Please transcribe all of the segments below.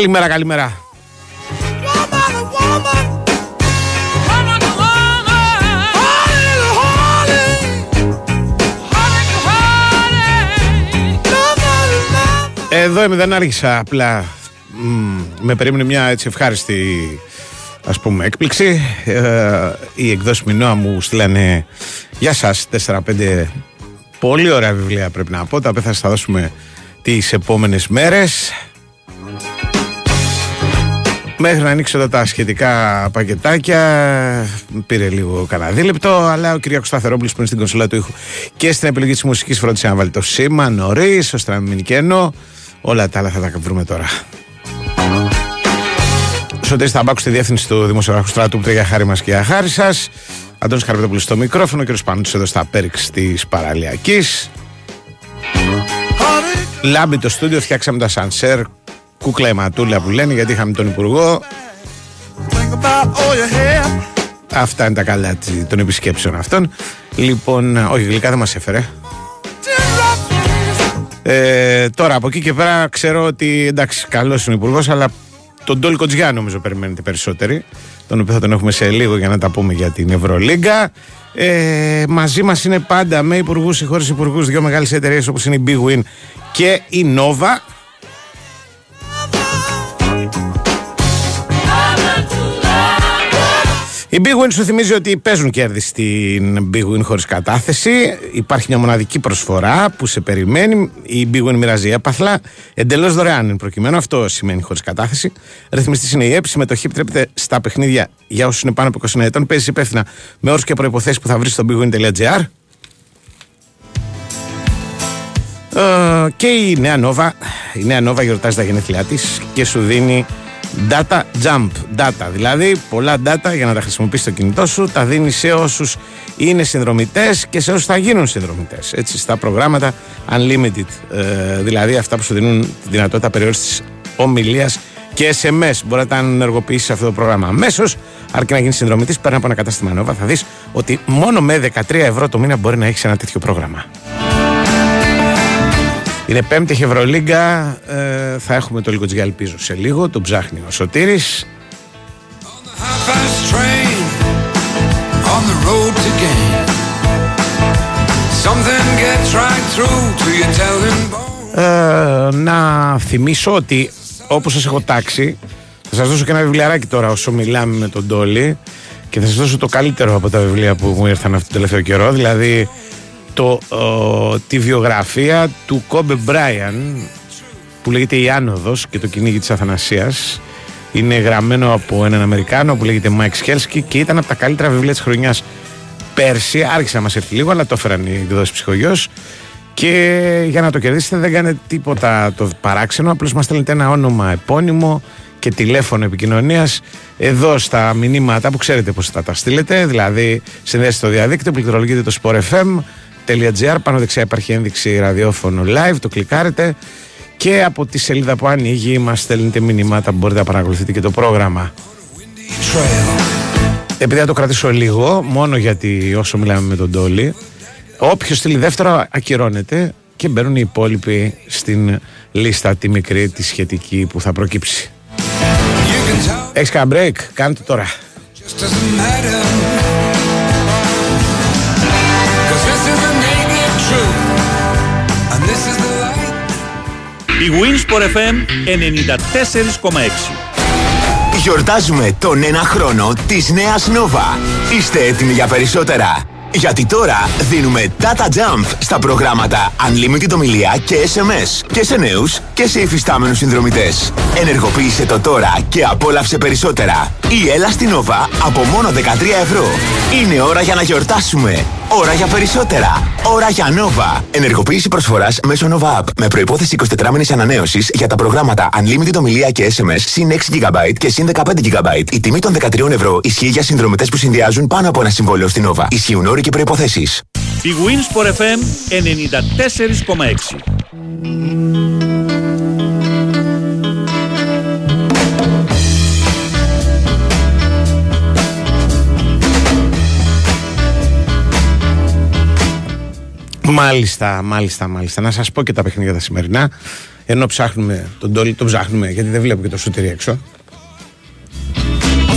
Καλημέρα, καλημέρα. Εδώ είμαι, δεν άρχισα απλά. Μ, με περίμενε μια έτσι ευχάριστη ας πούμε έκπληξη. Ε, οι εκδόσεις Μινώα μου στείλανε για σας 4-5 πολύ ωραία βιβλία πρέπει να πω. Τα οποία θα σας τα δώσουμε τις επόμενες μέρες. Μέχρι να ανοίξω εδώ τα σχετικά πακετάκια, πήρε λίγο κανένα δίλεπτο, αλλά ο Κυριακό Σταθερόπουλος που είναι στην κονσόλα του ήχου και στην επιλογή της μουσικής φρόντισε να βάλει το σήμα νωρίς, ώστε να μην μείνει κενό. Όλα τα άλλα θα τα βρούμε τώρα. Σωτήρης Ταμπάκου στη διεύθυνση του Δημοσιογράφου Στράτου που για χάρη μας και για χάρη σας. Αντώνης Καρπετόπουλος στο μικρόφωνο, ο κ. Πανούτσης εδώ στα πέριξ της Παραλιακής. Λάμπει το στούντιο, φτιάξαμε τα σανσέρ, κούκλα η ματούλα που λένε γιατί είχαμε τον Υπουργό. Αυτά είναι τα καλά των επισκέψεων αυτών. Λοιπόν, όχι γλυκά δεν μας έφερε. Ε, τώρα από εκεί και πέρα ξέρω ότι εντάξει καλός είναι ο Υπουργός αλλά τον Τόλι Κοτζιά νομίζω περιμένετε περισσότεροι τον οποίο θα τον έχουμε σε λίγο για να τα πούμε για την Ευρωλίγκα. Ε, μαζί μας είναι πάντα με υπουργούς ή χωρίς υπουργούς δύο μεγάλες εταιρείες όπως είναι η Big Win και η Nova. Η Big Win σου θυμίζει ότι παίζουν κέρδη στην Big Win χωρίς κατάθεση. Υπάρχει μια μοναδική προσφορά που σε περιμένει. Η Big Win μοιράζει έπαθλα εντελώς δωρεάν. Προκειμένου αυτό σημαίνει χωρίς κατάθεση. Ρυθμιστής είναι η ΕΠ. Συμμετοχή επιτρέπεται στα παιχνίδια για όσους είναι πάνω από 20 ετών. Παίζεις υπεύθυνα με όρους και προποθέσει που θα βρεις στο bigwin.gr. Ε, και η νέα Nova, η νέα Nova γιορτάζει τα γενέθλιά της και σου δίνει Data jump, data, δηλαδή πολλά data για να τα χρησιμοποιήσει το κινητό σου, τα δίνεις σε όσους είναι συνδρομητές και σε όσους θα γίνουν συνδρομητές. Έτσι, στα προγράμματα unlimited, ε, δηλαδή αυτά που σου δίνουν τη δυνατότητα περιόριστης ομιλίας και SMS. Μπορεί να τα ενεργοποιήσεις αυτό το πρόγραμμα αμέσως, αρκεί να γίνεις συνδρομητής. Πέρα από ένα κατάστημα Nova, θα δεις ότι μόνο με 13 ευρώ το μήνα μπορεί να έχεις ένα τέτοιο πρόγραμμα. Είναι πέμπτη έχει Ευρωλίγκα. Ε, θα έχουμε το λίγο τζιγάλι πίσω σε λίγο. Το ψάχνει ο Σωτήρης. Ε, να θυμίσω ότι όπως σας έχω τάξει θα σας δώσω και ένα βιβλιαράκι τώρα όσο μιλάμε με τον Τόλι και θα σας δώσω το καλύτερο από τα βιβλία που μου ήρθαν αυτό το τελευταίο καιρό δηλαδή το, τη βιογραφία του Κόμπι Μπράιαντ που λέγεται «Η Άνοδος» και το κυνήγι της Αθανασίας. Είναι γραμμένο από έναν Αμερικάνο που λέγεται Μάικ Σιέλσκι και ήταν από τα καλύτερα βιβλία της χρονιάς πέρσι, άρχισε να μας έρθει λίγο αλλά το έφεραν οι εκδόσεις Ψυχογιός. Και για να το κερδίσετε δεν κάνετε τίποτα το παράξενο απλώς μας στέλνετε ένα όνομα επώνυμο και τηλέφωνο επικοινωνίας εδώ στα μηνύματα που ξέρετε πώς θα τα στείλετε. Δηλαδή, συνδέεστε στο διαδίκτυο, πληκτρολογείτε το Sport FM, πάνω δεξιά υπάρχει ένδειξη ραδιόφωνο live, το κλικάρετε και από τη σελίδα που ανοίγει μας στέλνετε μηνύματα που μπορείτε να παρακολουθείτε και το πρόγραμμα. Επειδή θα το κρατήσω λίγο, μόνο γιατί όσο μιλάμε με τον Τόλι, όποιος στείλει δεύτερο ακυρώνεται και μπαίνουν οι υπόλοιποι στην λίστα τη μικρή, τη σχετική που θα προκύψει. Έχεις κανένα break, κάντε τώρα. Η Winsport FM 94,6 Γιορτάζουμε τον ένα χρόνο της νέας Nova. Είστε έτοιμοι για περισσότερα; Γιατί τώρα δίνουμε data jump στα προγράμματα Unlimited ομιλία και SMS και σε νέους και σε υφιστάμενους συνδρομητές. Ενεργοποίησε το τώρα και απόλαυσε περισσότερα. Η έλα στην Nova από μόνο 13 ευρώ. Είναι ώρα για να γιορτάσουμε. Ώρα για περισσότερα. Ώρα για Nova. Ενεργοποίηση προσφοράς μέσω Nova App με προπόθεση 24 μήνε ανανέωσης για τα προγράμματα Unlimited ομιλία και SMS συν 6 GB και συν 15 GB. Η τιμή των 13 ευρώ ισχύει για συνδρομητές που συνδυάζουν πάνω από ένα συμβόλαιο στην Nova. Ισχύουν όροι και προποθέσει. Η Winsport FM 94,6 Μάλιστα, μάλιστα, μάλιστα. Να σας πω και τα παιχνίδια τα σημερινά. Ενώ ψάχνουμε τον Τόλι, τον ψάχνουμε γιατί δεν βλέπω και το σούτερι έξω.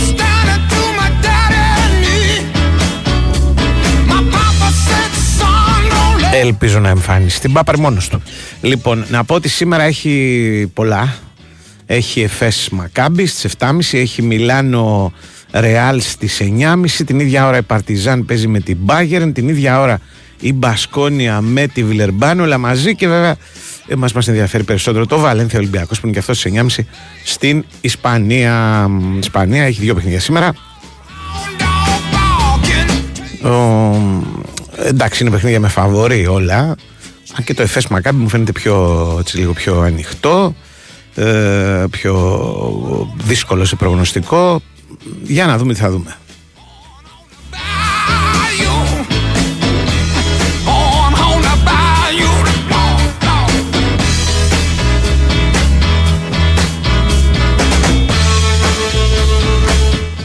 Standing through my daddy knee. My papa said, son, don't let Ελπίζω να εμφανιστεί. Μπάπαρ μόνος του. Λοιπόν, να πω ότι σήμερα έχει πολλά. Έχει Εφές Μακάμπι στις 7.30, έχει Μιλάνο Ρεάλ στις 9.30. Την ίδια ώρα η Παρτιζάν παίζει με την Μπάγερν. Την ίδια ώρα η Μπασκόνια με τη Βιλερμπάν. Όλα μαζί και βέβαια εμάς μας ενδιαφέρει περισσότερο το Βαλένθια Ολυμπιακός που είναι και αυτός στις 9.30 στην Ισπανία. Η Ισπανία έχει δύο παιχνίδια σήμερα. dog barking. Ο, εντάξει, είναι παιχνίδια με φαβορή όλα. Αν και το Εφές Μακάμπι μου φαίνεται πιο, έτσι, λίγο πιο ανοιχτό, ε, πιο δύσκολο σε προγνωστικό. Για να δούμε τι θα δούμε.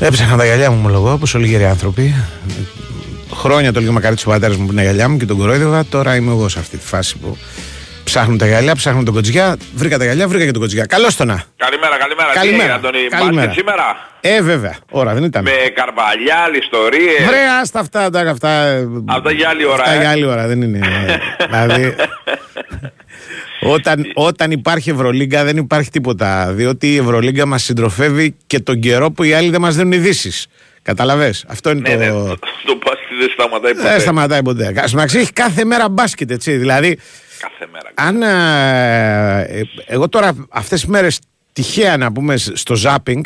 Έψαχνα τα γυαλιά μου, μου λόγω, όπως όλοι οι γεροί άνθρωποι. Χρόνια το λίγο μακάρι τους πατέρα μου που είναι γυαλιά μου και τον κορόιδευα. Τώρα είμαι εγώ σε αυτή τη φάση που ψάχνουν τα γυαλιά, ψάχνουν τον κοτζιά. Βρήκα τα γυαλιά, βρήκα και τον κοτζιά. Καλώς το να. Καλημέρα, καλημέρα. Καλημέρα. Τι έγινε, Αντώνη, Καλημέρα. μπάσκετ σήμερα; Ε, βέβαια. Ώρα δεν ήταν. Με καρβαλιά, ιστορίες. Βρε, άστα αυτά, τα αυτά. Αυτά για άλλη ώρα, Αυτά ε. για άλλη ώρα, δεν είναι. δηλαδή. Όταν, όταν υπάρχει Ευρωλίγκα δεν υπάρχει τίποτα. Διότι η Ευρωλίγκα μας συντροφεύει και τον καιρό που οι άλλοι δεν μας δίνουν ειδήσεις. Καταλαβέ. Αυτό είναι Ναι, το. ναι, το, το μπάσκετ δεν σταματάει ποτέ. Δεν σταματάει ποτέ. Στην μεταξύ έχει κάθε μέρα μπάσκετ, έτσι. Δηλαδή, Κάθε μέρα. αν. ε, ε, εγώ τώρα αυτές τις μέρες τυχαία να πούμε στο ζάπινγκ,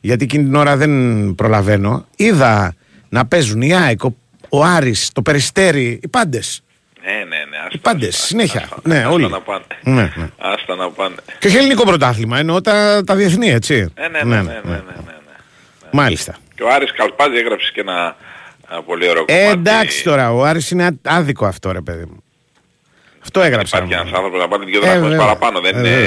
γιατί εκείνη την ώρα δεν προλαβαίνω, είδα να παίζουν η ΑΕΚ, ο, ο Άρης, το Περιστέρι, οι πάντες. Ναι, ναι, ναι. άστα, Οι πάντες, άστα, συνέχεια. άστα, Ναι, άστα όλοι. να πάνε. Ναι, ναι. Άστα να πάνε. Και όχι ελληνικό πρωτάθλημα, εννοώ τα, τα διεθνή, έτσι. Ε, ναι, ναι, ναι, ναι, ναι, ναι, ναι. Μάλιστα. Και ο Άρης Καλπάζη έγραψε και ένα, ένα πολύ ωραίο Ε, κομμάτι. εντάξει τώρα, ο Άρης είναι α- άδικο αυτό, ρε παιδί μου. Αυτό έγραψα. Υπάρχει ένας άνθρωπος να πάρει δύο Ε, δραχμές βέβαια. παραπάνω. Δεν Ε, είναι... βέβαια.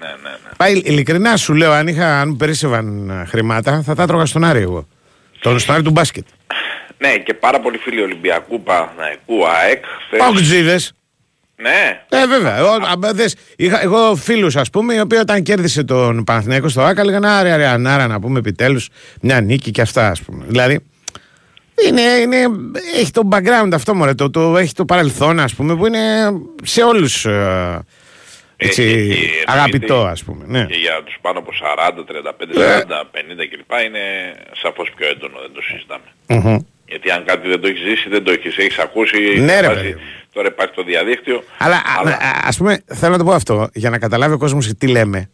Ναι, ναι, ναι. Πάει, ειλικρινά σου λέω, αν, είχα, αν μου περίσσευαν ε, χρήματα, θα τα έτρωγα στον Άρη εγώ. Τον στον Άρη του μπάσκετ. Ναι, και πάρα πολλοί φίλοι Ολυμπιακού, Παναϊκού, ΑΕΚ. χθες- Παουτζίδες. Ναι, Ε, βέβαια. Εγώ, α, δες, είχα, εγώ φίλους ας πούμε, οι οποίοι όταν κέρδισε τον Παναθηναϊκό στο ΆΚΑ λέγανε άρε, άρε, ανάρα να πούμε επιτέλους μια νίκη και αυτά ας πούμε. Δηλαδή, είναι, είναι, έχει το background αυτό μωρέ, το, το, έχει το παρελθόν ας πούμε που είναι σε όλους ε, έτσι, Ε, ε, ε, αγαπητό εννοείται. ας πούμε. Ναι. Και για τους πάνω από 40, 35, 40, 50 κλπ. είναι σαφώς πιο έντονο, δεν το συζητάμε. Μμμ. Γιατί αν κάτι δεν το έχεις ζήσει, δεν το έχεις, έχεις ακούσει, Ναι, έχεις ρε, βάσει- παιδί μου. τώρα υπάρχει το διαδίκτυο. Αλλά, α, ας πούμε, θέλω να το πω αυτό, για να καταλάβει ο κόσμος τι λέμε.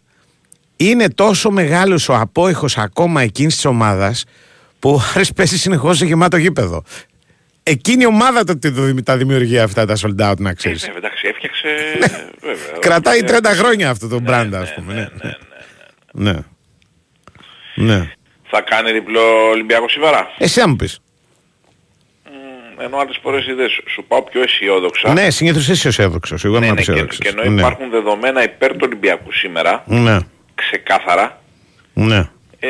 Είναι τόσο μεγάλος ο απόϊχος ακόμα εκείνης της ομάδας που ο Άρης παίζει συνεχώς σε γεμάτο γήπεδο. Εκείνη η ομάδα το, το, τα δημιουργεί αυτά τα sold out, να Ε, ξέρεις. ναι, εντάξει, έφτιαξε, βέβαια. Κρατάει Ε, 30 χρόνια αυτό το ναι, brand, ναι, ας πούμε. ναι, Ναι, ναι, ναι, ναι. ναι. ναι. Θα κάνει διπλό Ολυμπιακό σήμερα; Εσύ θα μου πεις. Μ, Ενώ άλλες φορές είδες, σου, σου πάω πιο αισιόδοξα. Ναι, συνήθως είσαι αισιόδοξος. Εγώ Ναι, είμαι ναι, και, αισιόδοξος. και ενώ Ναι. υπάρχουν δεδομένα υπέρ του Ολυμπιακού σήμερα, Ναι, ξεκάθαρα, ναι. Ε,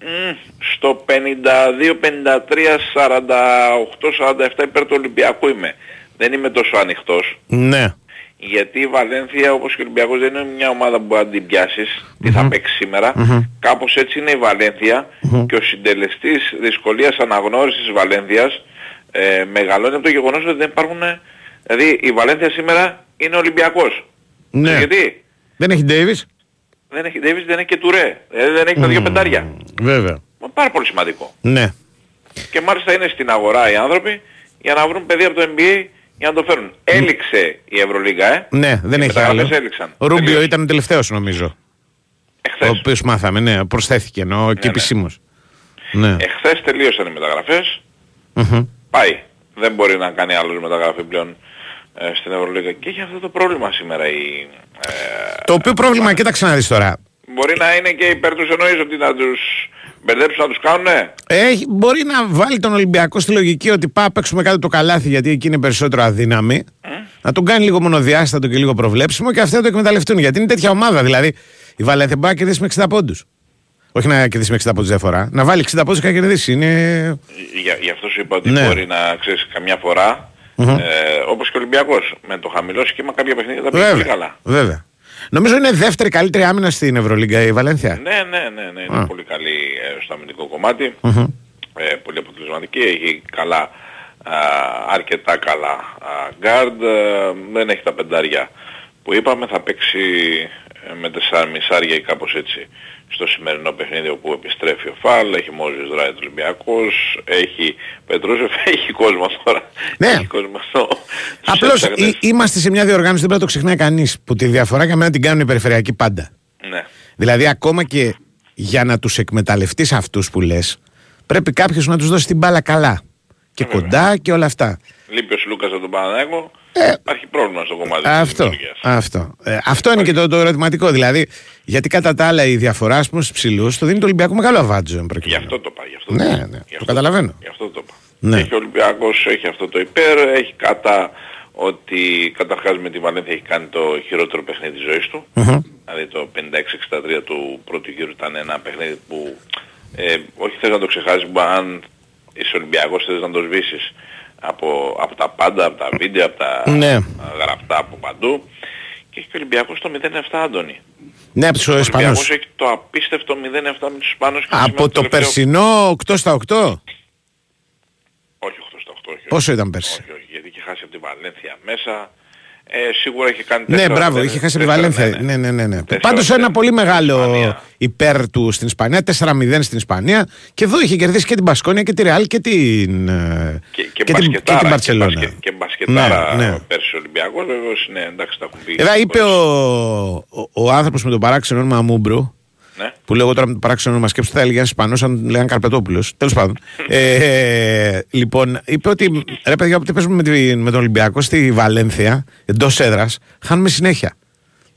μ, στο 52, 53, 48, 47 υπέρ του Ολυμπιακού είμαι. Δεν είμαι τόσο ανοιχτός. Ναι. Γιατί η Βαλένθια όπως και ο Ολυμπιακός δεν είναι μια ομάδα που μπορεί να την πιάσεις. Τι θα παίξει σήμερα. Κάπως έτσι είναι η βαλενθια και ο συντελεστής δυσκολίας αναγνώρισης της Βαλένθιας ε, μεγαλώνει από το γεγονός ότι δεν υπάρχουν... ε, Δηλαδή η Βαλένθια σήμερα είναι Ολυμπιακός. Ναι. Γιατί; Δεν έχει Ντέιβις; δεν έχει Davis, δεν έχει και Τουρέ. Ε, δεν έχει τα δύο πεντάρια. Βέβαια. Μα Πάρα πολύ σημαντικό. Ναι. Και μάλιστα είναι στην αγορά οι άνθρωποι για να βρουν παιδί από το NBA για να το φέρουν. Έληξε η Ευρωλίγα, ε. Ναι, δεν Οι έχει μεταγραφές άλλο. έληξαν. Ο Ρούμπιο Τελείωσε. ήταν ο τελευταίος νομίζω. Εχθές. Ο οποίος μάθαμε, ναι, προσθέθηκε ενώ και ναι. επισήμως. Ναι. Εχθές τελείωσαν οι μεταγραφές. Μμμ. Πάει. Δεν μπορεί να κάνει άλλος μεταγραφή πλέον ε, στην Ευρωλίγα. Και έχει αυτό το πρόβλημα σήμερα η... Ε, Το οποίο πρόβλημα, κοίταξε να δεις τώρα. μπορεί να είναι και υπέρ τους εννοείς ότι να τους μπερδέψουν να τους κάνουν, ναι. Έχει, μπορεί να βάλει τον Ολυμπιακό στη λογική ότι πάμε παίξουμε κάτω το καλάθι γιατί εκεί είναι περισσότερο αδύναμη. Να τον κάνει λίγο μονοδιάστατο και λίγο προβλέψιμο και αυτοί να το εκμεταλλευτούν. Γιατί είναι τέτοια ομάδα. Δηλαδή η Βαλένθια μπορεί να κερδίσει με 60 πόντους. Όχι να κερδίσει με 60 πόντους διαφορά. Να βάλει 60 πόντους και να κερδίσει. Είναι. Για, γι' αυτό σου είπα ότι Ναι. μπορεί να ξέρεις καμιά φορά, ε, όπως και ο Ολυμπιακός, με το χαμηλό σχήμα κάποια παιχνίδια τα πήγε Βέβαια. πολύ καλά. Βέβαια. Νομίζω είναι δεύτερη καλύτερη άμυνα στην Ευρωλίγκα η Βαλένθια. Ναι, ναι, ναι, ναι, είναι Α. πολύ καλή ε, στο αμυντικό κομμάτι. Μμμ. Ε, πολύ αποτελεσματική. Έχει καλά, α, αρκετά καλά α, guard. ε, δεν έχει τα πεντάρια που είπαμε. Θα παίξει ε, με τεσσάρ μισάρια ή κάπως έτσι στο σημερινό παιχνίδι όπου επιστρέφει ο Φαλ. Έχει Μόζης Ράιτ Ολυμπιακός. Έχει Πετρούσεφ. Έχει κόσμο τώρα. Ναι. Έχει κόσμο στο, στους Απλώς έξαγνες. είμαστε σε μια διοργάνωση, δεν πρέπει να το ξεχνάει κανείς. Που τη διαφορά για μένα την κάνουν οι περιφερειακοί πάντα. Ναι. Δηλαδή, ακόμα και για να τους εκμεταλλευτείς αυτούς που λες, πρέπει κάποιος να τους δώσει την μπάλα καλά. Και Βέβαια. κοντά και όλα αυτά. Λείπει ο Σλούκας από τον Παναναϊκό. Ε, Υπάρχει πρόβλημα στο κομμάτι της Αυτό. δημιουργίας. Αυτό, ε, αυτό είναι και το, το ερωτηματικό. Δηλαδή, γιατί κατά τα άλλα η διαφορά ας πούμε, στους ψηλούς το δίνει το Ολυμπιακό μεγάλο αβάτζο. εν Γι' προκειμένου. αυτό το πάει. Γι αυτό Ναι, το, ναι, πάει. το Γι' αυτό καταλαβαίνω. Γι' αυτό το είπα. Ναι. Έχει ο Ολυμπιακός, έχει αυτό το υπέρ, έχει κατά ότι καταρχάς με τη Βαλένθια έχει κάνει το χειρότερο παιχνίδι της ζωής του. Μμμ. Δηλαδή το 56-63 του πρώτου γύρου ήταν ένα παιχνίδι που ε, όχι θες να το ξεχάσεις, που αν είσαι Ολυμπιακός θες να το σβήσεις από, από τα πάντα, από τα βίντεο, από τα Ναι. γραπτά από παντού. Και έχει και ο Ολυμπιακός το 0-7 Άντωνη. Ναι, από τους Ο Ισπανούς. Ολυμπιακός έχει το απίστευτο 0-7 με τους Ισπανούς. και σήμερα Από το τελευταίο- περσινό 8 στα 8. Όχι 8 στα 8. Όχι, Πόσο όχι. ήταν πέρσι; Όχι, όχι, γιατί είχε χάσει από τη Βαλένθια μέσα. Ε, σίγουρα έχει κάνει Ναι, τέσσερα μπράβο, μηδέν- είχε χάσει τη τέσσερα Βαλένθια. μηδέν, Ναι, ναι, ναι. ναι. Τέσσερα Πάντως ένα μηδέν πολύ στην μεγάλο Ισπανία. υπέρ του στην Ισπανία. 4-0 στην Ισπανία. Και εδώ είχε κερδίσει και την Πασκόνια και τη Ρεάλ και την. ε, Και, και, την, και μπασκετάρα, την και, Μπαρσελόνα. μπασκε- και μπασκετάρα Ναι, ναι. πέρσι ο Ολυμπιακός, βεβαίως ναι, εντάξει τα έχουν πει. Εδώ είπε ο, πολλές. ο, ο άνθρωπος με τον παράξενο όνομα Μούμπρου, Ναι. που λέω εγώ τώρα με το παράξενο όνομα σκέψου, θα έλεγε ένας Ισπανός, αν λέγανε Καρπετόπουλος. Τέλος πάντων. ε, λοιπόν, είπε ότι ρε παιδιά, όποτε παίζουμε με, τη- με τον Ολυμπιακό στη Βαλένθια, εντός έδρας, χάνουμε συνέχεια.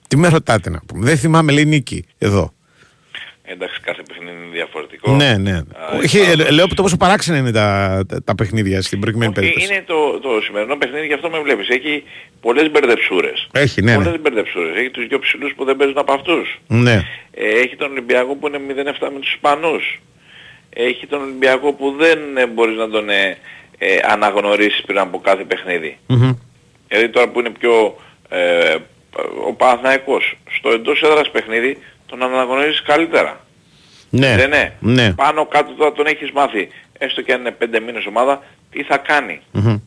Τι με ρωτάτε να πούμε. Δεν θυμάμαι, λέει νίκη εδώ. Εντάξει κάθε παιχνίδι είναι διαφορετικό. Ναι, ναι. Α, Όχι, υπάρχουν- ε, λέω το πόσο παράξενα είναι τα, τα, τα παιχνίδια στην προηγούμενη Όχι, περίπτωση. είναι το, το σημερινό παιχνίδι, γι' αυτό με βλέπεις. Έχει πολλές μπερδεψούρες. Έχει, ναι, ναι. Πολλές μπερδεψούρες. Έχει τους δυο ψηλούς που δεν παίζουν από αυτούς. Ναι. Ε, έχει τον Ολυμπιακό που είναι 0-7 με τους Ισπανούς. Έχει τον Ολυμπιακό που δεν ε, μπορείς να τον ε, ε, αναγνωρίσεις πριν από κάθε παιχνίδι. Μμμ. Δηλαδή τώρα που είναι πιο ε, ο Παναθηναϊκός στο εντός έδρας παιχνίδι τον αναγνωρίζεις καλύτερα. Ναι. Δεν είναι. ναι. Πάνω κάτω τώρα τον έχεις μάθει, έστω και αν είναι 5 μήνες ομάδα, τι θα κάνει. Μμμ.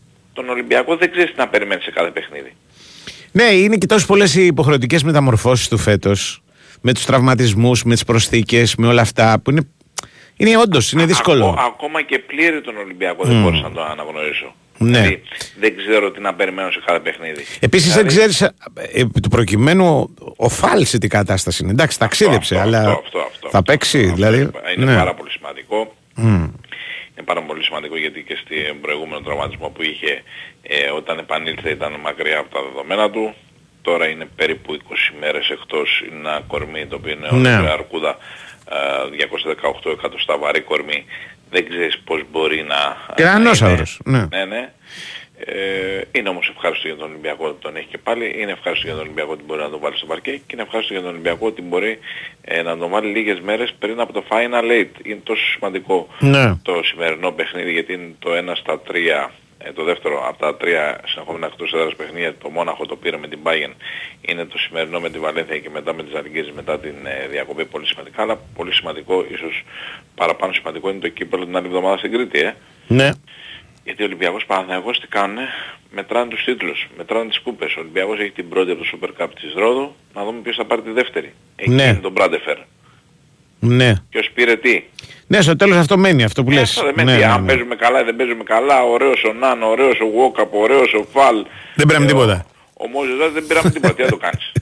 Τον Ολυμπιακό δεν ξέρεις τι να περιμένεις σε κάθε παιχνίδι. Ναι, είναι και τόσο πολλέ οι υποχρεωτικέ μεταμορφώσει του φέτο. Με του τραυματισμού, με τι προσθήκε, με όλα αυτά που είναι. Είναι όντω, είναι δύσκολο. Ακό- ακόμα και πλήρη τον Ολυμπιακό δεν μπορούσα να τον αναγνωρίσω. Ναι. Δηλαδή δεν ξέρω τι να περιμένω σε κάθε παιχνίδι. Επίση δεν Δηλαδή, ξέρει, επί του προκειμένου, ο Φάλ σε τι κατάσταση είναι. Εντάξει, ταξίδεψε, αυτό, αλλά αυτό, αυτό, αυτό, θα αυτό, παίξει, αυτό, δηλαδή. αυτό Είναι ναι. πάρα πολύ σημαντικό. Μμ. Είναι πάρα πολύ σημαντικό γιατί και στην προηγούμενο τραυματισμό που είχε ε, όταν επανήλθε ήταν μακριά από τα δεδομένα του. Τώρα είναι περίπου 20 μέρες εκτός είναι ένα κορμί το οποίο είναι Ναι. ναι. αρκούδα ε, 218 εκατοστά βαρύ κορμί. Δεν ξέρεις πώς μπορεί να... Και να ανώσαυρος, είναι. ναι. ναι, ναι. Ε, είναι όμως ευχάριστο για τον Ολυμπιακό ότι τον έχει και πάλι. Είναι ευχάριστο για τον Ολυμπιακό ότι μπορεί να τον βάλει στο παρκέ και είναι ευχάριστο για τον Ολυμπιακό ότι μπορεί ε, να τον βάλει λίγες μέρες πριν από το Final Eight. Είναι τόσο σημαντικό Ναι. το σημερινό παιχνίδι γιατί είναι το 1 στα 3 ε, το δεύτερο από τα τρία συνεχόμενα εκτός έδρας παιχνίδια το Μόναχο το πήρε με την Bayern είναι το σημερινό με τη Βαλένθια και μετά με τις Αλγίζες μετά την ε, διακοπή πολύ σημαντικά αλλά πολύ σημαντικό ίσως παραπάνω σημαντικό είναι το κύπελο την άλλη εβδομάδα στην Κρήτη ε. Ναι. Γιατί ο Ολυμπιακός Παναθηναϊκός τι κάνουνε, μετράνε τους τίτλους, μετράνε τις κούπες. Ο Ολυμπιακός έχει την πρώτη από το Super Cup της Ρόδου, να δούμε ποιος θα πάρει τη δεύτερη. Εκεί Ναι. είναι τον Μπράντεφερ. Ναι. Ποιος πήρε τι; Ναι, στο τέλος αυτό μένει αυτό που Ε, λες. αυτό δεν Ναι, μένει. ναι, Αν ναι. παίζουμε καλά ή δεν παίζουμε καλά, ωραίος ο Νάν, ωραίος ο Βόκαπ, ωραίος ο Φαλ. Δεν πήραμε Ε, ο- τίποτα. Ο Μόζες δεν πήραμε τίποτα. Τι να το κάνεις.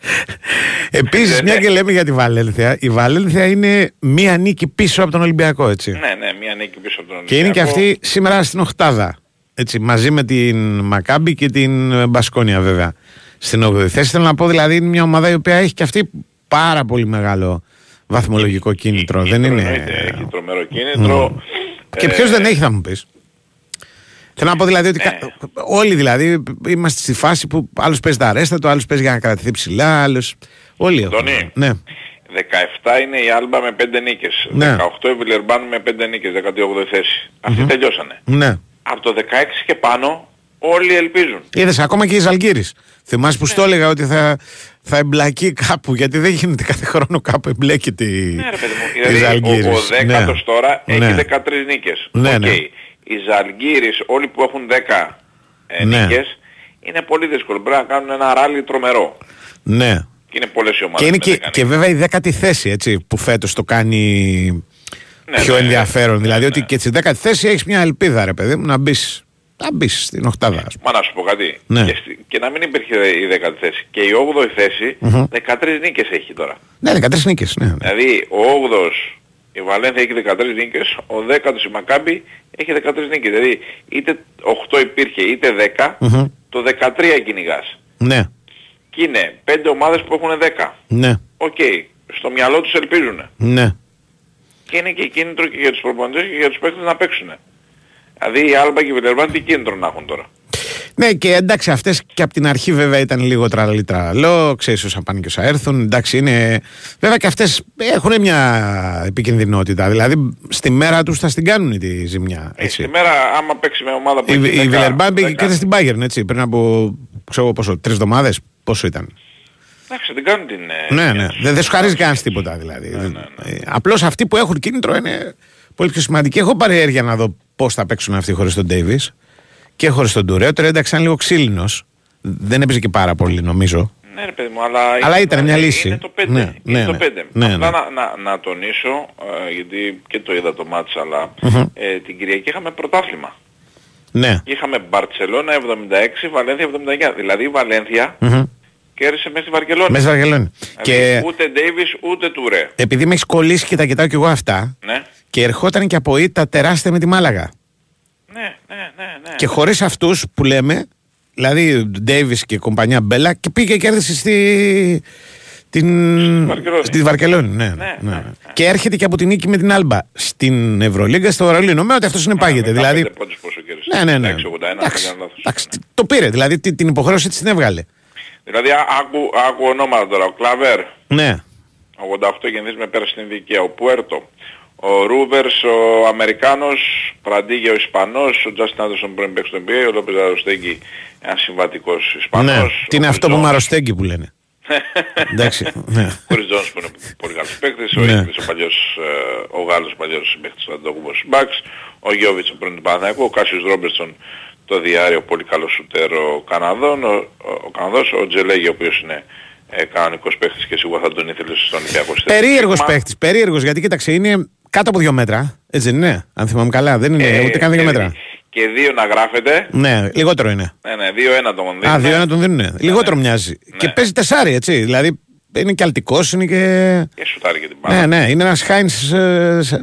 Επίσης, Ναι, μια ναι. και λέμε για τη Βαλένθια, η Βαλένθια είναι μία νίκη πίσω από τον Ολυμπιακό, έτσι. ναι, ναι, μία νίκη πίσω από τον Και είναι και Ολυμπιακό. αυτή σήμερα στην Οχτάδα. Έτσι, μαζί με την Μακάμπη και την ε, Μπασκόνια βέβαια. Στην 8η θέση θέλω να πω δηλαδή είναι μια ομάδα η οποία έχει και αυτή πάρα πολύ μεγάλο βαθμολογικό κίνητρο. δεν Κίνητρο, είναι. εννοείται, Έχει τρομερό κίνητρο. Και Ε, ποιος δεν έχει θα μου πεις. Θέλω να πω δηλαδή ότι Ναι. κα- όλοι δηλαδή είμαστε στη φάση που άλλος παίζει τα αρέστα του, άλλος παίζει για να κρατηθεί ψηλά, άλλο. Όλοι έχουν. Αντώνη. Ναι. 17 είναι η Άλμπα με 5 νίκες. Ναι. 18 η Βιλερμπάν με 5 νίκες, 18η θέση. Αυτοί τελειώσανε. Ναι. Από το 16 και πάνω Όλοι ελπίζουν. Είδες ακόμα και η Ζαλγκίρις. Θυμάσαι που στο έλεγα ότι θα, θα εμπλακεί κάπου, γιατί δεν γίνεται κάθε χρόνο κάπου εμπλέκεται η, Ναι ρε παιδί μου, η δηλαδή Ζαλγκίρις. ο, ο δέκατος τώρα Ναι. έχει 13 νίκες. Ναι, ΟΚ. ναι. Οι Ζαλγκίρις, όλοι που έχουν 10 ε, Ναι. νίκες, είναι πολύ δύσκολο. Πρέπει να κάνουν ένα ράλι τρομερό. Ναι. Και είναι πολλές οι ομάδες. Και είναι με και, 10 και βέβαια η δέκατη θέση έτσι, που φέτος το κάνει Ναι, πιο ναι, ενδιαφέρον. δηλαδή ναι, ότι ναι. και στη δέκατη θέση έχεις μια ελπίδα ρε παιδί μου να μπεις, να μπεις στην οχτάδα. ας πούμε. Μα να σου πω κάτι. Ναι. Και, στη- και να μην υπήρχε η δέκατη θέση. Και η 8η θέση 13 νίκες έχει τώρα. Ναι, 13 νίκες. Ναι, ναι. Δηλαδή ο 8ος η Βαλένθια έχει 13 νίκες, ο 10ος η Μακάμπη έχει 13 νίκες. Δηλαδή είτε 8 υπήρχε είτε 10, Μμμ. το 13 κυνηγάς. ναι, Και είναι 5 ομάδες που έχουν 10. ναι, Οκ. Στο μυαλό τους ελπίζουν. ναι. Και είναι και κίνητρο και για τους προπονητές και για τους παίκτες να παίξουν. Δηλαδή η Άλμπα και η Βιλερμπάν τι κίνητρο να έχουν τώρα. Ναι, και εντάξει, αυτές και από την αρχή βέβαια ήταν λίγο τραλαλί τραλαλό. Ξέρεις όσα πάνε και όσα έρθουν. Εντάξει, είναι. Βέβαια και αυτές έχουν μια επικινδυνότητα. Δηλαδή στη μέρα τους θα στην κάνουν τη ζημιά. Ε, Έτσι. Σήμερα άμα παίξει με ομάδα που Η, έχει η 10, Βιλερμπάν πήγε 10, και στην Bayern, έτσι. Πριν από ξέρω πόσο, τρεις εβδομάδες. Πόσο ήταν. Εντάξει, την κάνουν την... ε, ναι, μια ναι. τους. Δεν, δεν σου χαρίζει κανένας τίποτα δηλαδή. Ε, Απλώς αυτοί που έχουν κίνητρο είναι πολύ πιο σημαντικοί. Έχω παρέργεια να δω πώς θα παίξουν αυτοί χωρίς τον Ντέιβι και χωρίς τον Τουρέο. Τώρα εντάξει, ήταν λίγο ξύλινος. Δεν έπαιζε και πάρα πολύ νομίζω. Ναι ρε παιδί μου, αλλά, Αλλά ήταν μια λύση. Είναι το 5. Ναι, είναι ναι, το ναι. 5. Ναι, Απλά ναι. Να, να, να τονίσω, ε, γιατί και το είδα το μάτς, αλλά ε, την Κυριακή είχαμε πρωτάθλημα. Ναι. Είχαμε Μπαρτσελώνα 76, Βαλένθια 79. Δηλαδή η Βαλένθια Μμμ. κέρδισε μέσα στη Βαρκελόνη. Μέσα στη Βαρκελόνη. Δηλαδή, Και Ούτε Ντέιβις ούτε Τουρέ. επειδή με έχεις κολλήσει και τα κοιτάω κι εγώ αυτά, Ναι. και ερχόταν και από ήττα τεράστια με τη Μάλαγα. Ναι, ναι, ναι, ναι. Και χωρίς αυτούς που λέμε, δηλαδή Ντέιβι και κομπανιά Μπέλα, και πήγε και κέρδισε στη. Την... Βαρκελόνη. Στη Βαρκελόνη, ναι, ναι, Ναι, ναι. ναι, ναι. Και έρχεται και από την νίκη με την Άλμπα στην Ευρωλίγκα στο Βαρολίνο. Με ότι αυτός συνεπάγεται. Με δηλαδή. 15 πόντους πόσο κέρδισε. Ναι, ναι, ναι. 6-81, αν δεν Εντάξει, κάνω λάθος. εντάξει, το πήρε. Δηλαδή τη- την υποχρέωση της την έβγαλε. Δηλαδή α- άκου, άκου ονόματα τώρα. Ο Κλαβέρ, Ναι. 88 γεννής με πέρασε στην Δικαία. Ο Πουέρτο. Ο Ρούβερς, ο Αμερικάνος, Πραντίγια ο Ισπανός, ο Τζάστιν Άντερσον πριν παίξει στο NBA, ο Λόπεζ Αροστέγγι ένας συμβατικός Ισπανός. ναι. ο Τι είναι Chris αυτό που Jones. μαροστέγγι που λένε. Εντάξει. ναι. Ο Chris Jones που είναι πολύ καλός παίκτης, ο Ναι. Ίγκλης, ο παλιός, ε, ο Γάλλος παλιός παίκτης του Αντόγουμος Μπαξ, ο Γιώβιτς ο πρώην του Παναθηναϊκού, ο Κάσιος Ρόμπερτσον το διάριο πολύ καλό σουτέρ ο Καναδόν, ο, ο, ο Καναδός, ο Τζελέγη ο οποίος είναι ε, κανονικός παίκτης και σίγουρα θα τον ήθελε στον Ολυμπιακό στη Περίεργος Σίγμα. παίχτη. Περίεργος γιατί κοίταξε είναι κάτω από δύο μέτρα. Έτσι δεν είναι. Αν θυμάμαι καλά. Δεν είναι Ε, ούτε καν δύο και- μέτρα. Και δύο να γράφεται. Ναι, λιγότερο είναι. Ναι, ναι, δύο-ένα τον δίνουν. Α, δύο να τον δίνουν. Λιγότερο ναι. μοιάζει. Ναι. Και παίζει τεσάρι, έτσι. Δηλαδή είναι και αλτικός, είναι και. Και σουτάρει και την μπάλα. Ναι, ναι, είναι ένας Χάινς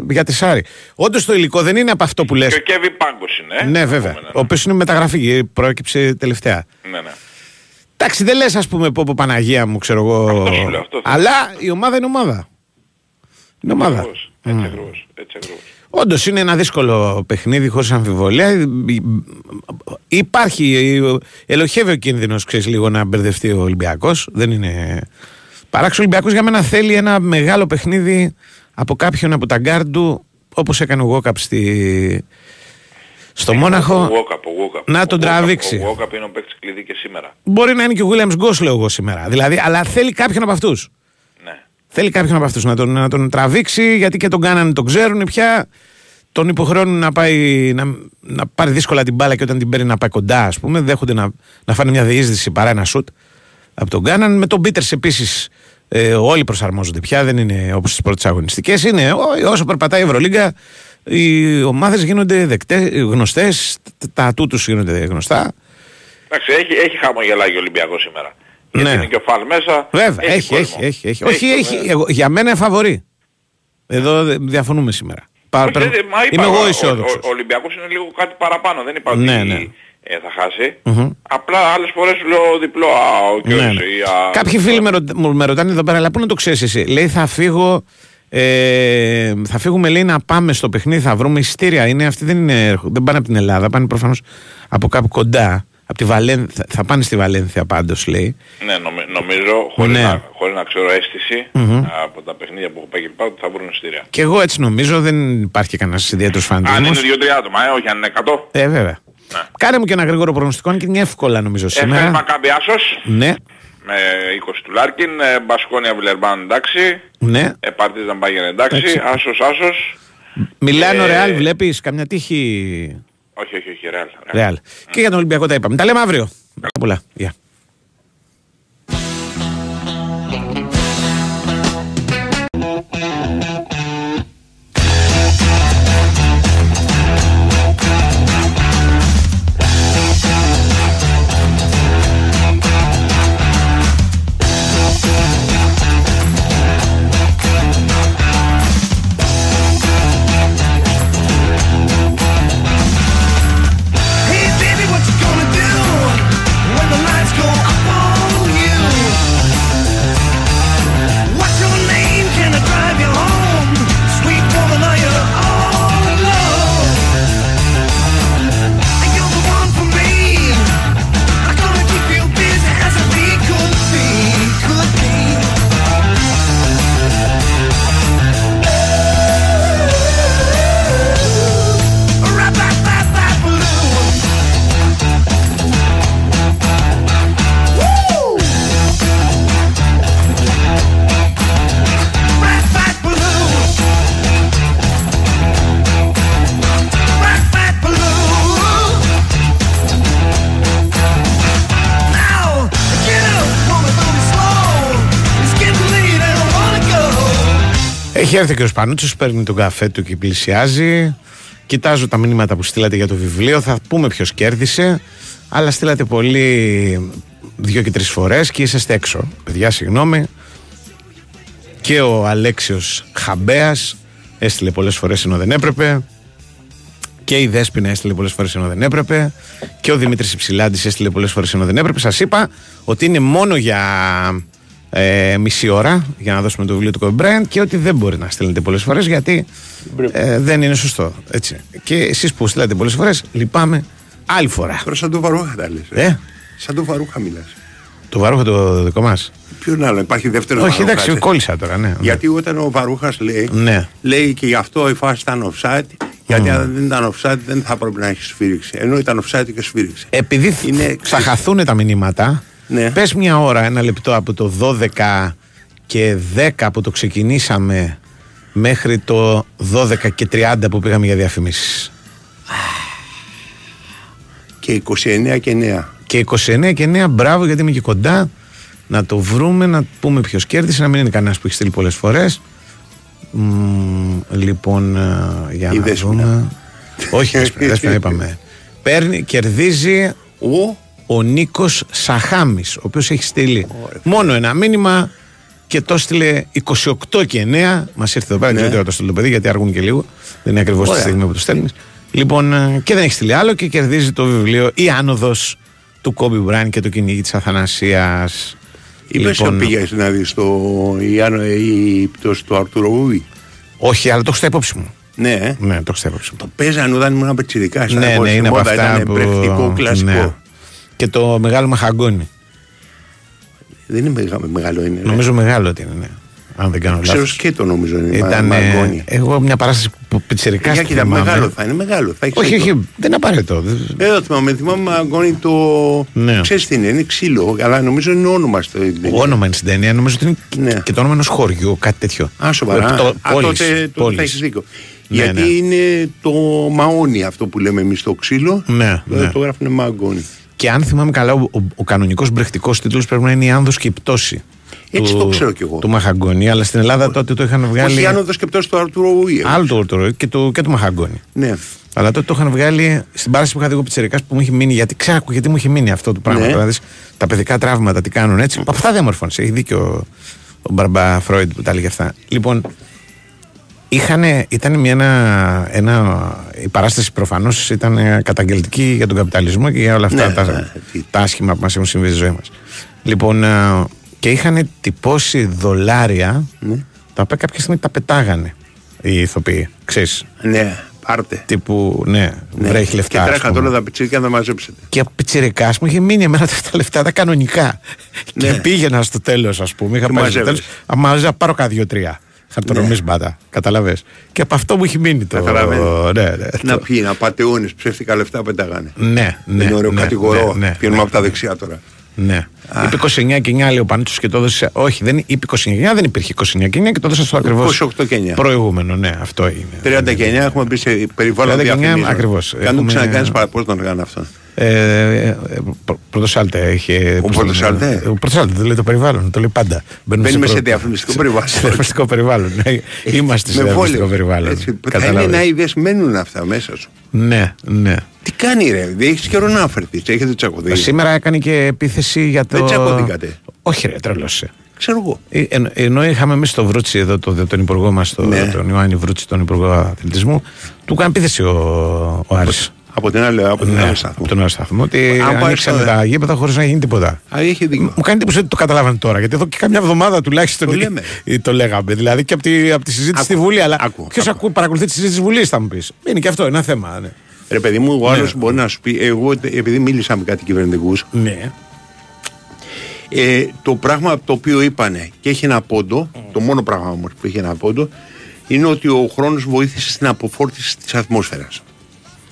για τεσάρι. Όντως το υλικό δεν είναι από αυτό που λες. Και ο Κέβι Πάγκος είναι. ε, Ναι, να βέβαια. πούμε, Ο οποίος είναι μεταγραφή, πρόκειψε τελευταία. Ναι, ναι. Εντάξει, δεν λες, ας πούμε, πω, πω Παναγία μου, ξέρω εγώ. Αυτό σου λέω, αυτό θέλω. Αλλά η ομάδα είναι ομάδα. Είναι ομάδα. Ακριβώς, Έτσι ακριβώς. Έτσι ακριβώς. Όντως είναι ένα δύσκολο παιχνίδι, χωρίς αμφιβολία. Υπάρχει, ελλοχεύει ο κίνδυνος, ξέρεις λίγο να μπερδευτεί ο Ολυμπιακός. Δεν είναι. Παράξενο ο Ολυμπιακός για μένα θέλει ένα μεγάλο παιχνίδι από κάποιον από τα γκάρντ του, όπως έκανε ο Γόκαπ στη... στο Μόναχο. Ο Walkup, ο Walkup. Να τον Ο Walkup- τραβήξει. Ο Walkup είναι ο παίκτης κλειδί και σήμερα. Μπορεί να είναι και ο Williams-Goss, λέω εγώ σήμερα. Δηλαδή, αλλά θέλει κάποιον από αυτούς. Ναι. Θέλει κάποιον από αυτούς να τον, να τον τραβήξει, γιατί και τον κάνανε, τον ξέρουν πια. Τον υποχρεώνουν να, πάει, να, να πάρει δύσκολα την μπάλα και όταν την παίρνει να πάει κοντά, ας πούμε. Δέχονται να, να φάνε μια διείσδυση παρά ένα σουτ από τον Κάναν. Με τον Πίτερς επίσης ε, όλοι προσαρμόζονται πια, δεν είναι όπως τις πρώτες αγωνιστικές. Είναι ό, όσο περπατάει η Ευρωλίγκα, οι ομάδες γίνονται γνωστές, τα ατού του γίνονται γνωστά. Εντάξει, έχει, έχει χαμογελάει ο Ολυμπιακός σήμερα. Γιατί Ναι. είναι και ο Φαλ μέσα. Βέβαια, έχει, έχει, κόσμο. έχει, έχει. Όχι, έχει. κόσμο, Εγώ, για μένα είναι φαβορή. Εδώ δε- διαφωνούμε σήμερα. Πα- Όχι, πρέπει- δεν- μα είπα, Είμαι ο- εγώ ο- αισιόδοξος. Ο, ο Ολυμπιακός είναι λίγο κάτι παραπάνω. Δεν είπα Ναι, ότι ναι. ε, θα χάσει. Μμμ. Απλά άλλες φορές σου λέω διπλό. Α, ο Ναι, κύριος, ναι. ή, α, Κάποιοι φίλοι με, ρω- μου με ρωτάνε εδώ πέρα, αλλά πού να το ξέρεις εσύ; Λέει θα φύγω. Ε, θα φύγουμε λέει να πάμε στο παιχνίδι, θα βρούμε εισιτήρια. Είναι, αυτοί δεν, είναι, δεν πάνε από την Ελλάδα, πάνε προφανώς από κάπου κοντά. Από τη Βαλένθ-, θα, θα πάνε στη Βαλένθια πάντως, λέει. Ναι, νομι- νομίζω, χωρίς, Ναι. να, χωρίς να ξέρω αίσθηση, από τα παιχνίδια που έχω πάει και λοιπά, ότι θα βρουν εισιτήρια. Και εγώ έτσι νομίζω, δεν υπάρχει κανένας ιδιαίτερος Αν είναι φανατισμό. δύο-τρία άτομα, ε, όχι αν είναι 100. Ε, βέβαια. Κάνε μου και ένα γρήγορο προγνωστικό, αν και είναι εύκολα νομίζω Εφές σήμερα. Μακάμπι Άσος Ναι, με 20 του Λάρκιν, ε, Μπασκόνια Βιλερμπάν εντάξει, ναι. ε, Παρτίζαν Μπάγερν εντάξει, Εντάξει. Άσος Άσος, Μιλάνο Ε, Ρεάλ, βλέπεις καμιά τύχη. Όχι όχι όχι Ρεάλ. Ρεάλ. Και για τον Ολυμπιακό τα είπαμε. Τα λέμε αύριο. Πολλά. Γεια. Έχει έρθει και ο Σπανούτσος, παίρνει τον καφέ του και πλησιάζει. Κοιτάζω τα μηνύματα που στείλατε για το βιβλίο. Θα πούμε ποιος κέρδισε. Αλλά στείλατε πολύ δύο και τρεις φορές και είσαστε έξω. Παιδιά, συγγνώμη. Και ο Αλέξιος Χαμπέας έστειλε πολλές φορές ενώ δεν έπρεπε. Και η Δέσποινα έστειλε πολλές φορές ενώ δεν έπρεπε. Και ο Δημήτρης Υψηλάντης έστειλε πολλές φορές ενώ δεν έπρεπε. Σας είπα ότι είναι μόνο για ε, μισή ώρα για να δώσουμε το βιβλίο του Kobe Bryant και ότι δεν μπορεί να στέλνετε πολλές φορές γιατί ε, δεν είναι σωστό. Έτσι. Και εσείς που στείλατε πολλές φορές λυπάμαι άλλη φορά. Τώρα σαν το βαρούχα τα λες. Ε, Σαν το βαρούχα μιλάς. το βαρούχο το δικό μας. Ποιον άλλο, υπάρχει δεύτερο Όχι, βαρούχας, εντάξει, ε. κόλλησα τώρα, ναι. Γιατί όταν ο Βαρούχας λέει, Ναι. λέει και γι' αυτό η φάση ήταν offside, γιατί αν δεν ήταν offside δεν θα πρέπει να έχει σφύριξει. Ενώ ήταν offside και σφύριξε. Επειδή θ- Είναι- θα χαθούν τα μηνύματα, Ναι. πες μια ώρα, ένα λεπτό από το 12 και 10 που το ξεκινήσαμε μέχρι το 12 και 30 που πήγαμε για διαφημίσεις. Και 29 και 9. Και 29 και 9, μπράβο γιατί είμαι και κοντά. Να το βρούμε, να πούμε ποιος κέρδισε, να μην είναι κανένας που έχει στείλει πολλές φορές. Λοιπόν, ε, για Η να Δέσποινα. δούμε. Όχι, Δέσποινα, Δέσποινα είπαμε. Παίρνει, κερδίζει Ο, ο Νίκος Σαχάμης, ο οποίος έχει στείλει μόνο ένα μήνυμα και το έστειλε 28 και 9. Μας ήρθε εδώ πέρα, δεν ξέρω τι ώρα το στείλει το παιδί, γιατί αργούν και λίγο. Δεν είναι ακριβώς τη Ωραία. στιγμή που το στέλνεις. Λοιπόν, ε, και δεν έχει στείλει άλλο και κερδίζει το βιβλίο Η Άνοδος του Κόμπι Μπράν και το κυνήγι της Αθανασίας. είπες λοιπόν, πήγες να δεις το, η, Άνω- η πτώση του Αρτούρο Βούι. Όχι, αλλά το έχω στα υπόψη μου. Ναι, ε. Ναι, το έχω στα υπόψη μου. το παίζανε όταν ήμουν πετσιδικά. Ναι, ναι, είναι από αυτά Ήταν που... πρακτικό, κλασικό. ναι. Και το μεγάλο μαχαγκόνι. Δεν είναι μεγα- μεγάλο, είναι. ναι. Νομίζω μεγάλο ότι είναι, ναι. Αν δεν κάνω Ξέρω λάθος. σκέτο νομίζω είναι. Ήταν, μα- ε, μαγκόνι. εγώ μια παράσταση που πιτσιρικά Για κοίτα, μεγάλο θα είναι, μεγάλο. Θα έχει Όχι, σκέτο. όχι, δεν είναι απαραίτητο. Ε, δεν θυμάμαι, θυμάμαι μαγκόνι το. Ναι. Ξέρεις τι είναι, είναι ξύλο, αλλά νομίζω είναι όνομα στο Όνομα είναι στην ταινία, νομίζω ότι είναι Ναι. και το όνομα ενός χωριού, κάτι τέτοιο. Α, σοβαρά. Το, Α, πόλης, τότε, τότε πόλης. θα έχεις δίκιο. Ναι, Γιατί ναι. είναι το μαόνι αυτό που λέμε εμείς το ξύλο. Ναι, το, ναι. το γράφουν μαγκόνι. Και αν θυμάμαι καλά, ο, ο, ο κανονικός μπρεχτικός τίτλος πρέπει να είναι η Άνδος και η πτώση. Έτσι του- το ξέρω κι εγώ. Του Μαχαγκόνη, αλλά στην Ελλάδα τότε το είχαν βγάλει. Όχι η άνοδος και πτώση του Αρτούρο Ουίε. Άλλο το Ορτορό και του, και του Μαχαγκόνη. Ναι. Αλλά τότε το είχαν βγάλει στην παράσταση που είχα δει εγώ πιτσερικάς που μου είχε μείνει. Γιατί ξέρω γιατί μου είχε μείνει αυτό το πράγμα. Ναι. τώρα, δεις, τα παιδικά τραύματα τι κάνουν έτσι. Από αυτά διαμορφώνει. Έχει δίκιο ο, ο Μπαρμπά Φρόιντ που τα έλεγε αυτά. Λοιπόν, είχανε, ήταν μια, ένα, ένα, η παράσταση προφανώς ήταν ε, καταγγελτική για τον καπιταλισμό και για όλα αυτά Ναι, τα, ναι, τι- τα άσχημα που μας έχουν συμβεί στη ζωή μας. Λοιπόν, ε, και είχαν τυπώσει δολάρια Ναι. τα οποία κάποια στιγμή τα πετάγανε οι ηθοποιοί. Ξέρεις, Ναι, πάρτε. τύπου, ναι, Ναι. βρέχει λεφτά. Και ας τρέχα πούμε. τώρα τα πιτσίρικα να τα μαζέψετε. Και ο πιτσιρικάς μου είχε μείνει εμένα τα λεφτά τα κανονικά. Ναι. Και πήγαινα στο τέλος, ας πούμε. Είχα Και πάει στο τέλος. μαζεύες. Μάζα πάρω κάτι δύο-τρία. Χαρτονομής μπάτα. Καταλαβέ. Και από αυτό μου έχει μείνει το. Καταλαβαίνω. Ναι, ναι. Να το- πιει, να πατεώνε, ψεύτικα λεφτά πετάγανε. Ναι, ναι. είναι ωραίο ναι, κατηγορό. ναι, ναι, Πηγαίνουμε ναι. από τα δεξιά τώρα. Ναι. Είπε 29 και 9 λέει ο Πανίτσο και το έδωσε. Όχι, δεν είπε 29 και 9, δεν υπήρχε 29 και 9 και το έδωσε στο ακριβώς. 28 και 9. Προηγούμενο, ναι, αυτό είναι. 30 και 9 έχουμε μπει σε περιβάλλον 30 και 9, διαφημίσεων. ακριβώς. Κάνουμε Έχουμε- ξανακάνει παραπάνω τον έκανε αυτό. Ε, ε, πρω- Πρωτοσάλτε είχε. πώς το Πρωτοσάλτε; λένε, Ο Πρωτοσάλτε το λέει το περιβάλλον, το λέει πάντα. Μπαίνουμε σε προ- διαφημιστικό περιβάλλον. Σε διαφημιστικό περιβάλλον. ναι. Είμαστε σε Με διαφημιστικό βόλιο. περιβάλλον. Έτσι, Θα είναι Καταλάβες. να είδες, μένουν αυτά μέσα σου. Ναι, ναι. Τι κάνει ρε, δεν έχεις καιρό να φερθεί. Έχετε τσακωθεί. Σήμερα έκανε και επίθεση για το. Δεν τσακωθήκατε. Όχι, ρε, τρελώσε. Ξέρω εγώ. Ε, εν- ενώ είχαμε εμείς το Βρούτσι εδώ, το, τον υπουργό μας, Ναι. τον Ιωάννη Βρούτσι, τον υπουργό αθλητισμού, του έκανε επίθεση ο, ο Άρης. Από την άλλη, από την Ναι, άλλη σταθμό. από τον άλλο σταθμό. Ότι Αν πάει ανοίξανε στο- τα γήπεδα χωρίς να γίνει τίποτα. Α, έχει δίκιο. Μου κάνει εντύπωση ότι το καταλάβανε τώρα. Γιατί εδώ και καμιά εβδομάδα τουλάχιστον Το λέμε. ε, το λέγαμε. Δηλαδή και από τη, από τη συζήτηση Άκου, στη Βουλή. Αλλά άκου, ποιος άκου. παρακολουθεί τη συζήτηση της Βουλής, θα μου πεις. Είναι και αυτό ένα θέμα. Ναι. Ρε παιδί μου, ο άλλος Ναι. μπορεί να σου πει, εγώ επειδή μίλησα με κάτι κυβερνητικούς, ναι. ε, το πράγμα το οποίο είπανε και έχει ένα πόντο, το μόνο πράγμα όμως που έχει ένα πόντο, είναι ότι ο χρόνος βοήθησε στην αποφόρτιση της ατμόσφαιρας.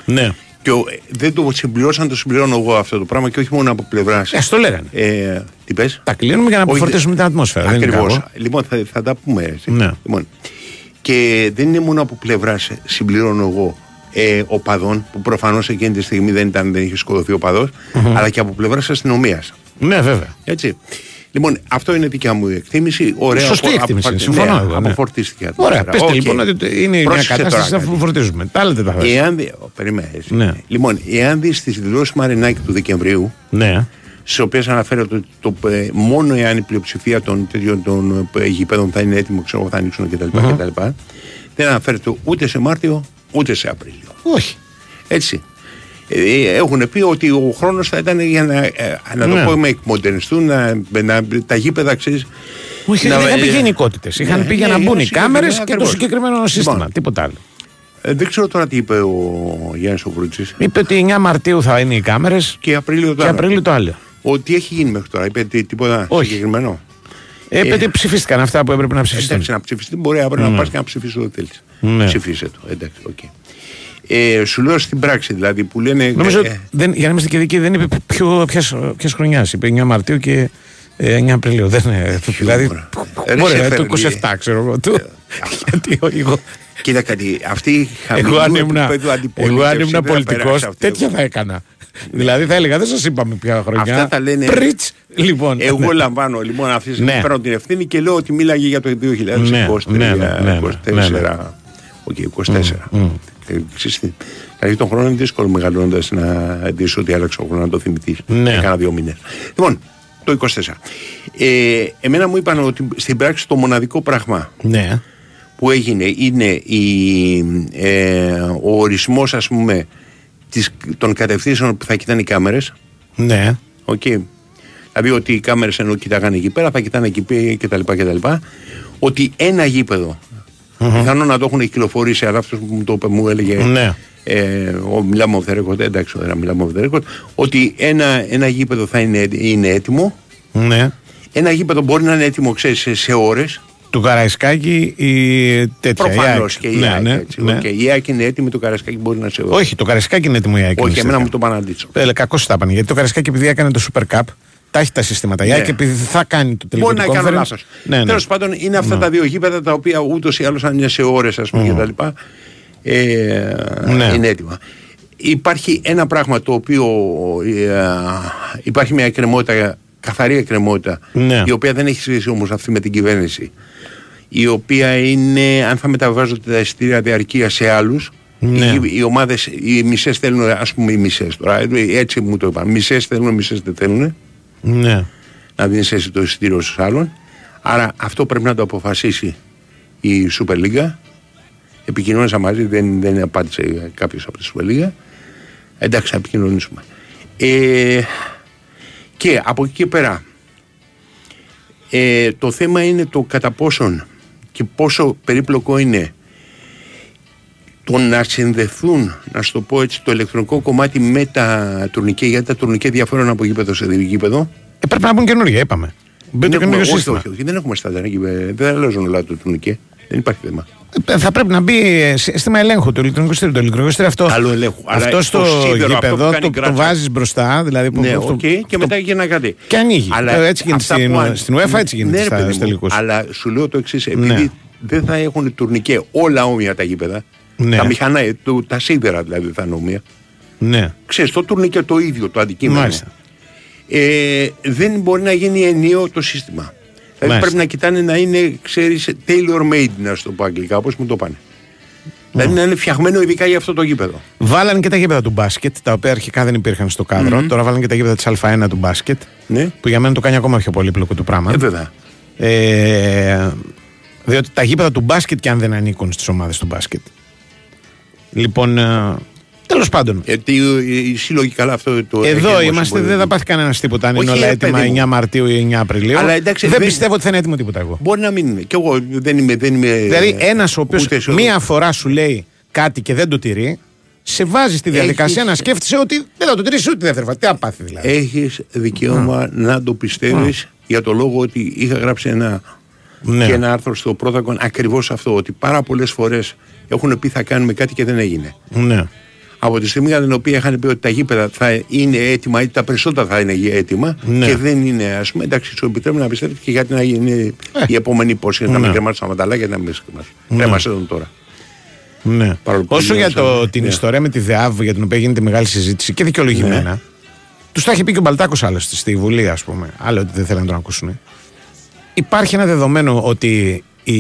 ναι. Και ο- ε, δεν το συμπληρώσαν, το συμπληρώνω εγώ αυτό το πράγμα και όχι μόνο από πλευρά. Ε, ας το λέγανε. Ε, τι πες; Τα κλείνουμε για να Όχι, αποφορτίσουμε την ατμόσφαιρα. δεν είναι Ακριβώς. κακό. Λοιπόν, θα, θα τα πούμε έτσι. Ναι. Λοιπόν, και δεν είναι μόνο από πλευρά, συμπληρώνω εγώ, ε, οπαδών, που προφανώς εκείνη τη στιγμή δεν, ήταν, δεν είχε σκοτωθεί οπαδός, αλλά και από πλευρά αστυνομίας. Ναι, βέβαια. Έτσι. Λοιπόν, αυτό είναι δικιά μου εκτίμηση. Ωραία, Σωστή απο- εκτίμηση. αποφα- Συμφωνώ ναι, εγώ, ναι. Αποφορτίστηκε. η Ωραία, ατμόσφαιρα. πετε Οκ. λοιπόν ότι είναι μια Πρόσεξε κατάσταση τώρα να κάτι. φορτίζουμε. Τα λέτε τα θέματα. Εάν δει. ο, Περιμένεις. Ναι. Λοιπόν, εάν δεις τις δηλώσεις Μαρινάκη του Δεκεμβρίου, Ναι. στις οποίες αναφέρεται ότι το, ε, μόνο εάν η πλειοψηφία των τέτοιων των ε, γηπέδων θα είναι έτοιμο, ξέρω εγώ, θα ανοίξουν κτλ. κτλ. Δεν αναφέρεται ούτε σε Μάρτιο ούτε σε Απρίλιο. Όχι. Έτσι. Ε, έχουν πει ότι ο χρόνος θα ήταν για να, ε, να το Ναι. πούμε, εκμοντερνιστούν, να, να, τα γήπεδα ξέρεις, Όχι, να- δεν είχαν πει ε, γενικότητες. Είχαν ναι, πει για ναι, να για μπουν το οι κάμερες συγκεκριμένο και το ακριβώς. συγκεκριμένο σύστημα. Λοιπόν. Τίποτα άλλο. Ε, δεν ξέρω τώρα τι είπε ο Γιάννης ο Βρούτσης. Είπε ότι 9 Μαρτίου θα είναι οι κάμερες Και Απρίλιο και τώρα. Απρίλιο το άλλο. Ότι έχει γίνει μέχρι τώρα. Είπε τι- τίποτα Όχι. συγκεκριμένο. Είπε Ε, ότι ψηφίστηκαν αυτά που έπρεπε να ψηφιστούν. Εντάξει, να ψηφιστεί μπορεί αύριο να πας και να ψηφίσεις ό,τι θέλεις. Ναι. Ψηφίσε το. Εντάξει, οκ. Ε, σου λέω στην πράξη δηλαδή που λένε. Νομίζω, ε, δεν, για να είμαστε και δικοί, δεν είπε ποια χρονιάς. Είπε 9 Μαρτίου και ε, 9 Απριλίου. Δεν είναι. Δηλαδή. μωρέ. Ρε, Μπορεί σε να είναι το φέρνει. 27, ξέρω εγώ. του. Γιατί ο- εγώ, Κοίτα κάτι, αυτή η εγώ αν χαμηλού ήμουν, επίπεδου εγώ αν αντιπολίτευση ήμουν δεν θα πολιτικός, περάσει αυτή τέτοια εγώ. θα έκανα. Δηλαδή θα έλεγα, δεν σας είπαμε ποια χρονιά. Αυτά τα λένε- Πριτς. Λοιπόν. Εγώ ναι. λαμβάνω λοιπόν αυτή τη στιγμή Ναι. παίρνω την ευθύνη και λέω ότι μίλαγε για το 2023, Ναι, ναι, ναι, ναι, 24. ναι, ναι. Οκ, 24. Ε, ξέρεις τι, Δηλαδή τον χρόνο είναι δύσκολο μεγαλώνοντας να δει ότι άλλαξε ο χρόνος να το θυμηθείς. Ναι. Έκανα δύο μήνες. Λοιπόν, το 24. Ε, εμένα μου είπαν ότι στην πράξη το μοναδικό πράγμα Ναι. που έγινε είναι η, ε, ο ορισμός ας πούμε της, των κατευθύνσεων που θα κοιτάνε οι κάμερες Ναι. Οκ. Δηλαδή ότι οι κάμερες ενώ κοιτάγανε εκεί πέρα θα κοιτάνε εκεί πέρα κτλ. κτλ. Ότι ένα γήπεδο πιθανόν να το έχουν κυκλοφορήσει αλλά αυτός που μου το είπε μου έλεγε Ναι. ε, ο, μιλάμε off the record, εντάξει δεν μιλάμε off the record ότι ένα, ένα γήπεδο θα είναι, είναι έτοιμο Ναι. ένα γήπεδο μπορεί να είναι έτοιμο ξέρεις, σε, σε ώρες Του Καραϊσκάκη η τέτοια. η Προφανώς ΑΕΚ. και η ναι, ΑΕΚ. ναι, έτσι, ναι. οκ. Η ΑΕΚ είναι έτοιμη, το Καρασκάκι μπορεί να σε Όχι, το Καραϊσκάκη είναι έτοιμο η ΑΕΚ. Όχι, είναι εμένα σε μου το πάνε αντίτσο. Ε, Κακώς τα πάνε. Γιατί το Καραϊσκάκη επειδή έκανε το Super Cup, τα έχει τα συστήματα. Η Ναι. ΑΕΚ επειδή θα κάνει το τελικό Μπορεί του να κάνω conference. λάθος. Ναι, ναι. Τέλος πάντων, είναι αυτά τα δύο γήπεδα τα οποία ούτως ή άλλως αν είναι σε ώρες, ας πούμε, κτλ. Ε, Ναι. Είναι έτοιμα. Υπάρχει ένα πράγμα το οποίο ε, υπάρχει μια εκκρεμότητα, καθαρή εκκρεμότητα, Ναι. η οποία δεν έχει σχέση όμως αυτή με την κυβέρνηση. Η οποία είναι, αν θα μεταβάζονται τα εισιτήρια διαρκεία σε άλλους, Ναι. οι, οι ομάδες, οι μισές θέλουν, ας πούμε, οι μισές τώρα, ε, έτσι μου το είπαν. Μισές θέλουν, μισές δεν θέλουν Ναι. να δίνει εσύ το εισιτήριος στου άλλων. Άρα αυτό πρέπει να το αποφασίσει η Super League. Επικοινώνησα μαζί, δεν, δεν απάντησε κάποιος από τη Super League. Εντάξει, θα επικοινωνήσουμε. Ε, και από εκεί και πέρα, ε, το θέμα είναι το κατά πόσον και πόσο περίπλοκο είναι το να συνδεθούν, να σου το πω έτσι, το ηλεκτρονικό κομμάτι με τα τουρνικέ, γιατί τα τουρνικέ διαφέρουν από γήπεδο σε γήπεδο. Ε, πρέπει να μπουν καινούργια, είπαμε. Μπει το Δεν έχουμε- καινούργιο όχι, σύστημα. όχι, όχι, δεν έχουμε στάνταρ εκεί. ε, Δεν αλλάζουν όλα το τουρνικέ. Δεν υπάρχει θέμα. Ε, Θα πρέπει να μπει ε, σύστημα ελέγχου του ηλεκτρονικού στήριου. Το ηλεκτρονικό στήριο αυτό. Άλλο ελέγχου. Αλλά Αυτό το στο σίδερο, αυτό που γήπεδο κάνει το, γκράτσα. το βάζεις μπροστά. Δηλαδή που, Ναι, αυτό- οκ, και αυτό- μετά γίνει κάτι. Και ανοίγει. Ε, έτσι γίνεται αυτά στην- που αν- στην UEFA έτσι γίνεται Ναι, ρε στα- παιδί μου, στους τελικούς. Αλλά σου λέω το εξής, επειδή Ναι. δεν θα έχουν τουρνικέ όλα όμοια τα γήπεδα. Ναι. Τα μηχανά, ε, το- τα σίδερα δηλαδή θα είναι όμοια. Ναι, Ξέρεις, το τουρνικέ το ίδιο το αντικείμενο. μάλιστα. Ε, δεν μπορεί να γίνει ενίο το σύστημα. Δηλαδή Μάλιστα. πρέπει να κοιτάνε να είναι, ξέρεις, tailor made, να σου το πω αγγλικά, όπως μου το πάνε. Δηλαδή να είναι φτιαγμένο ειδικά για αυτό το γήπεδο. Βάλανε και τα γήπεδα του μπάσκετ, τα οποία αρχικά δεν υπήρχαν στο καδρο Τώρα βάλανε και τα γήπεδα της Α1 του μπάσκετ. Ναι. Που για μένα το κάνει ακόμα πιο πολύπλοκο το πράγμα. Ε, βέβαια. Ε, διότι τα γήπεδα του μπάσκετ και αν δεν ανήκουν στις ομάδες του μπάσκετ. Λοιπόν, ε, τέλος πάντων. Γιατί ε, η σύλλογη καλά αυτό το. Εδώ έχει είμαστε, δημοσιοποιηθεί. δεν θα πάθει κανένας τίποτα αν είναι Όχι, όλα ρε, έτοιμα παιδί μου. 9 Μαρτίου ή 9 Απριλίου. Αλλά εντάξει, δεν δεν- πιστεύω ότι θα είναι έτοιμο τίποτα εγώ. Μπορεί να μην είναι. Κι εγώ δεν είμαι. Δεν είμαι Δηλαδή, ένας ο οποίος ούτε σε- μία φορά σου λέει κάτι και δεν το τηρεί, σε βάζει στη διαδικασία Έχεις- να σκέφτεσαι ότι δεν θα το τηρήσει ούτε τη δεύτερη φορά. Τι θα πάθει δηλαδή. Έχεις δικαίωμα να το πιστεύεις για το λόγο ότι είχα γράψει ένα, Ναι. και ένα άρθρο στο Πρότακον ακριβώς αυτό. Ότι πάρα πολλές φορές έχουν πει θα κάνουμε κάτι και δεν έγινε. Ναι. Από τη στιγμή για την οποία είχαν πει ότι τα γήπεδα θα είναι έτοιμα ή τα περισσότερα θα είναι έτοιμα Ναι. και δεν είναι, ας πούμε, εντάξει, σου επιτρέπει να πιστεύεις και γιατί να γίνει η επόμενη υπόσχεση να Ναι. μην κρεμάσει τα ματαλάκια και να μην κρεμάσει. Κρέμασε τον τώρα. Ναι. Παρόλο που Όσο για τελειώσαμε. το, την Ναι. ιστορία με τη ΔΕΑΒ για την οποία γίνεται μεγάλη συζήτηση και δικαιολογημένα, Ναι. τους τα έχει πει και ο Μπαλτάκος άλλωστε στη Βουλή, ας πούμε. Άλλο ότι δεν θέλουν να τον ακούσουν. Υπάρχει ένα δεδομένο ότι οι,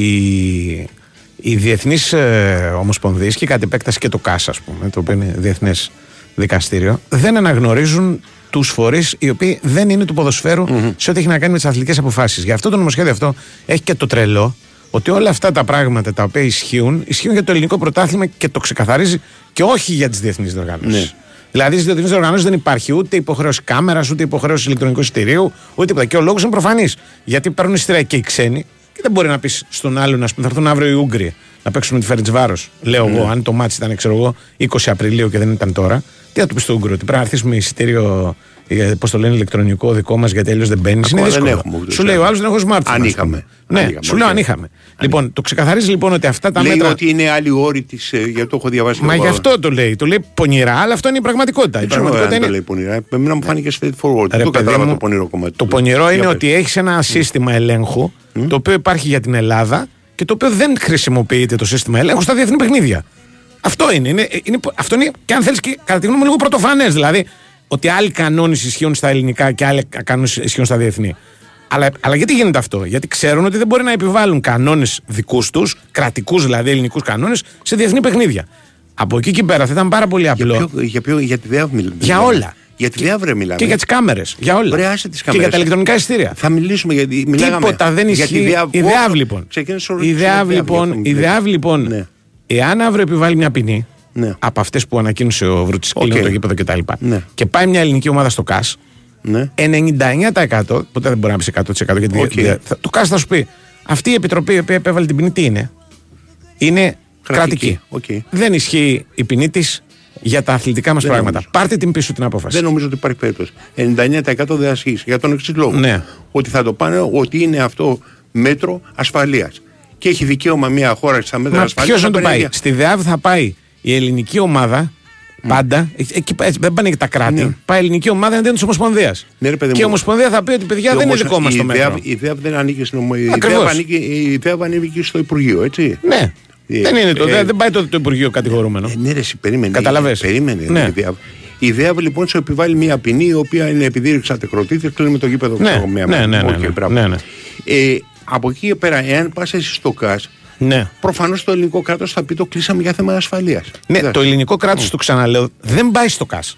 οι διεθνεί ε, ομοσπονδίες και κατ' επέκταση και το ΚΑΣ, ας πούμε, το οποίο είναι διεθνές δικαστήριο, δεν αναγνωρίζουν τους φορείς οι οποίοι δεν είναι του ποδοσφαιρου σε ό,τι έχει να κάνει με τις αθλητικές αποφάσεις. Γι' αυτό το νομοσχέδιο αυτό έχει και το τρελό ότι όλα αυτά τα πράγματα τα οποία ισχύουν, ισχύουν για το ελληνικό πρωτάθλημα και το ξεκαθαρίζει και όχι για τις διεθνείς διοργανώσεις. Ναι. Δηλαδή στις διεθνείς διοργανώσεις δεν υπάρχει ούτε υποχρέωση κάμερας, ούτε υποχρέωση ηλεκτρονικού εισιτηρίου, ούτε τίποτα. Και ο λόγος είναι προφανής. Γιατί παίρνουν εισιτήρια και οι ξένοι και δεν μπορεί να πεις στον άλλον, ας πούμε, θα έρθουν αύριο οι Ούγγροι να παίξουν με τη Φερεντσβάρο. Λέω εγώ, αν το ματς ήταν, ξέρω εγώ, 20 Απριλίου και δεν ήταν τώρα, τι θα του πεις στο Ούγγρο, ότι πρέπει να έρθει με εισιτήριο, πώς το λένε, ηλεκτρονικό δικό μας, γιατί αλλιώς δεν μπαίνεις. Είναι Ακόμα δεν δύσκολο. έχουμε ούτως Σου λέει ο ή άλλος δεν έχω smartphone. Αν ας είχαμε. πούμε. Αν Ναι, είχαμε, σου λέω οκ. αν είχαμε. Λοιπόν, το ξεκαθαρίζει λοιπόν ότι αυτά τα Λέει μέτρα. ότι είναι άλλοι όροι της. Γιατί το έχω διαβάσει. Μα εγώ. γι' αυτό το λέει. Το λέει πονηρά, αλλά αυτό είναι η πραγματικότητα. Η Δεν ξέρω αν πραγματικότητα το είναι. λέει πονηρά. Εμένα μου φάνηκε straightforward. Ρε Δεν το παιδί κατάλαβα μου, το πονηρό κομμάτι. Το του. πονηρό είναι Για πες. ότι έχεις ένα σύστημα ελέγχου το οποίο υπάρχει για την Ελλάδα και το οποίο δεν χρησιμοποιείται το σύστημα ελέγχου στα διεθνή παιχνίδια. Αυτό είναι. είναι, είναι αυτό είναι και αν θέλεις και κατά τη γνώμη μου λίγο πρωτοφανές. Δηλαδή ότι άλλοι κανόνες ισχύουν στα ελληνικά και άλλοι κανόνες ισχύουν στα διεθνή. Αλλά, αλλά γιατί γίνεται αυτό, Γιατί ξέρουν ότι δεν μπορεί να επιβάλλουν κανόνες δικούς τους, κρατικούς δηλαδή ελληνικούς κανόνες, σε διεθνή παιχνίδια. Από εκεί και πέρα θα ήταν πάρα πολύ Για, απλό. ποιο, για, ποιο, για τη ΔΕΑΒ μιλάμε. Για όλα. Για τη ΔΕΑΒ ρε μιλάμε. Και για τις κάμερες. Για όλα. Ωραία, άσε τις και για κάμερες. τα ηλεκτρονικά εισιτήρια. Θα μιλήσουμε γιατί μιλάγαμε. Τίποτα δεν για τη ισχύει. ΔΕΑΒ. Η ΔΕΑΒ λοιπόν. Ξεκίνησε Η ΔΕΑΒ λοιπόν, η ΔΕΑΒ, λοιπόν Ναι. εάν αύριο επιβάλλει μια ποινή Ναι. από αυτές που ανακοίνωσε ο Βρούτσης Οκ. το γήπεδο κτλ. Ναι. Και πάει μια ελληνική ομάδα στο ΚΑΣ, Ναι. 99% ποτέ δεν μπορεί να πει 100% γιατί Οκ. δεν- θα- το ΚΑΣ θα σου πει αυτή η επιτροπή η οποία επέβαλε την ποινή τι είναι; Είναι Κρατική. κρατική. Οκ. Δεν ισχύει η ποινή της για τα αθλητικά μας Δεν πράγματα. νομίζω. Πάρτε την πίσω την απόφαση. Δεν νομίζω ότι υπάρχει περίπτωση. 99% δεν θα ισχύσει. Για τον εξής λόγο. Ναι. Ότι θα το πάνε ότι είναι αυτό μέτρο ασφαλείας. Και έχει δικαίωμα μια χώρα στα μέτρα Μα ασφαλείας. ποιος να το πάει; Στη ΔΕΑΒ θα πάει η ελληνική ομάδα. Πάντα. Εκεί, έτσι, δεν πάνε και τα κράτη. Ναι. Πάει η ελληνική ομάδα εναντίον της Ομοσπονδίας. Ναι, ρε παιδί και η μου. Ομοσπονδία θα πει ότι παιδιά δεν είναι δικό μας το μέτρο. Η ΔΕΑΒ δεν ανήκει στην ομο... η Ακριβώς. ΔΕΑΒ ανήκει, η ΔΕΑΒ ανήκει στο Υπουργείο, έτσι. Ναι. Ε, δεν είναι το. ε, δεν- δεν πάει το, το Υπουργείο κατηγορούμενο. Ε, ναι, ρε, εσύ, περίμενε. Καταλαβες. Περίμενε. Ναι. Ναι. Η ΔΕΑΒ. Η ΔΕΑΒ λοιπόν σου επιβάλλει μια ποινή η οποία είναι επειδή ρίξατε κροτίδες, κλείνουμε το γήπεδο Ναι, ξέρω, μια ναι, μέρα. ναι, ναι, Οκ, ναι. μπράβο. Ναι, ναι. Ε, από εκεί και πέρα, εάν πας εσύ στο ΚΑΣ, ναι. προφανώς το ελληνικό κράτος θα πει το κλείσαμε για θέμα ασφαλείας. Ναι, το ελληνικό κράτος, το ξαναλέω, δεν πάει στο ΚΑΣ.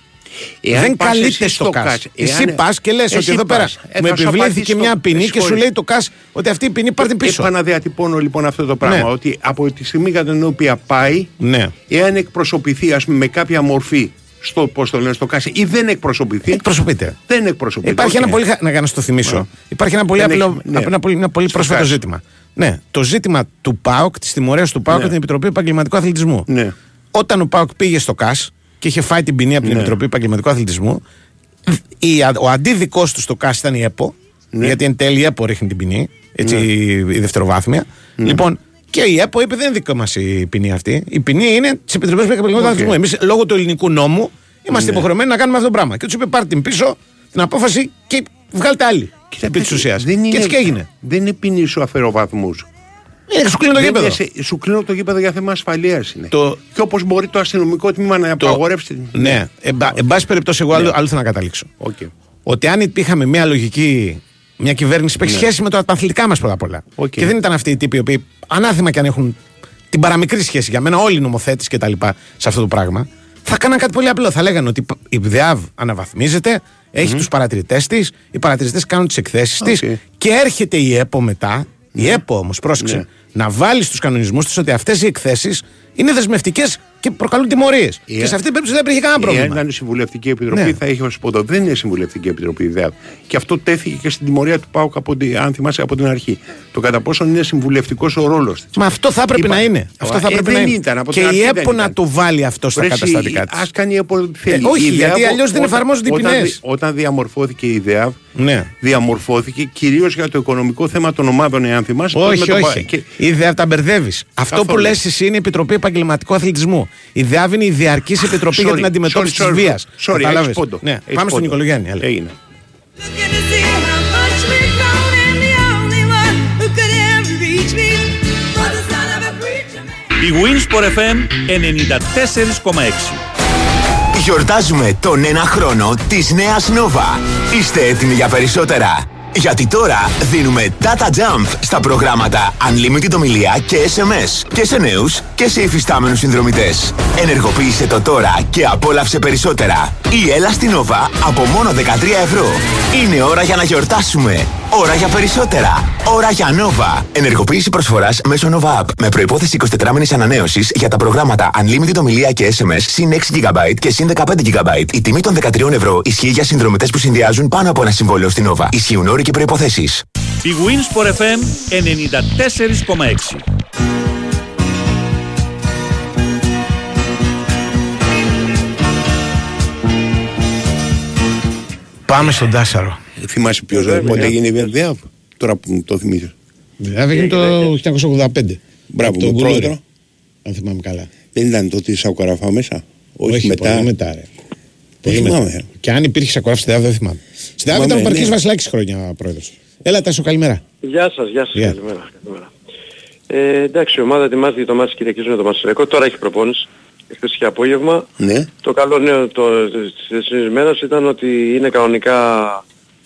Εάν δεν πας καλείται εσύ στο στο ΚΑΣ. ΚΑΣ, Εσύ εάν- πας και λες εσύ ότι εδώ πέρα πας. Ε, μου θα σου επιβλήθηκε απαντήσει μια το- ποινή με και σου συγχωρείς. λέει το ΚΑΣ ότι αυτή η ποινή πάρει την πίσω. Επαναδιατυπώνω λοιπόν αυτό το πράγμα. Ναι. Ότι από τη στιγμή κατά την οποία πάει, Ναι. εάν εκπροσωπηθεί ας πούμε, με κάποια μορφή στο, πώς το λένε, στο ΚΑΣ ή δεν εκπροσωπηθεί, Εκπροσωπείται. δεν εκπροσωπείται. Υπάρχει Οκ. ένα πολύ. χα- Να κάνω στο θυμίσω. Α. Υπάρχει ένα πολύ Δεν απλό. έχει- ναι. Ένα πολύ, ένα πολύ Στο πρόσφατο ΚΑΣ. ζήτημα. Ναι, το ζήτημα του ΠΑΟΚ, της τιμωρίας του ΠΑΟΚ Ναι. και την Επιτροπή Επαγγελματικού Αθλητισμού. Ναι. Όταν ο ΠΑΟΚ πήγε στο ΚΑΣ και είχε φάει την ποινή από την Ναι. Επιτροπή Επαγγελματικού Αθλητισμού, η, ο αντίδικός του στο ΚΑΣ ήταν η ΕΠΟ. Ναι. Γιατί εν τέλει η ΕΠΟ ρίχνει την ποινή. Έτσι, η, η δευτεροβάθμια. Λοιπόν, Και η ΕΠΟ είπε δεν είναι δικό μας η ποινή αυτή. Η ποινή είναι της Επιτροπής Επαγγελματικού Αθλητισμού. Εμείς λόγω του ελληνικού νόμου είμαστε Ναι. υποχρεωμένοι να κάνουμε αυτό το πράγμα. Και τους είπε πάρτε την πίσω την απόφαση και βγάλτε άλλη. Επί της ουσίας. Δεν Και έτσι και έγινε. Δεν είναι ποινή σου αφαιρώ βαθμούς. Ε, σου κλείνω το γήπεδο. Σου κλείνω το γήπεδο για θέμα ασφαλείας είναι. Το- Και όπως μπορεί το αστυνομικό τμήμα να Το- απαγορεύσει. Ναι, εν, πα- εν πάση περιπτώσει, εγώ άλλο, άλλο θέλω να καταλήξω. Οκ. Ότι αν είχαμε μια λογική, μια κυβέρνηση που έχει σχέση με τα αθλητικά μας πρώτα απ' όλα. Ναι. Οκ. Και δεν ήταν αυτοί οι τύποι οι οποίοι, ανάθεμα και αν έχουν την παραμικρή σχέση για μένα, όλοι οι νομοθέτες και τα λοιπά σε αυτό το πράγμα, θα κάναν κάτι πολύ απλό. Θα λέγανε ότι η ΔΕΑΒ αναβαθμίζεται, έχει τους παρατηρητές της, οι παρατηρητές κάνουν τις εκθέσεις Οκ. Ναι. της και έρχεται η ΕΠΟ μετά. Η ΕΠΟ όμως, πρόσεξε, Ναι. να βάλει στους κανονισμούς της ότι αυτές οι εκθέσεις είναι δεσμευτικές και προκαλούν τιμωρίες. Η- Και σε αυτή την περίπτωση δεν υπήρχε κανένα Εάν πρόβλημα. ήταν η συμβουλευτική επιτροπή, Ναι. θα είχε ως ποδό. Δεν είναι συμβουλευτική επιτροπή η ΔΕΑΒ. Και αυτό τέθηκε και στην τιμωρία του ΠΑΟΚ, από την- αν θυμάσαι από την αρχή. Το κατά πόσο είναι συμβουλευτικός ο ρόλος της. Μα αυτό θα έπρεπε Είπα- να είναι. Αυτό θα Ε, έπρεπε δεν να είναι. ήταν, από και την αρχή η δεν ΕΠΟ να ήταν. το βάλει αυτό στα καταστατικά της. Α κάνει η ΕΠΟ ό,τι θέλει. όχι, Η γιατί ΔΕΑΒ, αλλιώς δεν όταν- εφαρμόζονται οι όταν ποινές. δι- Όταν διαμορφώθηκε η ΔΕΑΒ, Ναι. διαμορφώθηκε κυρίως για το οικονομικό θέμα των ομάδων, εάν θυμάσαι. Όχι, με το πα- όχι. και- Η ΔΕΑΒ τα μπερδεύεις. Αυτό Καθόλου. που λες εσύ είναι η Επιτροπή Επαγγελματικού Αθλητισμού. Η ΔΕΑΒ είναι η Διαρκής Επιτροπή για Sorry, την Αντιμετώπιση sorry, της sorry, Βίας. Sorry, έχεις πόντο. Ναι, Έχεις πάμε στον πόντο. Νικολογιάννη. έλα. Έγινε. Looking to see how much we've grown and the only one who could ever reach me was the son of a preacher man. Η Winsport FM 94,6. Γιορτάζουμε τον ένα χρόνο της νέας Nova. Είστε έτοιμοι για περισσότερα. Γιατί τώρα δίνουμε Data Jump στα προγράμματα Unlimited ομιλία και SMS και σε νέους και σε υφιστάμενους συνδρομητές. Ενεργοποίησε το τώρα και απόλαυσε περισσότερα. Ή έλα στην Nova από μόνο 13 ευρώ. Είναι ώρα για να γιορτάσουμε. Ώρα για περισσότερα. Ώρα για Nova. Ενεργοποίηση προσφοράς μέσω Nova App με προϋπόθεση 24 μήνες ανανέωσης για τα προγράμματα Unlimited ομιλία και SMS συν 6 GB και συν 15 GB. Η τιμή των 13 ευρώ ισχύει για συνδρομητές που συνδυάζουν πάνω από ένα συμβόλαιο στην Nova. Ισχύουν όροι και προϋποθέσεις. Η Winsport FM 94,6. Πάμε στον Τάσαρο. Ε, Θυμάσαι ποιος Βέβαια, πότε ναι. έγινε η ΔΕΑΒ. Τώρα που μου το θυμίζει. ΔΕΑΒ έγινε το 1985. Μπράβο, Από τον με Γκουλούρη, πρόεδρο. Αν θυμάμαι καλά. Δεν ήταν τότε η Σακοραφά μέσα; Όχι, μετά. πολύ μετά. Ρε. Πολύ θυμάμαι, μετά. ε. Και αν υπήρχε σακοράφη στη ΔΕΑΒ δεν θυμάμαι. Στη ΔΕΑΒ Θυμάμαι, ήταν ο Παρκής ναι. Βασιλάκης χρόνια πρόεδρος. Έλα, Τάσο, καλημέρα. Γεια σας, γεια σας, Γεια. καλημέρα. καλημέρα. Ε, εντάξει, η ομάδα ετοιμάζεται για το μάτς Κυριακής με το Μασερικό. Τώρα έχει προπόνηση. Χθες είχε απόγευμα. Ναι. Το καλό νέο το, της θεσινής μέρας ήταν ότι είναι κανονικά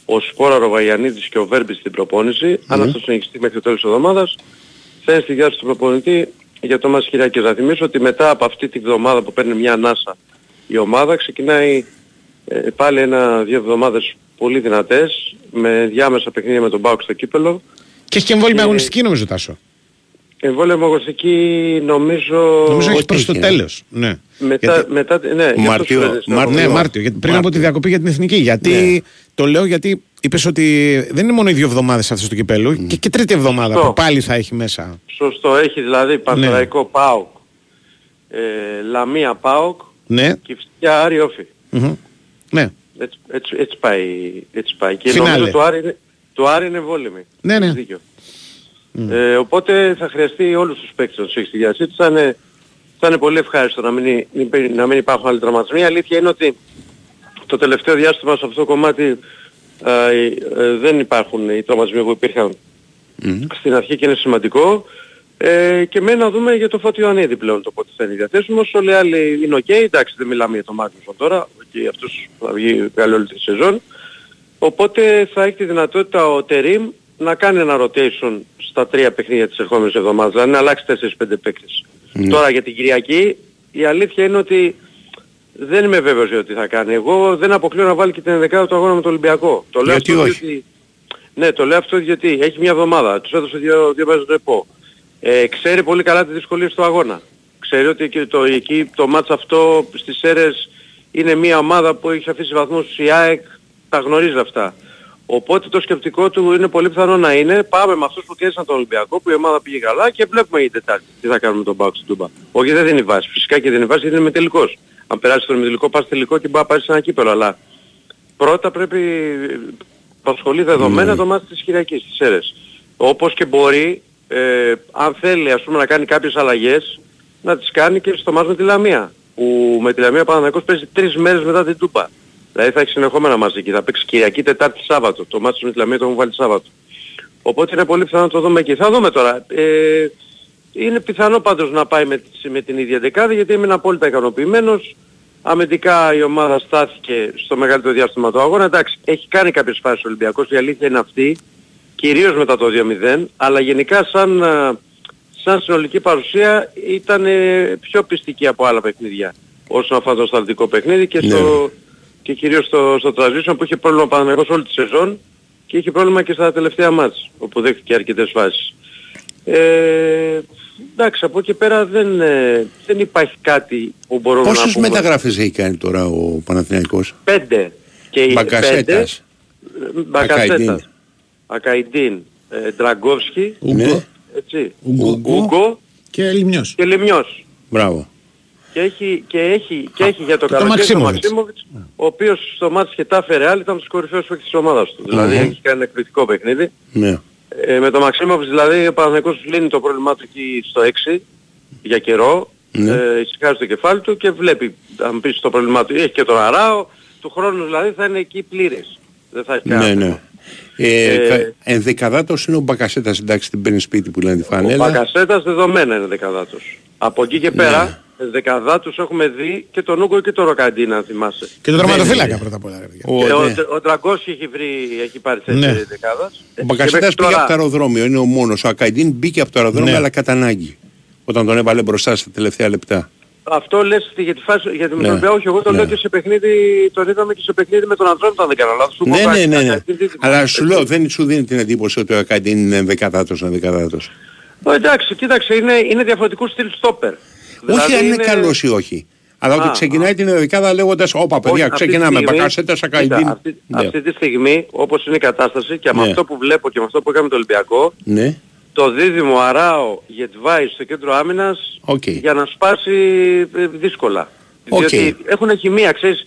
ο Σπόρα Ροβαγιαννίδης και ο Βέρμπης στην προπόνηση. Αν αυτό συνεχιστεί μέχρι το τέλος της εβδομάδας, θα είναι στη διάρκεια του προπονητή για το μάτς Κυριακής. Να θυμίσω ότι μετά από αυτή τη βδομάδα που παίρνει μια ανάσα η ομάδα ξεκινάει ε, πάλι ένα-δύο εβδομάδες πολύ δυνατές με διάμεσα παιχνίδια με τον Μπάουκ στο κύπελο. Και έχεις και εμβόλυμη Ε, αγωνιστική νομίζω, Τάσο. Εμβόλεμο αγωνιστική νομίζω... Νομίζω έχεις ότι προς το έχει, τέλος. Ναι. Μετά, Γιατί- μετά, ναι, γι' αυτό Μάρτιο- σου έδειξα. Μάρτιο- Ναι, Μάρτιο. Μάρτιο. Γιατί πριν Μάρτιο. από τη διακοπή για την εθνική. Γιατί Ναι. το λέω γιατί είπες ότι δεν είναι μόνο οι δύο εβδομάδες αυτές του κυπέλου και, και τρίτη εβδομάδα Σωστό. που πάλι θα έχει μέσα. Σωστό, έχει δηλαδή Πανσεραϊκό ΠΑΟΚ, ε, Λαμία ΠΑΟΚ Ναι. και Φυσικά Άρη Όφη. Μμμ. Ναι. Έτσι, έτσι, έτσι, πάει, έτσι πάει. Και Φινάλε. νομίζω το Άρη είναι, το Άρη είναι βόλεμη. Ναι, ναι. Έχεις δίκιο. Ε, οπότε θα χρειαστεί όλους τους παίκτες να τους έχεις στη διάθεσή τους. Θα είναι, θα είναι πολύ ευχάριστο να μην, να μην υπάρχουν άλλοι τραυματισμοί. Η αλήθεια είναι ότι το τελευταίο διάστημα σε αυτό το κομμάτι ε, ε, δεν υπάρχουν οι τραυματισμοί που υπήρχαν στην αρχή και είναι σημαντικό. Ε, και μένει να δούμε για το Φώτη Ιωαννίδη πλέον το πότε θα είναι διαθέσιμος. Όλοι οι άλλοι είναι οκ. Εντάξει δεν μιλάμε για τον Μάγνουσον τώρα. Και αυτός θα βγει καλή όλη τη σεζόν. Οπότε θα έχει τη δυνατότητα ο Τερίμ να κάνει ένα rotation στα τρία παιχνίδια της ερχόμενης εβδομάδας. Δηλαδή να αλλάξει 4-5 παίκτες. Τώρα για την Κυριακή η αλήθεια είναι ότι δεν είμαι βέβαιος για τι θα κάνει. Εγώ δεν αποκλείω να βάλει και την 11 του αγώνα με τον Ολυμπιακό. Το λέω Γιατί αυτό όχι; διότι... Ναι, το λέω αυτό γιατί έχει μια εβδομάδα. Τους έδωσε δύο, δύο μέρες το ΕΠΟ. Ε, ξέρει πολύ καλά τις δυσκολίες του αγώνα. Ξέρει ότι και το, εκεί το μάτς αυτό στις αίρες είναι μια ομάδα που έχει αφήσει βαθμούς η ΑΕΚ, τα γνωρίζει αυτά. Οπότε το σκεπτικό του είναι πολύ πιθανό να είναι πάμε με αυτούς που κέρδισαν τον Ολυμπιακό που η ομάδα πήγε καλά και βλέπουμε η Τετάρτη τι θα κάνουμε με τον Πάουκ στην Τούμπα. Όχι δεν είναι η βάση. Φυσικά και δεν είναι η βάση γιατί είναι με τελικός. Αν περάσει τον τελικό πας τελικό και μπορεί να πάρεις ένα κύπελο. Αλλά πρώτα πρέπει απασχολεί δεδομένα το μάτι της Κυριακής, της αίρες. Όπως και μπορεί ε, αν θέλει ας πούμε να κάνει κάποιες αλλαγές, να τις κάνει και στο μάτς με τη Λαμία. Που με τη Λαμία ο Παναθηναϊκός παίζει τρεις μέρες μετά την Τούπα. Δηλαδή θα έχει συνεχόμενα μαζί και θα παίξει Κυριακή, Τετάρτη, Σάββατο. Το μάτς με τη Λαμία το έχουν βάλει Σάββατο. Οπότε είναι πολύ πιθανό να το δούμε εκεί. Θα δούμε τώρα. Ε, είναι πιθανό πάντως να πάει με, τις- με την ίδια δεκάδα γιατί ήμουν απόλυτα ικανοποιημένος. Αμυντικά η ομάδα στάθηκε στο μεγαλύτερο διάστημα του αγώνα. Εντάξει, έχει κάνει κάποιες φάσεις ο Ολυμπιακός, η αλήθεια είναι αυτή. Κυρίως μετά το 2-0, αλλά γενικά σαν, α, σαν συνολική παρουσία ήταν ε, πιο πιστική από άλλα παιχνίδια όσον αφορά το σταλτικό παιχνίδι και, στο, και κυρίως στο, στο transition που είχε πρόβλημα ο Παναγενικός όλη τη σεζόν και είχε πρόβλημα και στα τελευταία μάτς όπου δέχτηκε αρκετές φάσεις. Ε, εντάξει, από εκεί πέρα δεν, ε, δεν υπάρχει κάτι που μπορούμε Πόσες να πούμε. μεταγραφές έχει κάνει τώρα ο Παναθηναϊκός; Πέντε. Και οι Μπακασέτας. πέντε, ε, Μπακασέτας. Ακαϊντίν. Ακαϊντίν. Ε, Ντραγκόφσκι. Ναι. Έτσι. Ούγκο. Ούγκο Και Λιμνιός. και Λιμιός. Μπράβο. Και έχει, και έχει, και έχει για το και το καλοκαίρι τον Μαξίμοβιτς. Μαξίμοβιτς, ο οποίος στο μάτς Χετάφε Ρεάλ ήταν στους κορυφαίους παίκτες της ομάδας του. Δηλαδή έχει κάνει ένα εκπληκτικό παιχνίδι. Ναι. Ε, με τον Μαξίμοβιτς δηλαδή ο Παναθηναϊκός λύνει το πρόβλημά του εκεί στο 6 για καιρό. Ναι. Ε, ησυχάζει το κεφάλι του και βλέπει αν πεις το πρόβλημά του. Έχει και τον Αράο. Του χρόνου δηλαδή θα είναι εκεί πλήρες. Δεν θα έχει Ναι, κανένα ναι. Θέμα. Ε, Ε, κα- ενδεκαδάτος είναι ο Μπακασέτας, εντάξει την παίρνει σπίτι που λένε τη Ο φανέλα. Μπακασέτας δεδομένα είναι δεκαδάτος. Από εκεί και Ναι. πέρα δεκαδάτους έχουμε δει και τον Ούγκο και τον Ροκαντίνα αν θυμάσαι. Και τον τερματοφύλακα πρώτα απ' όλα. ρε παιδιά. Ο, Και ναι. ο, ο Τραγκός έχει βρει, έχει πάρει θέση Ναι. δεκάδας. Ο Μπακασέτας πήγε από το αεροδρόμιο, είναι ο μόνος. Ο Ακαϊντίν μπήκε από το αεροδρόμιο Ναι. αλλά κατά ανάγκη. Όταν τον έβαλε μπροστά στα τελευταία λεπτά. Αυτό λες στη- για τη φάση, για την Ναι. ναι. όχι εγώ το Ναι. λέω και σε παιχνίδι, τον είδαμε και σε παιχνίδι με τον Αντρών, αν δεν κάνω λάθος. Του Ναι, είπα, ναι, ναι, ναι. «Ακαϊντίν δίδυμο». Αλλά σου λέω δεν σου δίνει την εντύπωση ότι ο Ακαϊντίν είναι δεκαδάτος, είναι δεκαδάτος. Ε, Εντάξει, κοίταξε, είναι, είναι διαφορετικού στυλ στόπερ. Όχι αν είναι καλός ή όχι. Αλλά ότι Α, ξεκινάει την δεκάδα λέγοντας «Όπα παιδιά, Όχι, αυτή τη ξεκινάμε, στιγμή- Μπακασέτας, κοίτα, Ακαϊντίν». Αυτή, Ναι. αυτή τη στιγμή, όπως είναι η κατάσταση και με Ναι. αυτό που βλέπω και με αυτό που έκαμε το Ολυμπιακό, Ναι. Το δίδυμο Αράο Γεντβάι στο κέντρο άμυνας Οκ. για να σπάσει ε, δύσκολα. Οκ. Διότι έχουν χημεία, ξέρεις.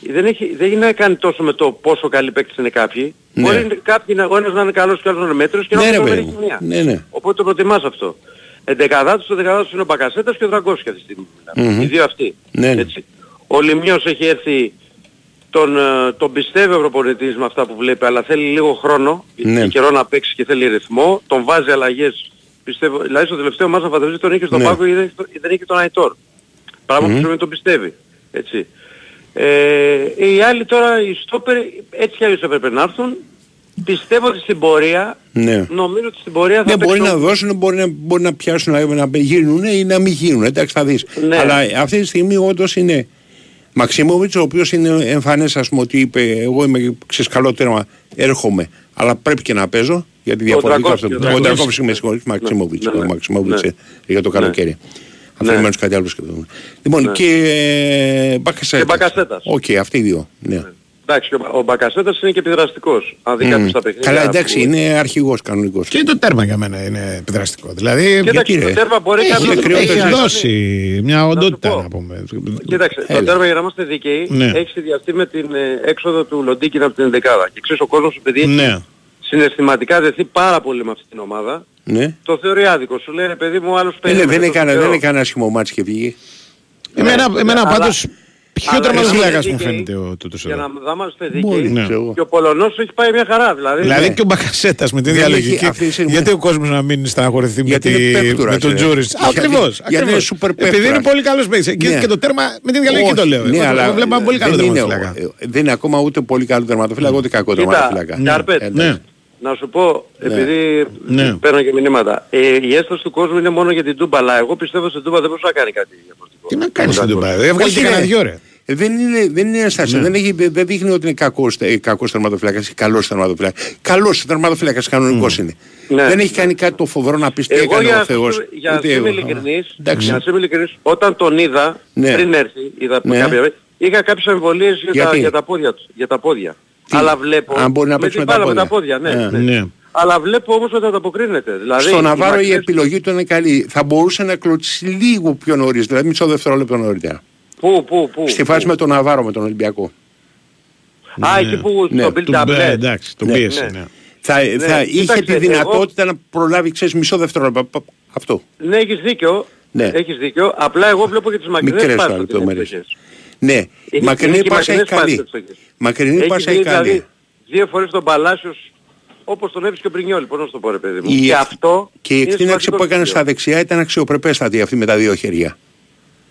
Δεν, έχει, δεν είναι να κάνει τόσο με το πόσο καλοί παίκτες είναι κάποιοι. Ναι. Μπορεί κάποιοι, να- ο ένας να είναι καλός και ο άλλος να είναι μέτριος και να Ναι, έχουν ρε, τρομερή παιδί μου. χημεία. Ναι, ναι. Οπότε το προτιμάς αυτό. Εντεκαδάτος, εντεκαδάτος είναι ο Μπακασέτας και ο Ντραγκόφσκι αυτή τη στιγμή. Μμμ. Οι δύο αυτοί. Ναι, ναι. Έτσι. Ο Λημνιός έχει έρθει τον, ε, τον πιστεύει ο προπονητής με αυτά που βλέπει, αλλά θέλει λίγο χρόνο Ναι. και καιρό να παίξει και θέλει ρυθμό. Τον βάζει αλλαγές, πιστεύω, δηλαδή στο τελευταίο μάτς να φανταστείς τον είχε στον Ναι. πάγκο ή δεν, ή δεν είχε τον Αϊτόρ. Πράγμα που σημαίνει τον πιστεύει. Έτσι. Ε, οι άλλοι τώρα, οι στόπερ, έτσι κι αλλιώς έπρεπε να έρθουν. Πιστεύω ότι στην πορεία, Ναι. νομίζω ότι στην πορεία θα Ναι, μπορεί παίξουν- να δώσουν, μπορεί να, μπορεί να πιάσουν, να, να γίνουν ή να μην γίνουν. Εντάξει, θα δεις. Ναι. Αλλά αυτή τη στιγμή όντως είναι Μαξίμοβιτς, ο οποίος είναι εμφανές, ας πούμε, ότι είπε εγώ είμαι ξέρεις, καλό τέρμα, έρχομαι, αλλά πρέπει και να παίζω, γιατί διαφορετικά αυτό. Ντραγκόφσκι, ο Ο Ντραγκόφσκι. Ντραγκόφσκι, με συγχωρείς, Μαξίμοβιτς, ναι, ο ναι. Μαξίμοβιτς Ναι. ε, για το καλοκαίρι. Αν Ναι. θέλουμε να κάτι άλλος σκεφτούμε. Λοιπόν, και ε, Μπακασέτας. Και Μπακασέτας. Οκ, αυτοί οι δύο. Ναι. Εντάξει, και ο, ο Μπακασέτας είναι και επιδραστικός. Αν δει Μμ. κάποιος τα παιχνίδια. Καλά, εντάξει, που- είναι αρχηγός κανονικός. Και το τέρμα για μένα είναι επιδραστικό. Δηλαδή Κοίταξε, γιατί, το ρε; τέρμα μπορεί έχει, κάποιος να το κρυό έχει το παίξει. δώσει μια οντότητα πω. να πούμε. Κοίταξε, Έλα. το τέρμα για να είμαστε δικαίοι Ναι. έχει συνδυαστεί με την ε, έξοδο του Λοντίκιν από την 11 Και ξέρεις ο κόσμος επειδή έχει Ναι. συναισθηματικά δεθεί πάρα πολύ με αυτή την ομάδα, Ναι. το θεωρεί άδικο. Σου λέει ρε παιδί μου ο άλλος Ε, περίμενε. δεν το έκανε, Θεό. δεν έκανε άσχημο μάτς και βγήκε. Εμένα, Ναι, εμένα αλλά- πάντως πιο αλλά τερματοφύλακας είναι μου δίκαιοι. φαίνεται ο τούτος Για εδώ. να είμαστε Μπορεί, δίκαιοι. Ναι. ξέρω εγώ. Και ο Πολωνός έχει πάει μια χαρά. Δηλαδή, Δηλαδή Ναι. και ο Μπακασέτας με την Δεν ίδια έχει λογική. αυτή τη στιγμή- Γιατί ο κόσμος να μην στεναχωρηθεί με, Γιατί τη, είναι παίκτουρας, με τον ε. Τζούρις. Γιατί- Ακριβώς. γιατί είναι ακριβώς. σούπερ Επειδή είναι παίκτουρας. πολύ καλός παίκτης. Και, Ναι. και το τέρμα με την ίδια λογική Όχι, το λέω. Ναι, Εγώ- αλλά εγώ βλέπω ένα πολύ καλό δεν είναι, τερματοφύλακα. ε, δεν είναι ακόμα ούτε πολύ καλό τερματοφύλακα, ούτε κακό Κοίτα, τερματοφύλακα. Κάρπετ, Ε, Ναι. να σου πω, επειδή Ναι. παίρνω και μηνύματα, ε, η έστωση του κόσμου είναι μόνο για την Τούμπα, αλλά εγώ πιστεύω στην Τούμπα δεν μπορούσε να κάνει κάτι διαφορετικό. Τι να κάνεις στην Εντάξει. Τουμπά. Έβγαλε Όχι, και κανένα ρε. δυο ρε. Ε, Δεν είναι, δεν είναι ένσταση. Ναι. Δεν, έχει, δεν δεν δείχνει ότι είναι κακός, ε, κακός τερματοφύλακας ή καλός τερματοφύλακας. Καλός τερματοφύλακας κανονικός είναι. Ναι. Δεν έχει κάνει κάτι το φοβερό να πει τι Εγώ έκανε για, ο Θεός. για να ούτε είμαι εγώ. ειλικρινής, Εντάξει. για να είμαι ειλικρινής, όταν τον είδα, Ναι. πριν έρθει, είδα Ναι. κάποια, είχα κάποιες αμφιβολίες για, τα, Γιατί; για τα πόδια τους. Για τα πόδια. Τι; Αλλά βλέπω... Αν μπορεί να με παίξει την με τα μπάλα, με τα πόδια. πόδια. Ναι, Ε. ναι. Ναι. Αλλά βλέπω όμως ότι ανταποκρίνεται. Δηλαδή, Στο Ναβάρο η μακριές- επιλογή του είναι καλή. Θα μπορούσε να κλωτσίσει λίγο πιο νωρίς, δηλαδή μισό δευτερόλεπτο νωρίτερα. Πού, πού, πού. Στη πού; φάση με τον Ναβάρο, με τον Ολυμπιακό. Α, εκεί που Ναι, στο Του build-up, μπε, ναι. εντάξει, τον Ναι, πίεσε. ναι. ναι. Θα, θα είχε κοίταξε, τη εγώ- δυνατότητα να προλάβει, ξέρεις, μισό δευτερόλεπτο. Πα- πα- Αυτό. Ναι, έχεις δίκιο. Ναι. Έχεις δίκιο. Απλά εγώ βλέπω και τις μακρινές Μικρές πάσες τώρα ότι είναι λεπτομέρειες. επιτυχές. Ναι, Είναι- η μακρινή είναι και πάσα έχει μακρινές καλή. πάσες επιτυχές. Μακρινή Έχει πάσα δει, έχει καλή. δηλαδή, δύο φορές τον Παλάσιος όπως τον έβρισκε ο Μπρινιόλη. Πώς να σου το πω ρε παιδί μου. Η Και εκ- αυτό και η είναι εκτείναξη σημαντικό που έκανε στοιχείο. στα δεξιά ήταν αξιοπρεπέστατη αυτή με τα δύο χέρια.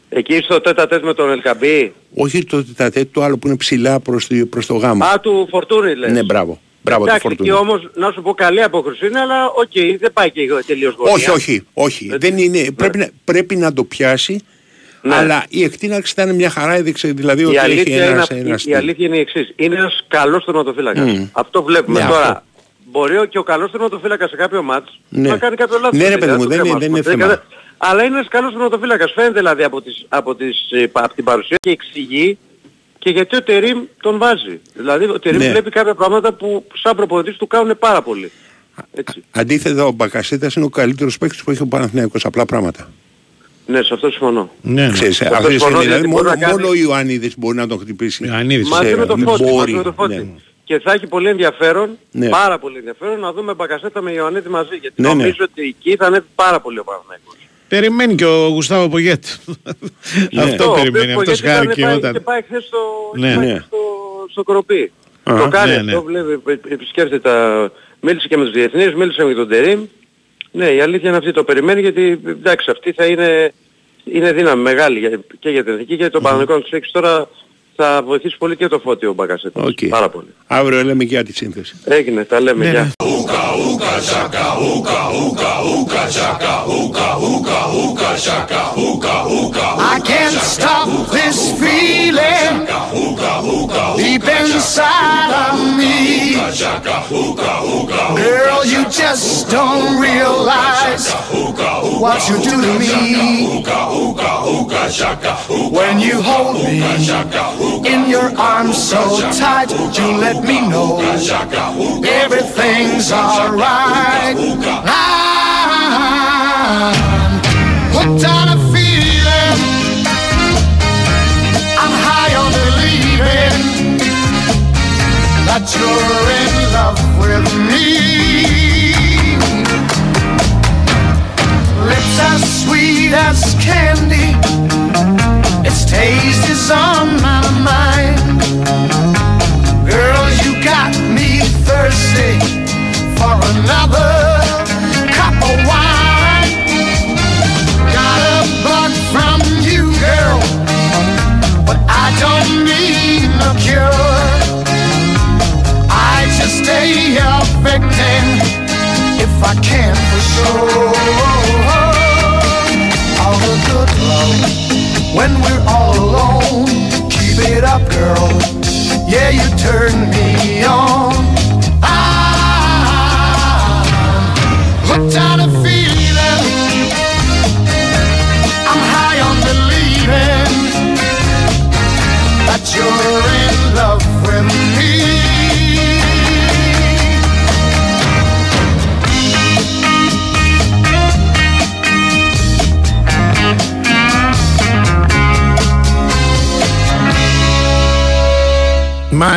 Εκεί στο τέτα τέτ με τον Ελκαμπή. Όχι το τετατέτ, το άλλο που είναι ψηλά προς, τη- προς το γάμα. Α, του Φορτούνη λες. ναι, μπράβο. Μπράβο το Εντάξει, φορτούνι. και όμως να σου πω καλή απόκριση είναι, αλλά οκ, δεν πάει και τελείως γωνία. Όχι, όχι, όχι. Ε, Δεν είναι, ναι. πρέπει, να, πρέπει να το πιάσει, Ναι. αλλά η εκτείναξη ήταν μια χαρά, έδειξε δηλαδή ότι Η έχει αλήθεια, είναι, ένα, αυτή- ένα η, η στυλ. αλήθεια είναι η εξής. Είναι ένας καλός τερματοφύλακας. Μμ. Αυτό βλέπουμε Ναι, τώρα. αυτό. Μπορεί ο- και ο καλός τερματοφύλακας σε κάποιο μάτς Ναι. να κάνει κάποιο λάθος. Ναι, ρε δεν παιδί μου, το δεν είναι- θέμα δεν αυτό. είναι θέμα. κατα- Αλλά είναι ένας καλός τερματοφύλακας. Φαίνεται δηλαδή από, τις, από, τις, ε, από την παρουσία και εξηγεί και γιατί ο Τερίμ τον βάζει. Δηλαδή ο Τερίμ Ναι. βλέπει κάποια πράγματα που σαν προπονητής του κάνουν πάρα πολύ. Έτσι. Αντίθετα, ο Μπακασίτας είναι ο καλύτερος παίκτης που έχει ο Παναθηναϊκός. Απλά πράγματα. Ναι, σε αυτό συμφωνώ. Ναι, ναι. Ξέρεις, Αυτό αυτή τη συμφωνώ, στιγμή, δηλαδή, γιατί μπορεί μόνο, να κάνει- μόνο ο Ιωαννίδης μπορεί να τον χτυπήσει. Ιωαννίδης. Μαζί σε- με το με φώτι, μπορεί, μαζί με το φώτι. ναι. Και θα έχει πολύ ενδιαφέρον, Ναι. πάρα πολύ ενδιαφέρον να δούμε Μπακασέτα με Ιωαννίδη μαζί. Γιατί Ναι, ναι. νομίζω ότι εκεί θα ανέβει πάρα πολύ ο Παναθηναϊκός. Περιμένει και ο Γουστάβο Πογέτ. Αυτό ο οποίος περιμένει. Αυτός Πογέτη ήταν- χάρηκε πάει- όταν. Και πάει χθες στο, Ναι. πάει Ναι. στο, στο Κροπή. Α, το κάνει ναι, αυτό, ναι. βλέπει, ε, επισκέφτεται τα... Μίλησε και με τους διεθνείς, μίλησε με τον Τερίμ. Ναι, η αλήθεια είναι αυτή, το περιμένει γιατί εντάξει αυτή θα είναι, είναι δύναμη μεγάλη για- και για την εθνική και για τον Παναθηναϊκό να τους έχεις τώρα θα βοηθήσει πολύ και το Φώτη ο Μπακασέτας. Οκ. Πάρα πολύ. Αύριο λέμε και για τη σύνθεση. Έγινε, τα λέμε. Ναι, ooga, ooga, chaka, ooga, hookah, ooga, chaka, ooga, ooga, ooga, chaka, ooga, ooga. I can't stop this feeling deep inside of me. Girl, you just don't realize what you do to me when you hold me in your arms so tight. You let me know everything's alright. I'm hooked on a feeling. I'm high on believing that you're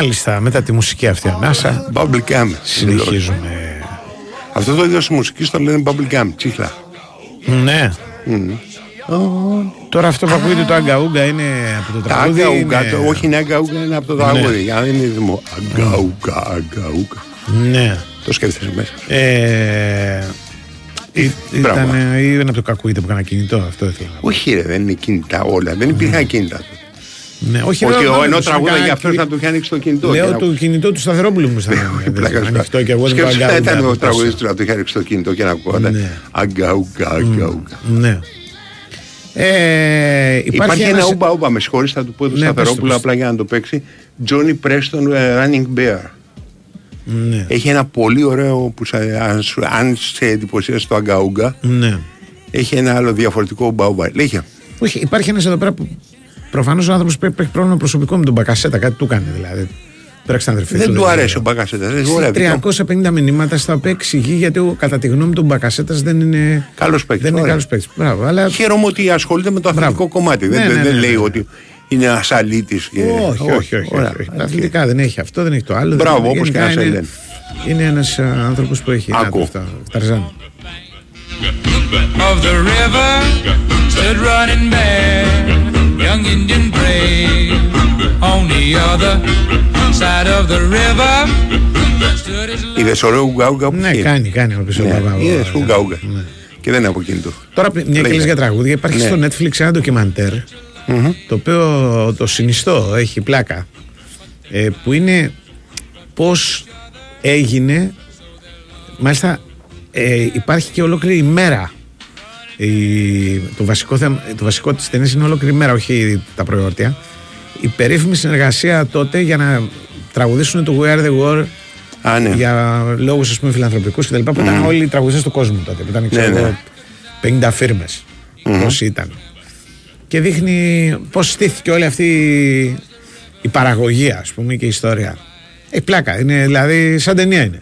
Μάλιστα, μετά τη μουσική αυτή ανάσα, Bubblegum. συνεχίζουμε. Αυτό το είδο μουσική το λένε Bubblegum. Τσίχλα. Ναι. Τώρα αυτό που ακούγεται το αγκαούγκα είναι από το Τα τραγούδι. αγκαούγκα, είναι- το- όχι είναι αγκαούγκα, είναι από το τραγούδι. Για να δεν είναι δημο. Αγκαούγκα, αγκαούγκα. Ναι. Το σκέφτεσαι μέσα. Ε, ή- Μπράβο. ήταν, ή ήταν από το κακούγεται που έκανα κινητό, αυτό ήθελα. να πω. Όχι, ρε, δεν είναι κινητά όλα. Δεν υπήρχαν κινητά. Τότε. Ναι, όχι, Όχι, λέω, ο- μάλλον ενώ το τραγούδα έκανα για αυτός κλικ. να του είχε ανοίξει το κινητό. και Λέω να- το κινητό του Σταυρόπουλου μου ήταν Πλάκα σου ανοιχτό και εγώ δεν Σκέψου, πάω θα ήταν αγκαούγκα. ο τραγουδιστής του να του είχε ανοίξει το κινητό και να ακούγονταν. Ναι. Αγκαούγκα, αγκαούγκα. Ναι. Ε, υπάρχει, Υπάρχει ένα ένας- ούμπα ούμπα, με συγχωρείς, θα του πω το Ναι, πες το, Σταθερόπουλο πες το. απλά για να το παίξει. Johnny Preston ε, Running Bear. Ναι. Έχει ένα πολύ ωραίο που σε- αν, σου- αν σε εντυπωσίασε το αγκαούγκα, ναι. έχει ένα άλλο διαφορετικό ούμπα ούμπα. Λέγε. Όχι, υπάρχει ένας εδώ πέρα που προφανώς ο άνθρωπος πρέπει έχει πρόβλημα προσωπικό με τον Μπακασέτα, κάτι του έκανε δηλαδή. Πέραξε την αδερφή Δεν του δεν αρέσει ο ξέρω. Μπακασέτας. Δεν ωραία, δικό. 350 μηνύματα στα οποία εξηγεί γιατί ο, κατά τη γνώμη του Μπακασέτας δεν είναι. Καλός παίκτης, Δεν είναι ωραία. καλός παίκτης. Μπράβο, αλλά. Χαίρομαι ότι ασχολείται με το αθλητικό Μπράβο. κομμάτι. δεν Ναι, δεν- ναι, δεν ναι, λέει ναι. ότι είναι ασαλήτη. Όχι, όχι, όχι. όχι, Ωραία. όχι. Τα αθλητικά δεν έχει αυτό, δεν έχει το άλλο. Μπράβο, δεν, όπως και γενικά ένας είναι Έλλην. Είναι ένας α, άνθρωπος που έχει. να Άκου. το αυτό, Ταρζάν. Of the river stood running bare. Young Indian brave on the other side of the river stood his Είδες ωραίο ουγγά-ουγγά που Ναι, είχε. κάνει, κάνει ο πίσω Ναι, μπαμπά. είδες ουγγά-ουγγά. Και δεν είναι από εκείνη του. Τώρα, μια και λες για τραγούδια, υπάρχει Ναι. στο Netflix ένα ντοκιμαντέρ το οποίο το συνιστώ, έχει πλάκα. ε, που είναι πώς έγινε. Μάλιστα, ε, υπάρχει και ολόκληρη ημέρα. Η, το, βασικό θέμα, το βασικό της ταινίας είναι ολόκληρη ημέρα, όχι τα προϊόρτια. Η περίφημη συνεργασία τότε για να τραγουδήσουν το We Are The War Α, ναι. για λόγους ας πούμε φιλανθρωπικούς κτλ. που ήταν όλοι οι τραγουδιστές του κόσμου τότε. Που ήταν ξέρω, Ναι, εγώ, 50 φίρμες. Πόσοι ήταν. Και δείχνει πώς στήθηκε όλη αυτή η παραγωγή, ας πούμε, και η ιστορία. Έχει πλάκα. Είναι, δηλαδή, σαν ταινία είναι.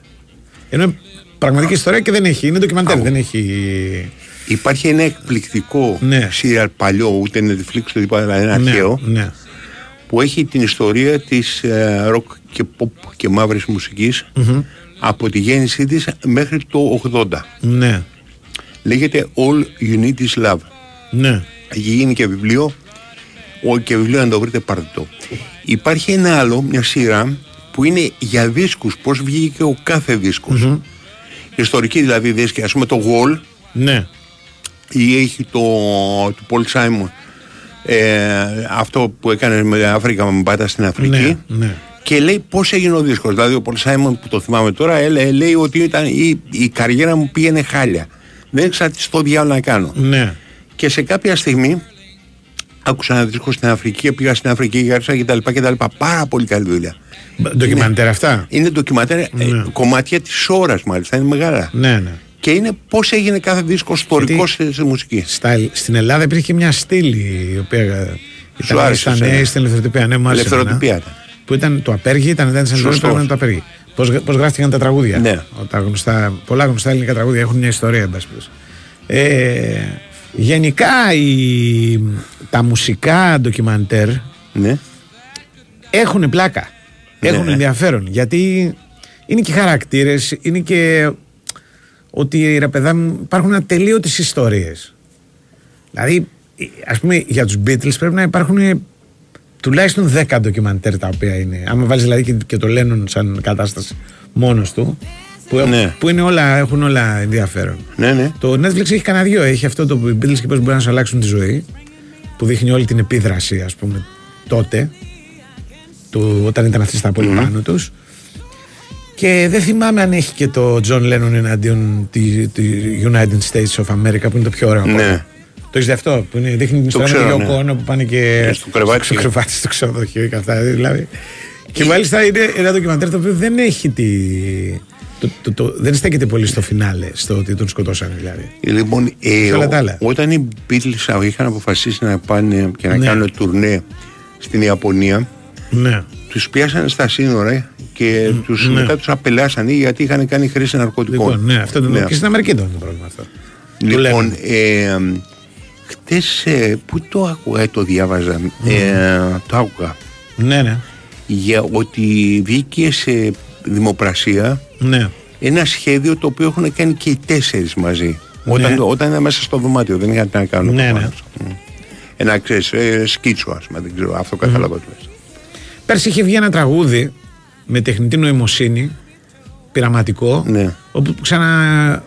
Ενώ είναι πραγματική ιστορία και δεν έχει. Είναι ντοκιμαντέρ, δεν έχει. Υπάρχει ένα εκπληκτικό Ναι. serial παλιό, ούτε Netflix ούτε τίποτα, αλλά είναι αρχαίο, Ναι, ναι. που έχει την ιστορία της ε, rock και pop και μαύρης μουσικής από τη γέννησή της μέχρι το 80. Ναι. Λέγεται All You Need Is Love. Ναι. Έχει γίνει και βιβλίο, ο- και βιβλίο να το βρείτε πάρτε το. Υπάρχει ένα άλλο, μια σειρά που είναι για δίσκους, πώς βγήκε ο κάθε δίσκος. Ιστορική δηλαδή δίσκη, ας πούμε το Wall Ναι. ή έχει το του Paul Simon ε, αυτό που έκανε με Αφρικα με μπάτα στην Αφρική Ναι. ναι. και λέει πώς έγινε ο δίσκος δηλαδή ο Paul Simon που το θυμάμαι τώρα έλε- λέει ότι ήταν, η, η καριέρα μου πήγαινε χάλια δεν ήξερα τι στο διάλογο να κάνω ναι. και σε κάποια στιγμή άκουσα ένα δίσκο στην Αφρική πήγα στην Αφρική γύρισα κτλ. κτλ. πάρα πολύ καλή δουλειά Ντοκιμαντέρ αυτά; είναι ντοκιματέρ ε, Ναι. κομμάτια της ώρας μάλιστα είναι μεγάλα Ναι, ναι. και είναι πώς έγινε κάθε δίσκο ιστορικός στη στη μουσική Στα, στην Ελλάδα υπήρχε και μια στήλη η οποία ήταν άρεσε στα εσένα. νέα στην ελευθεροτυπία. Ναι, μου άρεσε Ελευθεροτυπία εμένα. ήταν. Που ήταν το απέργη, ήταν, δεν ήταν Σωστός. ήταν το απέργη. Πώς, πώς γράφτηκαν τα τραγούδια. Ναι. Τα γνωστά, πολλά γνωστά ελληνικά τραγούδια έχουν μια ιστορία, εν πάση περιπτώσει. ε, γενικά η, τα μουσικά ντοκιμαντέρ ναι. έχουν πλάκα. Ναι. Έχουν ενδιαφέρον. Γιατί είναι και χαρακτήρες, είναι και ότι ρε παιδά μου υπάρχουν ατελείωτες ιστορίες. Δηλαδή, ας πούμε, για τους Beatles πρέπει να υπάρχουν τουλάχιστον 10 ντοκιμαντέρ τα οποία είναι. Άμα βάλεις δηλαδή και, και το Lennon σαν κατάσταση μόνος του, που, Ναι. που είναι όλα, έχουν όλα ενδιαφέρον. Ναι, ναι. Το Netflix έχει κανένα δυο. Έχει αυτό το Beatles και πώς μπορεί να σου αλλάξουν τη ζωή. Που δείχνει όλη την επίδραση, ας πούμε, τότε. Του, όταν ήταν αυτοί στα πολύ πάνω τους. Και δεν θυμάμαι αν έχει και το John Lennon εναντίον τη, τη United States of America που είναι το πιο ωραίο. ακόμα. Ναι. Το έχεις δει αυτό που είναι, δείχνει την ιστορία με ξέρω, τον ναι. Yoko Ono που πάνε και στο κρεβάτι. στο, κρεβάτι στο ξενοδοχείο και αυτά. Δηλαδή. Και μάλιστα είναι ένα ντοκιμαντέρ το οποίο δεν έχει τη. Το, το, το, δεν στέκεται πολύ στο φινάλε, στο ότι τον σκοτώσανε δηλαδή. Λοιπόν, ε, Σε όλα ο- τα άλλα. όταν οι Beatles είχαν αποφασίσει να πάνε και να Ναι. κάνουν τουρνέ στην Ιαπωνία, Ναι. τους πιάσανε στα σύνορα και τους, ναι. μετά τους απελάσανε γιατί είχαν κάνει χρήση ναρκωτικών. Λοιπόν, ναι, αυτό το Ναι. και στην Αμερική ήταν το πρόβλημα αυτό. Του Λοιπόν, λέμε. ε, χτες, ε, πού το άκουγα, ε, το διάβαζα, ε, το άκουγα, Ναι, ναι. Για ότι βγήκε σε δημοπρασία ναι. ένα σχέδιο το οποίο έχουν κάνει και οι τέσσερις μαζί. Ναι. Όταν, όταν ήταν μέσα στο δωμάτιο, δεν είχαν τι να κάνουν. Ναι, ναι. προφανώς. Μμ. Ένα ξέρεις, ε, σκίτσο, ας πούμε, δεν ξέρω, αυτό κατάλαβα τι λες. Πέρσι είχε βγει ένα τραγούδι με τεχνητή νοημοσύνη, πειραματικό, Ναι. όπου ξανά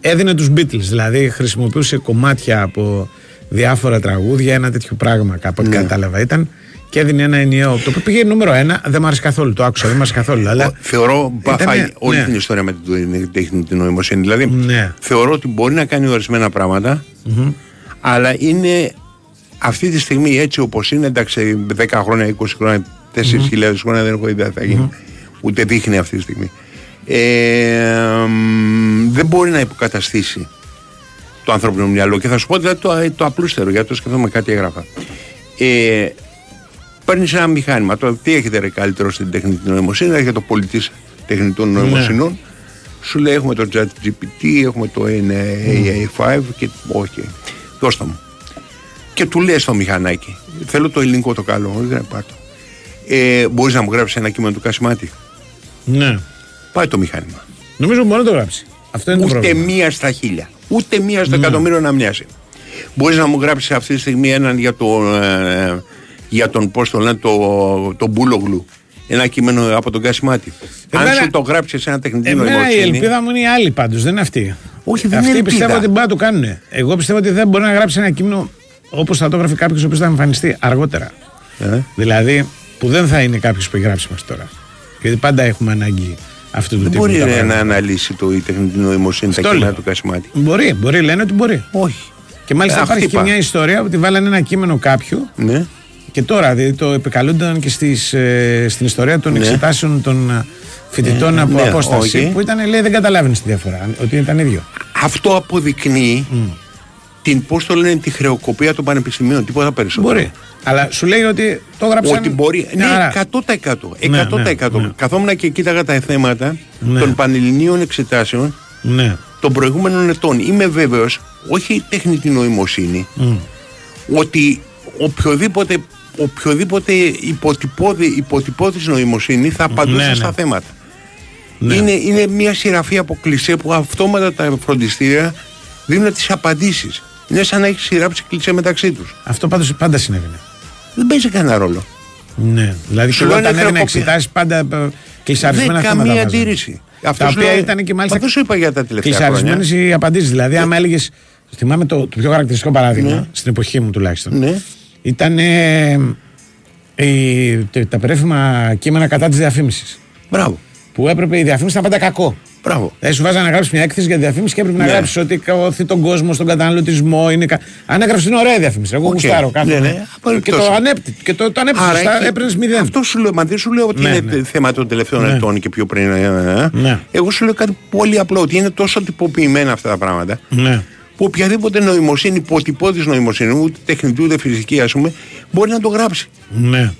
έδινε τους Beatles, δηλαδή χρησιμοποιούσε κομμάτια από διάφορα τραγούδια, ένα τέτοιο πράγμα κάπου ό,τι Ναι. κατάλαβα ήταν και έδινε ένα ενιαίο, το οποίο πήγε νούμερο ένα, δεν μου άρεσε καθόλου, το άκουσα, δεν μου άρεσε καθόλου, αλλά Θεωρώ μπαφάει Ήτανε- όλη ναι. την ιστορία με την τεχνητή νοημοσύνη. Δηλαδή, Ναι. θεωρώ ότι μπορεί να κάνει ορισμένα πράγματα, αλλά είναι αυτή τη στιγμή έτσι όπως είναι, εντάξει, 10 χρόνια, 20 χρόνια, 4.000 χρόνια δεν έχω ιδέα τι θα γίνει. Ούτε δείχνει αυτή τη στιγμή. Ε, μ, δεν μπορεί να υποκαταστήσει το ανθρώπινο μυαλό. Και θα σου πω δηλαδή, το, το απλούστερο, γιατί το σκέφτομαι κάτι έγραφα. Ε, Παίρνεις ένα μηχάνημα. Τώρα, τι έχετε ρε καλύτερο στην τεχνητή νοημοσύνη, έχετε το πολιτής τεχνητών νοημοσύνων. Σου λέει έχουμε το ChatGPT, έχουμε το AI5 και όχι. Δώστα μου. Και του λέει στο μηχανάκι, θέλω το ελληνικό το καλό, όχι δεν πάρ' το. Ε, μπορείς να μου γράψεις ένα κείμενο του Κασιμάτη; ναι. Πάει το μηχάνημα. Νομίζω μπορεί να το γράψει. Αυτό είναι το Ούτε πρόβλημα. μία στα χίλια. Ούτε μία Ναι. στο εκατομμύριο να μοιάζει. Μπορείς να μου γράψεις αυτή τη στιγμή έναν για, το, ε, για τον πώς το λένε, το, το Μπούλογλου. Ένα κείμενο από τον Κασιμάτη. Αν Εμένα- σου το γράψει σε ένα τεχνητή Εμένα η νοημοσύνη. ελπίδα μου είναι η άλλη πάντως, δεν είναι αυτή. Όχι, δεν Αυτοί είναι πιστεύω ελπίδα. ότι μπορεί να το κάνουν. Εγώ πιστεύω ότι δεν μπορεί να γράψει ένα κείμενο όπως θα το έγραφε κάποιος ο οποίος θα εμφανιστεί αργότερα. Ε. Δηλαδή που δεν θα είναι κάποιος που έχει γράψει μέχρι τώρα. Γιατί πάντα έχουμε ανάγκη αυτού του Δεν τύπου. μπορεί τα ρε, πράγματα. να αναλύσει το, η τεχνητή νοημοσύνη τα Αυτό κείμενα λέω. του Κασιμάτη. Μπορεί, μπορεί, λένε ότι μπορεί. Όχι. Και μάλιστα Ε, υπάρχει και χτύπα. μια ιστορία ότι βάλανε ένα κείμενο κάποιου Ναι. Και τώρα δηλαδή, το επικαλούνταν και στις, ε, στην ιστορία των Ναι. εξετάσεων των ε, φοιτητών Ε, από ναι, απόσταση όχι. που ήταν, λέει, δεν καταλάβαινες τη διαφορά, ότι ήταν ίδιο. Αυτό αποδεικνύει την, πώς το λένε, τη χρεοκοπία των πανεπιστημίων. Τίποτα περισσότερο. Μπορεί. Αλλά σου λέει ότι το έγραψαν. Ότι μπορεί. μια Ναι, χαρά. 100%. 100%. Ναι, ναι, ναι. Καθόμουν και κοίταγα τα θέματα Ναι. των πανελληνίων εξετάσεων Ναι. των προηγούμενων ετών. Είμαι βέβαιος, όχι τεχνητή νοημοσύνη, ότι οποιοδήποτε, οποιοδήποτε υποτυπώδη, υποτυπώδης νοημοσύνη θα απαντούσε Ναι, ναι. στα θέματα. Ναι. Είναι, είναι μια σειραφή από κλισέ που αυτόματα τα φροντιστήρια δίνουν τις απαντήσεις. Είναι σαν να έχει σειράψει κλισέ μεταξύ τους. Αυτό πάντως πάντα συνέβαινε. Δεν παίζει κανένα ρόλο. Ναι. Δηλαδή Σου και λέω όταν είναι έδινε χρεοκοπία. εξετάσεις πάντα ε, κλεισαρισμένα Δεν θέματα. καμία βάζανε. αντίρρηση. Τα Αυτός σου οποία λέω- ήταν και μάλιστα Αυτός σου είπα για τα τελευταία κλεισαρισμένε χρόνια. οι απαντήσεις. Δηλαδή, άμα έλεγε. Θυμάμαι το, το πιο χαρακτηριστικό παράδειγμα, στην εποχή μου τουλάχιστον. Ναι. Ήταν ε, η- τε- τα περίφημα κείμενα κατά της διαφήμισης. Μπράβο. Που έπρεπε η διαφήμιση να ήταν πάντα κακό. Μπράβο. Δηλαδή, σου βάζανε να γράψεις μια έκθεση για διαφήμιση και έπρεπε να Ναι. γράψεις ότι ωθεί τον κόσμο στον καταναλωτισμό. Είναι κα... Αν έγραψες την ωραία διαφήμιση. Εγώ Οκ. γουστάρω κάθε. Ναι, ναι. και Απολύτως. το ανέπτυ. Και το, το ανέπτυξες. σωστά, έχει- έπαιρνες μηδέν. Αυτό σου λέω, μα δεν σου λέω ότι Ναι, είναι ναι. θέμα των τελευταίων Ναι. ετών και πιο πριν. ε, ε, ε. Ναι. Εγώ σου λέω κάτι πολύ απλό, ότι είναι τόσο τυποποιημένα αυτά τα πράγματα, Ναι. Που οποιαδήποτε νοημοσύνη, υποτυπώδης νοημοσύνη, ούτε τεχνητή ούτε φυσική, ας πούμε, μπορεί να το γράψει. Ναι.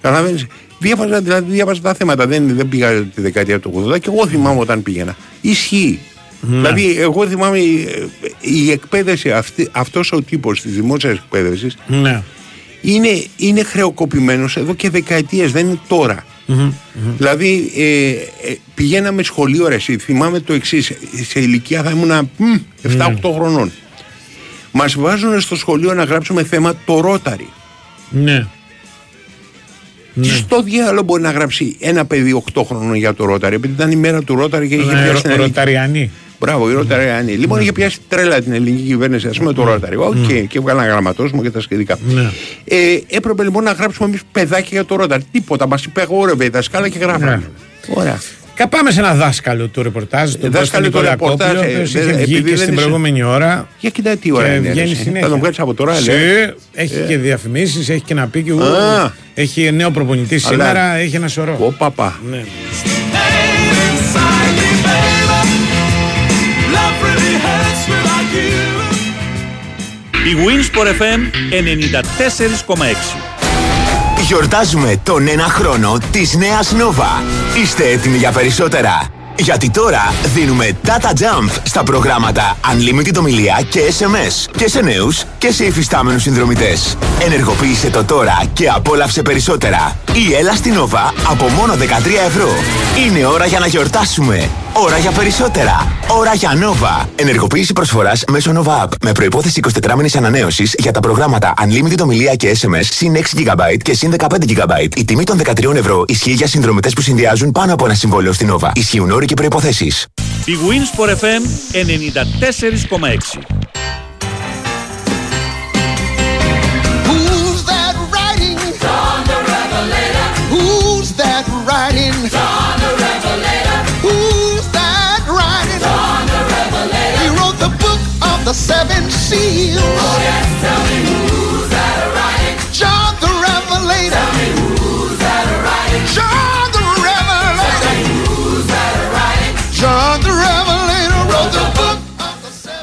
Καταλαβαίνεις; Διάβαζα, δηλαδή, διάβαζα τα θέματα. Δεν, δεν πήγα τη δεκαετία του 80 και εγώ θυμάμαι όταν πήγαινα. Ισχύει. Δηλαδή, εγώ θυμάμαι η, η εκπαίδευση, αυτή, αυτός ο τύπος της δημόσιας εκπαίδευσης Ναι. είναι, είναι χρεοκοπημένος εδώ και δεκαετίες, δεν είναι τώρα. Δηλαδή, ε, ε, πηγαίναμε σχολείο ρε εσύ, θυμάμαι το εξής. Σε ηλικία θα ήμουν 7-8 χρονών. Μας βάζουν στο σχολείο να γράψουμε θέμα το ρόταρι. Ναι. Τι στο διάολο μπορεί να γράψει ένα παιδί 8 χρονών για το ρόταρι, επειδή ήταν η μέρα του ρόταρι και είχε Ναι, πιάσει την ρο- ελληνική. Ροταριανή. Μπράβο, η ρόταρι Λοιπόν, είχε πιάσει τρέλα την ελληνική κυβέρνηση, ας πούμε, το ρόταρι. Οκ, και έβγαλα ένα γραμματόσημο και τα σχετικά. Ναι. Ε, έπρεπε λοιπόν να γράψουμε εμείς παιδάκια για το ρόταρι. Τίποτα, μας είπε εγώ ρε παιδί, δασκάλα και γράφαμε. Ναι. Ωραία. Κα- Πάμε σε ένα δάσκαλο του ρεπορτάζ, τον δάσκαλο Κώστα του Νικολακόπουλο, ο ρεπορτάζ, οποίος ε, είχε ε, βγει επειδή και δεν στην είσαι- προηγούμενη ώρα. Για κοιτά τι ώρα και είναι. βγαίνει ρε, συνέχεια. Θα τον βγάλεις από τώρα, Συ, λέει. Έχει Ε. και διαφημίσεις, έχει και να πει και ου, Α. Έχει νέο προπονητή Αλλά- σήμερα, έχει ένα σωρό. Ω παπά. Ναι. Η Winsport FM 94,6. Γιορτάζουμε τον ένα χρόνο της νέας Nova. Είστε έτοιμοι για περισσότερα. Γιατί τώρα δίνουμε data jump στα προγράμματα Unlimited ομιλία και SMS και σε νέους και σε υφιστάμενους συνδρομητές. Ενεργοποίησε το τώρα και απόλαυσε περισσότερα. Η έλα στην Nova από μόνο 13 ευρώ. Είναι ώρα για να γιορτάσουμε. Ώρα για περισσότερα. Ώρα για Nova. Ενεργοποίηση προσφοράς μέσω Nova App με προϋπόθεση 24 μήνες ανανέωσης για τα προγράμματα Unlimited ομιλία και SMS συν 6 GB και συν 15 GB. Η τιμή των 13 ευρώ ισχύει για συνδρομητές που συνδυάζουν πάνω από ένα συμβόλαιο στην Nova. Ισχύουν όροι και προϋποθέσεις. Η Winsport FM 94,6. Who's that writing? John the Revelator. Who's that writing?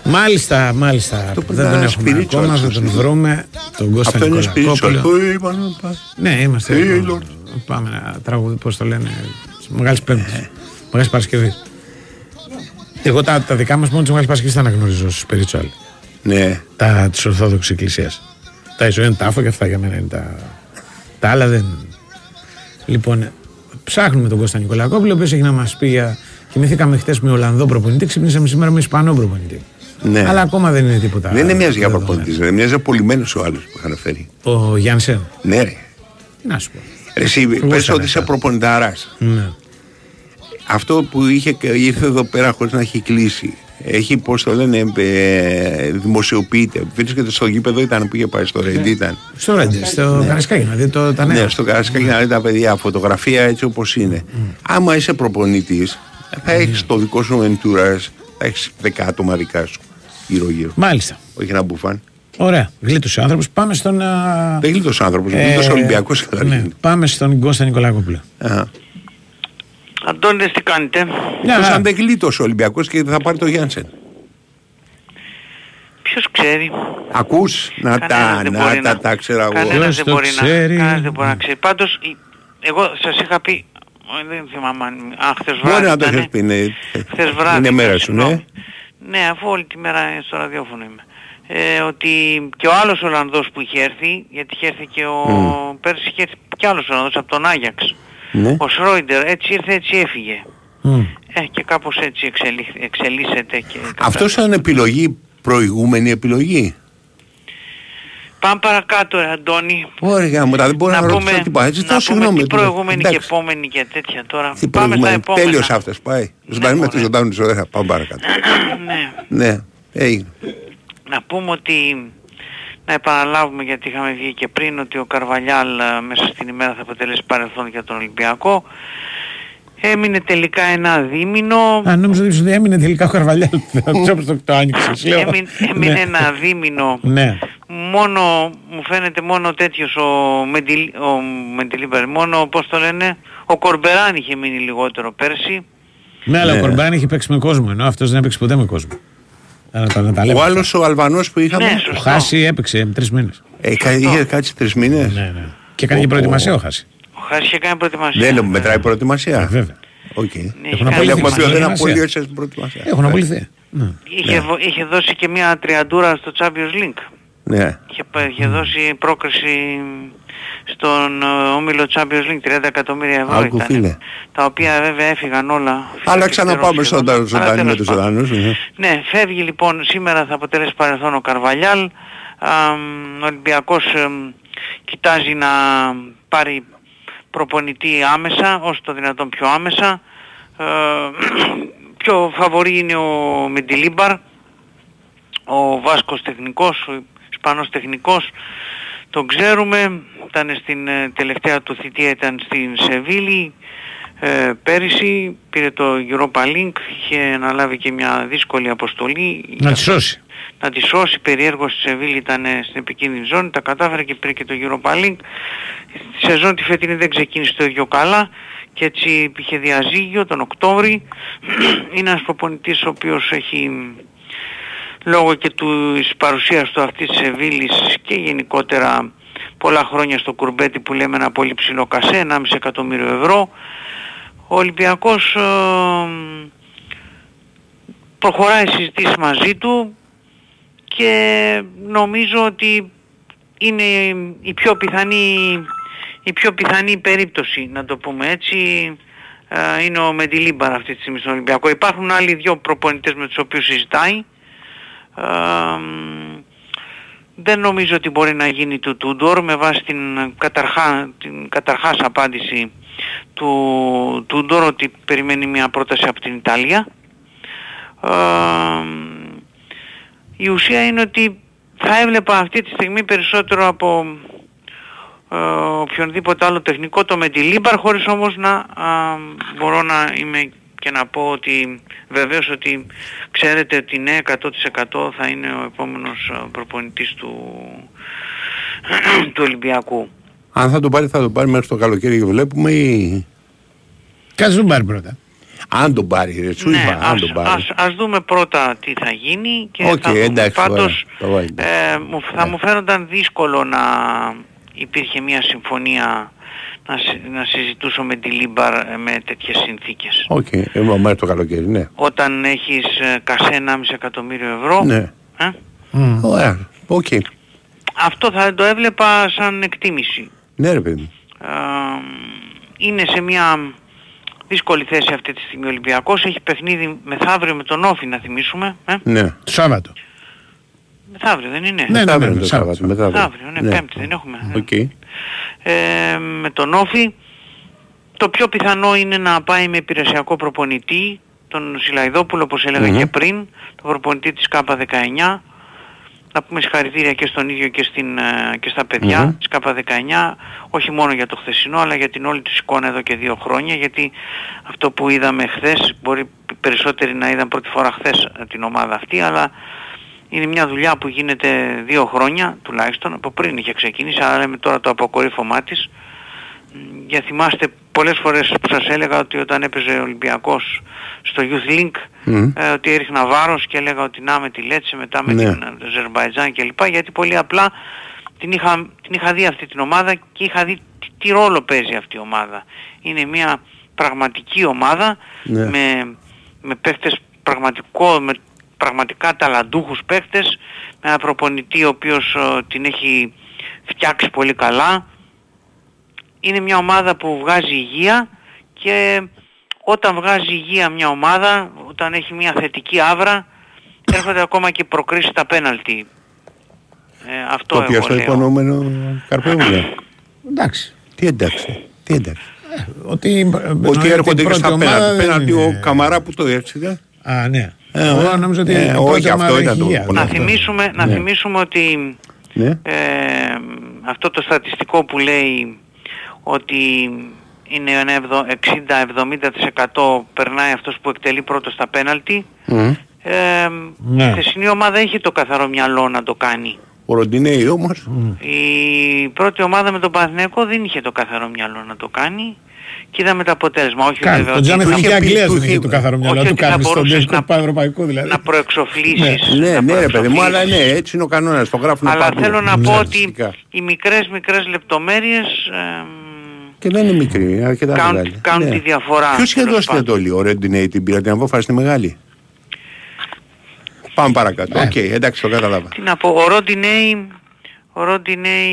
Μάλιστα, μάλιστα. Το Δεν τον πρωτά έχουμε spiritual, ακόμα, θα τον σωστά. βρούμε. Τον Κώστα Αυτό είναι Νικολακόπουλο. spiritual. Ναι, είμαστε. Hey, Lord. Πάμε να τραγουδί, πώς το λένε. Μεγάλης Πέμπτη. Μεγάλης Παρασκευής. Εγώ τα, τα δικά μας μόνο της Μεγάλης Παρασκευής τα αναγνωρίζω στου spiritual. Ναι. Τα της Ορθόδοξης Εκκλησίας. Τα Ιησού είναι τάφο και αυτά για μένα είναι τα. Τα άλλα δεν. Λοιπόν, ψάχνουμε τον Κώστα Νικολακόπουλο, ο οποίος έχει να μας πει για. Κοιμηθήκαμε χθες με Ολλανδό προπονητή, ξυπνήσαμε σήμερα με Ισπανό προπονητή. Ναι. Αλλά ακόμα δεν είναι τίποτα. Δεν είναι μοιάζει για δεδομένο. προπονητή, δεν μοιάζει απολυμμένος ο άλλος που είχαν φέρει. Ο Γιάνσεν. Ναι, ρε. Να σου πω. Ρε, Εσύ πες ήταν ότι είσαι αυτά. προπονηταράς. Ναι. Αυτό που είχε, ήρθε εδώ πέρα χωρίς να έχει κλείσει. Έχει, πώς το λένε, ε, δημοσιοποιείται. Βρίσκεται στο γήπεδο, ήταν που είχε πάει στο Ρεντ, ήταν. Στο Ρέντε, στο Καρασκάκι, να δει το, τα νέα. Ναι, στο Καρασκάκι να δει τα παιδιά, φωτογραφία έτσι όπως είναι. Άμα είσαι προπονητής, θα έχεις το δικό σου εντουράζ, θα έχεις δέκα άτομα δικά σου γύρω-γύρω. Μάλιστα. Όχι ένα μπουφάν. Ωραία. Γλίτωσε ο άνθρωπος. Πάμε στον. α, Δεν γλίτωσε άνθρωπος, ε, γλίτωσε Ολυμπιακό ναι, πάμε στον Κώστα Νικολακόπουλο. Αντώνης τι κάνετε; Μια Εκτός χαρά. αν δεν γλίτωσε ο Ολυμπιακός και θα πάρει το Γιάνσεν. Ποιος ξέρει; Ακούς, να Κανένας τα, δεν να μπορεί τα, τα ξέρω εγώ. Κανένας Ποιος δεν το μπορεί να, ξέρει; κανένας δεν μπορεί να ξέρει. Πάντως, η- εγώ σας είχα πει, ε, δεν θυμάμαι αν, α, χθες βράδυ Μπορεί να το ήτανε. έχεις πει, ναι. Χθες βράδυ. Είναι μέρα σου, συγγνώμη. ναι. Ναι, αφού όλη τη μέρα στο ραδιόφωνο είμαι. Ε, ότι και ο άλλος Ολλανδός που είχε έρθει, γιατί είχε έρθει και ο... Πέρσι είχε έρθει και άλλος Ολλανδός από τον Άγιαξ. Ναι. Ο Σρόιντερ, έτσι ήρθε, έτσι έφυγε. Μμ. Ε, και κάπως έτσι εξελίχ- εξελίσσεται και... Αυτός σαν επιλογή, προηγούμενη επιλογή; Πάμε παρακάτω, ρε Αντώνη. Ωραία, μου δεν μπορώ να, να ρωτήσω πούμε, τίποτα. Έτσι, να το πούμε συγγνώμη. τι τώρα. προηγούμενη και Εντάξει. επόμενη και τέτοια τώρα. Τι Πάμε στα προηγούμενη. επόμενα. Τέλειωσε αυτές, πάει. Ζωντανή με τη μωρέ. ζωντανή ζωή, θα πάμε παρακάτω. ναι. ναι, έγινε. Να πούμε ότι να επαναλάβουμε γιατί είχαμε βγει και πριν ότι ο Καρβαλιάλ ε, μέσα στην ημέρα θα αποτελέσει παρελθόν για τον Ολυμπιακό. Έμεινε τελικά ένα δίμηνο. Α, νόμιζα ότι έμεινε τελικά ο Καρβαλιάλ. Δεν ξέρω πώς το, το άνοιξες. λέω. Έμεινε, έμεινε Ναι. ένα δίμηνο. Ναι. Μόνο, μου φαίνεται μόνο τέτοιος ο, Μεντιλ, ο Μεντιλίμπαρ, μόνο πώς το λένε, ο Κορμπεράν είχε μείνει λιγότερο πέρσι. Ναι, αλλά ο Ναι. Κορμπεράν έχει παίξει με κόσμο, ενώ αυτός δεν έπαιξε ποτέ με κόσμο. Να τα, να τα λέμε. Ο άλλος ο Αλβανός που είχαμε, Ναι, Ο σωστό. Χάση έπαιξε τρεις μήνες. ε, κα- είχε κάτσει τρεις μήνες; Ναι, ναι. Και έκανε και Ω, προετοιμασία ω. ο Χάση. Ο Χάσης είχε κάνει προετοιμασία. Δεν λέω, βέβαια. μετράει προετοιμασία. Ε, βέβαια. Οκ. Ναι, είχε Έχουν κάνει Όλοι έχουμε πει ότι δεν προετοιμασία. απολύωσε την προετοιμασία. Έχουν απολυθεί. Ναι. Είχε, βο- είχε δώσει και μια τριαντούρα στο Champions League. Ναι. Είχε, πα- είχε δώσει πρόκριση στον ε, όμιλο Champions League 30 εκατομμύρια ευρώ Άκου, ήταν. φίλε. Τα οποία βέβαια έφυγαν όλα. Αλλά φυσικά ξαναπάμε σχεδόν. στον Αλλά ζωντανή με τέλος τους πάντων. ζωντανούς. ναι. Ναι, φεύγει λοιπόν σήμερα θα αποτελέσει παρελθόν ο Καρβαλιάλ. Αμ, Ο Ολυμπιακός εμ, κοιτάζει να πάρει προπονητή άμεσα, όσο το δυνατόν πιο άμεσα. Ε, πιο φαβορή είναι ο Μεντιλίμπαρ, ο Βάσκος τεχνικός, ο Ισπανός τεχνικός. Τον ξέρουμε, ήταν στην ε, τελευταία του θητεία ήταν στην Σεβίλη ε, πέρυσι, πήρε το Europa Link, είχε αναλάβει και μια δύσκολη αποστολή Να τη σώσει. να τη σώσει, περιέργως στη Σεβίλη ήταν ε, στην επικίνδυνη ζώνη, τα κατάφερε και πήρε και το Europa Link. Η σεζόν τη φετινή δεν ξεκίνησε το ίδιο καλά και έτσι είχε διαζύγιο τον Οκτώβρη. Είναι ένας προπονητής ο οποίος έχει λόγω και του της παρουσίας του αυτής της Σεβίλης και γενικότερα πολλά χρόνια στο κουρμπέτι που λέμε ένα πολύ ψηλό κασέ, 1,5 εκατομμύριο ευρώ. Ο Ολυμπιακός ε, προχωράει συζητήσεις μαζί του και νομίζω ότι είναι η πιο πιθανή, η πιο πιθανή περίπτωση να το πούμε έτσι ε, είναι ο Μεντιλίμπαρ αυτή τη στιγμή στον Ολυμπιακό. Υπάρχουν άλλοι δύο προπονητές με τους οποίους συζητάει. Ε, δεν νομίζω ότι μπορεί να γίνει του Τούντορ με βάση την, καταρχά, την καταρχάς απάντηση του Τούντορ ότι περιμένει μια πρόταση από την Ιταλία. Ε, η ουσία είναι ότι θα έβλεπα αυτή τη στιγμή περισσότερο από ε, οποιονδήποτε άλλο τεχνικό το Μεντιλίμπαρ χωρίς όμως να α, μπορώ να είμαι και να πω ότι βεβαίως ότι ξέρετε ότι ναι 100% θα είναι ο επόμενος α, προπονητής του, του Ολυμπιακού. Αν θα το πάρει, θα το πάρει μέχρι το καλοκαίρι και βλέπουμε ή... Κάτσε τον πάρει πρώτα. Αν τον πάρει, ρε, σου ναι, είπα, αν ας, τον πάρει. ας, ας δούμε πρώτα τι θα γίνει και Οκ, θα δούμε. εντάξει, Πάντως ωραία, το βάλτε. ε, μου- θα μου φαίνονταν δύσκολο να υπήρχε μια συμφωνία να, συ- να συζητήσω Μεντιλίμπαρ ε, με τέτοιες συνθήκες. Οκ, ε, μέχρι το καλοκαίρι, ναι. Όταν έχεις ε, κασέ 1,5 εκατομμύριο ευρώ, Ναι. ε, Μμ. Ωραία, οκ. αυτό θα το έβλεπα σαν εκτίμηση. Ναι, ρε παιδί μου. Ε, είναι σε μια δύσκολη θέση αυτή τη στιγμή ο Ολυμπιακός. Έχει παιχνίδι μεθαύριο με τον ΟΦΗ να θυμίσουμε. Ε; Ναι. Το Σάββατο. Μεθαύριο δεν είναι; Ναι, ναι, Μεθαύριο ναι, είναι το Σάββατο. Σάββατο. μεθαύριο. Μεθαύριο, ναι, Πέμπτη δεν έχουμε. Οκ. Ε, με τον ΟΦΗ. Το πιο πιθανό είναι να πάει με υπηρεσιακό προπονητή, τον Σιλαϊδόπουλο όπως έλεγα Μμμ. και πριν, τον προπονητή της ΚΑΠΑ19. Να πούμε συγχαρητήρια και στον ίδιο και, στην, ε, και στα παιδιά Μμμ. της ΚΑΠΑ19, όχι μόνο για το χθεσινό αλλά για την όλη της εικόνα εδώ και δύο χρόνια, γιατί αυτό που είδαμε χθες, μπορεί περισσότεροι να είδαν πρώτη φορά χθες ε, την ομάδα αυτή, αλλά είναι μια δουλειά που γίνεται δύο χρόνια τουλάχιστον, από πριν είχε ξεκινήσει, αλλά λέμε τώρα το αποκορύφωμά της. Μ, Για θυμάστε πολλές φορές που σας έλεγα ότι όταν έπαιζε ο Ολυμπιακός στο Youth Link Μμμ. ε, ότι έριχνα βάρος και έλεγα ότι να με τη Λέτσε μετά με Ναι. την Αζερμπαϊτζάν κλπ. Γιατί πολύ απλά την είχα, την είχα δει αυτή την ομάδα και είχα δει τι, τι ρόλο παίζει αυτή η ομάδα. Είναι μια πραγματική ομάδα Ναι. με, με παίχτες πραγματικό, με πραγματικά ταλαντούχους παίχτες, με ένα προπονητή ο οποίος ε, την έχει φτιάξει πολύ καλά. Είναι μια ομάδα που βγάζει υγεία και όταν βγάζει υγεία μια ομάδα, όταν έχει μια θετική άβρα, έρχονται ακόμα και προκρίσεις στα πέναλτι. Ε, αυτό Το οποίο εγώ στο λέω. υπονοούμενο Καρπέμουλα. Εντάξει. Τι εντάξει. Τι εντάξει. Ότι, Ότι έρχονται και στα πέναλτι. Πέναλτι ο Καμαρά. Καμαρά που το διέρχεται. Α, ναι. Ε, Εγώ νόμιζα ότι ε, η όχι, πρώτη αυτό ομάδα ήταν έχει το υγεία. πολύ Να αυτό. θυμίσουμε, να Ναι. θυμίσουμε ότι Ναι. ε, αυτό το στατιστικό που λέει ότι είναι ένα ευδο- 60-70% περνάει αυτός που εκτελεί πρώτος στα πέναλτι. Μμ. Ε, Ναι. Η χθεσινή ομάδα είχε το καθαρό μυαλό να το κάνει. Ο Ροντινέη όμως. Η πρώτη ομάδα με τον Παναθηναϊκό δεν είχε το καθαρό μυαλό να το κάνει και είδαμε το αποτέλεσμα. Όχι Κάνει. βέβαια Το ότι Τζάμι του είχε Χαμπιά πει- Αγγλίας του δεν είχε είχε- το καθαρό μυαλό όχι του ότι θα κάνει στον μπορούσες τελικό να- πανευρωπαϊκό δηλαδή. να προεξοφλήσεις. Ναι, να ναι ρε παιδί μου, αλλά προεξοφλήσεις. ναι, έτσι είναι ο κανόνας. Το γράφουν Αλλά παντού. θέλω να Ναι, πω ότι φυσικά. οι μικρές μικρές λεπτομέρειες εμ, Και δεν είναι μικρή, είναι αρκετά κάνουν, μεγάλη. κάνουν Ναι. τη διαφορά. Ποιος είχε τέλος δώσει την πάντων. εντολή, ο Ροντινέι την πήρα την απόφαση τη μεγάλη; Πάμε παρακάτω. Ναι. Οκ, εντάξει, το κατάλαβα. Τι να πω, ο Ροντινέι, ο Ροντινέι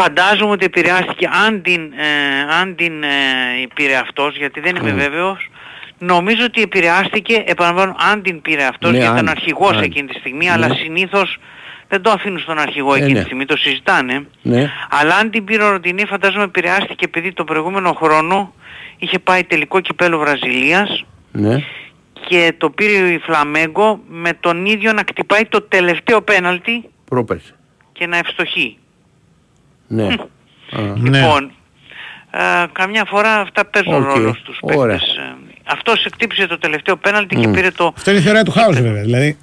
φαντάζομαι ότι επηρεάστηκε αν την, ε, αν την ε, πήρε αυτός, γιατί δεν είμαι βέβαιος, νομίζω ότι επηρεάστηκε, επαναλαμβάνω, αν την πήρε αυτός, Ναι, γιατί ήταν αν. αρχηγός Αν. εκείνη τη στιγμή, αλλά συνήθως δεν το αφήνουν στον αρχηγό Ε, εκείνη ναι. τη στιγμή, το συζητάνε. Ναι. Αλλά αν την πήρε ο Ροντινέι φαντάζομαι επηρεάστηκε επειδή τον προηγούμενο χρόνο είχε πάει τελικό κυπέλλου Βραζιλίας Ναι. και το πήρε η Φλαμέγκο με τον ίδιο να κτυπάει το τελευταίο πέναλτι Πρόπερση. και να ευστοχεί. Ναι. Α, Ναι. Λοιπόν, ε, καμιά φορά αυτά παίζουν Οκ. ρόλος στους Ωραία. παίκτες. Ε, αυτός εκτύπησε το τελευταίο πέναλτι και πήρε το... Αυτό είναι η θεωρία του χάους βέβαια. Δηλαδή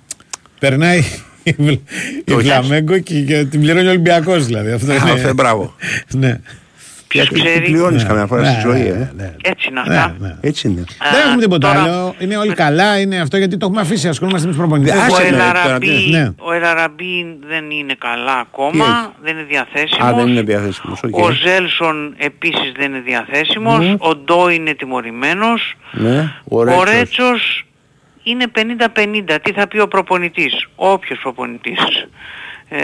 περνάει η Βλ- η Το Φλαμέγκο και, και την πληρώνει ο Ολυμπιακός δηλαδή. Αυτό Α, είναι. αυτό, μπράβο. ναι. Ποιος Γιατί την ξέρει, πληρώνεις Ναι, καμιά φορά ναι, στη ζωή, ναι, ε; ναι. έτσι είναι Ναι, αυτά. ναι. Έτσι είναι. Δεν έχουμε τίποτα τώρα- άλλο. Είναι όλοι καλά. Είναι αυτό γιατί το έχουμε αφήσει. Ασχολούμαστε με τους προπονητές. Άσε Ο με, Ελ Αραμπί, ναι. ο Ελ Αραμπί δεν είναι καλά Τι ακόμα, έχει; δεν είναι διαθέσιμος. Α, δεν είναι διαθέσιμος. οκ. Ο Ζέλσον επίσης δεν είναι διαθέσιμος. Ο Ντόι είναι τιμωρημένος. Ναι. Ο Ο Ρέτσος. Ρέτσος είναι 50-50. Τι θα πει ο προπονητής, όποιος προπονητής. Ε,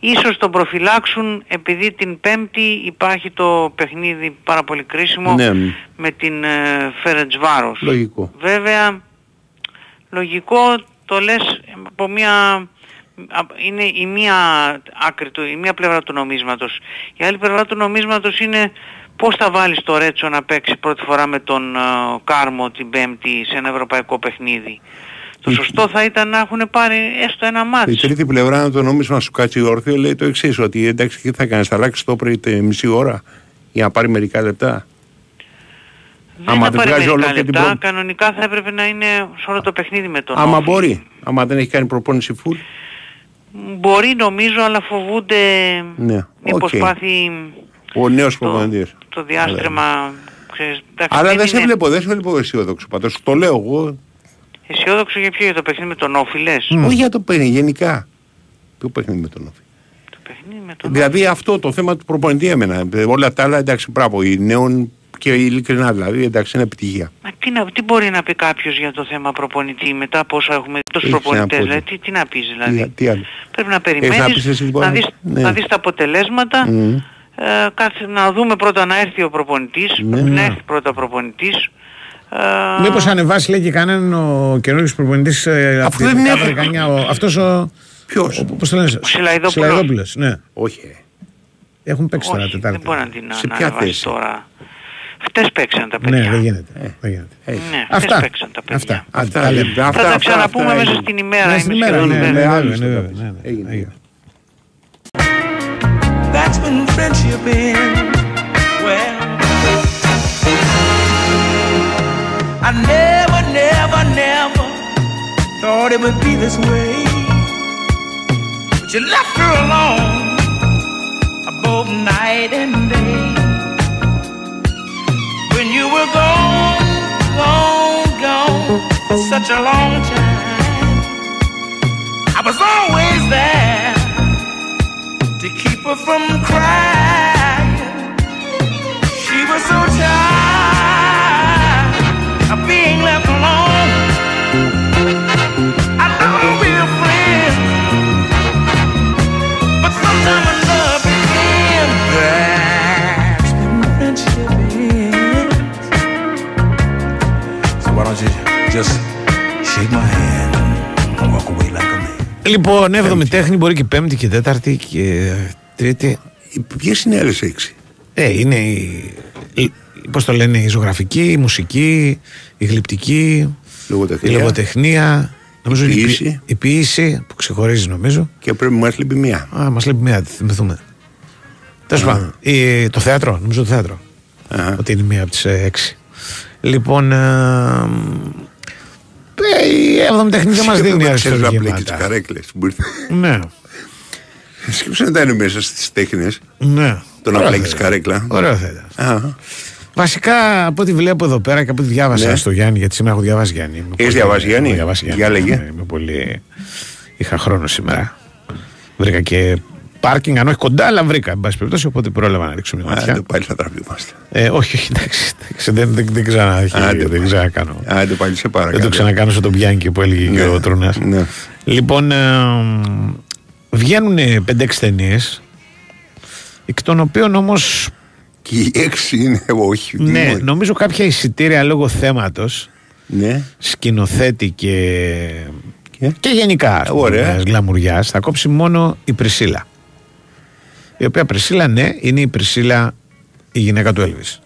ίσως τον προφυλάξουν επειδή την Πέμπτη υπάρχει το παιχνίδι πάρα πολύ κρίσιμο Ναι. με την ε, Φερετσβάρος. Λογικό. Βέβαια, λογικό το λες από μια... α- Είναι η μία άκρη του, η μία πλευρά του νομίσματος. Η άλλη πλευρά του νομίσματος είναι πώς θα βάλεις το Ρέτσο να παίξει πρώτη φορά με τον ε, Κάρμο την Πέμπτη σε ένα ευρωπαϊκό παιχνίδι. Το σωστό θα ήταν να έχουν πάρει έστω ένα Η ματς. τρίτη πλευρά, να το νόμισμα σου κάτσει όρθιο, λέει το εξής: Ότι εντάξει, τι θα κάνεις, θα αλλάξεις το πρωί τε- μισή ώρα για να πάρει μερικά λεπτά; Δεν άμα θα δεν πάρει βγάζει όλο μερικά και την λεπτά, πρώτη- κανονικά θα έπρεπε να είναι σε όλο το παιχνίδι με τον Άμα ΟΦΗ. μπορεί. Άμα δεν έχει κάνει προπόνηση full. Μπορεί νομίζω, αλλά φοβούνται Ναι, μήπως οκ. πάθει Ο νέος το, προπονητής. το διάστρεμα. Ξέρεις, εντάξει, Αλλά δεν δεν σε είναι βλέπω, δεν σε βλέπω αισιόδοξο. Πάντως το λέω εγώ. Αισιόδοξο για ποιο, για το παιχνίδι με τον Όφη λες; Όχι για το παιχνίδι, γενικά. Ποιο παιχνίδι με τον Όφη; Το παιχνίδι με τον Δηλαδή αυτό το θέμα του προπονητή έμενα. Ε, Όλα τα άλλα εντάξει, μπράβο. Οι νέων και ειλικρινά δηλαδή εντάξει είναι επιτυχία. Μα τι, να, τι μπορεί να πει κάποιος για το θέμα προπονητή μετά από όσα έχουμε τόσους Έχεις προπονητές, ένα δηλαδή, πόδι. τι, τι να πεις δηλαδή. Τι, τι άλλο. Πρέπει να να περιμένεις, πεις εσύ, να, λοιπόν, δεις, ναι. να δεις τα αποτελέσματα, Μμμ. Ε, κάτσε να δούμε πρώτα να έρθει ο προπονητής, Ναι. να έρθει πρώτα ο προπονητής. Ε, Μήπως ανεβάσει λέει και κανέναν ο καινούριο προπονητής ε, από την Αμερικανία. Αυτός ο. Ποιος; Πώς το λένε, Σιλαϊδόπουλος. Ναι. Όχι. Ε. Έχουν παίξει τώρα Τετάρτη. Δεν μπορεί να την Σε ποια θέση; τώρα. Χτες παίξαν τα παιδιά. Ναι, δεν γίνεται. Δεν γίνεται. Ναι, αυτά. παίξαν τα παιδιά. Αυτά. Αυτά. Θα τα ξαναπούμε μέσα στην ημέρα. Μέσα στην ημέρα. Ναι ναι ναι, ναι, ναι, ναι. That's when friendship in. Well, I never, never, never thought it would be this way. But you left her alone both night and day. When you were gone, gone, gone for such a long time, I was always there to keep her from crying. She was so tired Λοιπόν, έβδομη τέχνη, μπορεί και πέμπτη και τέταρτη και τρίτη. Ποιες είναι οι άλλες 6, ε, Είναι η πώς το λένε, η ζωγραφική, η μουσική, η γλυπτική, η Λογοτεχνία. λογοτεχνία. Νομίζω Η είναι ποίηση. η, η ποίηση που ξεχωρίζει νομίζω. Και πρέπει να μας λείπει μία. Α, μας λείπει μία, τη θυμηθούμε. Τέλος πάντων, η- το θέατρο, νομίζω το θέατρο. Αχα. Ότι είναι μία από τις ε, έξι. Λοιπόν, ε, ε, η 7η τέχνη δεν μας δίνει Ξέρεις να πλέκεις αριστούργήματα. καρέκλες. Ναι, Σκέψε να ήταν μέσα στις τέχνες. ναι. Το να Ωραίο πλέκεις θα ήταν. καρέκλα. Ωραίο θα ήταν. Α, Βασικά από ό,τι βλέπω εδώ πέρα και από ό,τι διάβασα Ναι. στο Γιάννη, γιατί σήμερα έχω διαβάσει Γιάννη. Είμαι πολύ- διαβάσει Γιάννη; Έχω διαβάσει Γιάννη. Για λέγε. Ναι, Είμαι πολύ. Είχα χρόνο σήμερα. Βρήκα και πάρκινγκ, αν όχι κοντά, αλλά βρήκα. Εν πάση περιπτώσει, οπότε πρόλαβα να ρίξω μια ματιά. Άντε πάλι θα τραβήμαστε. Ε, όχι, όχι, εντάξει. εντάξει, δεν, δεν, δεν, ξανα, όχι, Άντε δεν πάλι. ξανακάνω. Άντε πάλι σε παρακαλώ. Δεν το ξανακάνω στον Μπιάνκι που έλεγε και Ναι, ο Τρουνά. ναι. Λοιπόν, ε, βγαίνουν 5-6 ταινίες. Εκ των οποίων όμως, Και οι έξι είναι όχι. ναι, είναι- νομίζω κάποια εισιτήρια λόγω θέματος, Ναι. σκηνοθέτη και, Και; και γενικά ας πούμε, Ωραία. μιας γλαμουριάς, θα κόψει μόνο η Πρισίλα. Η οποία Πρισίλα, ναι, είναι η Πρισίλα η γυναίκα του Έλβης.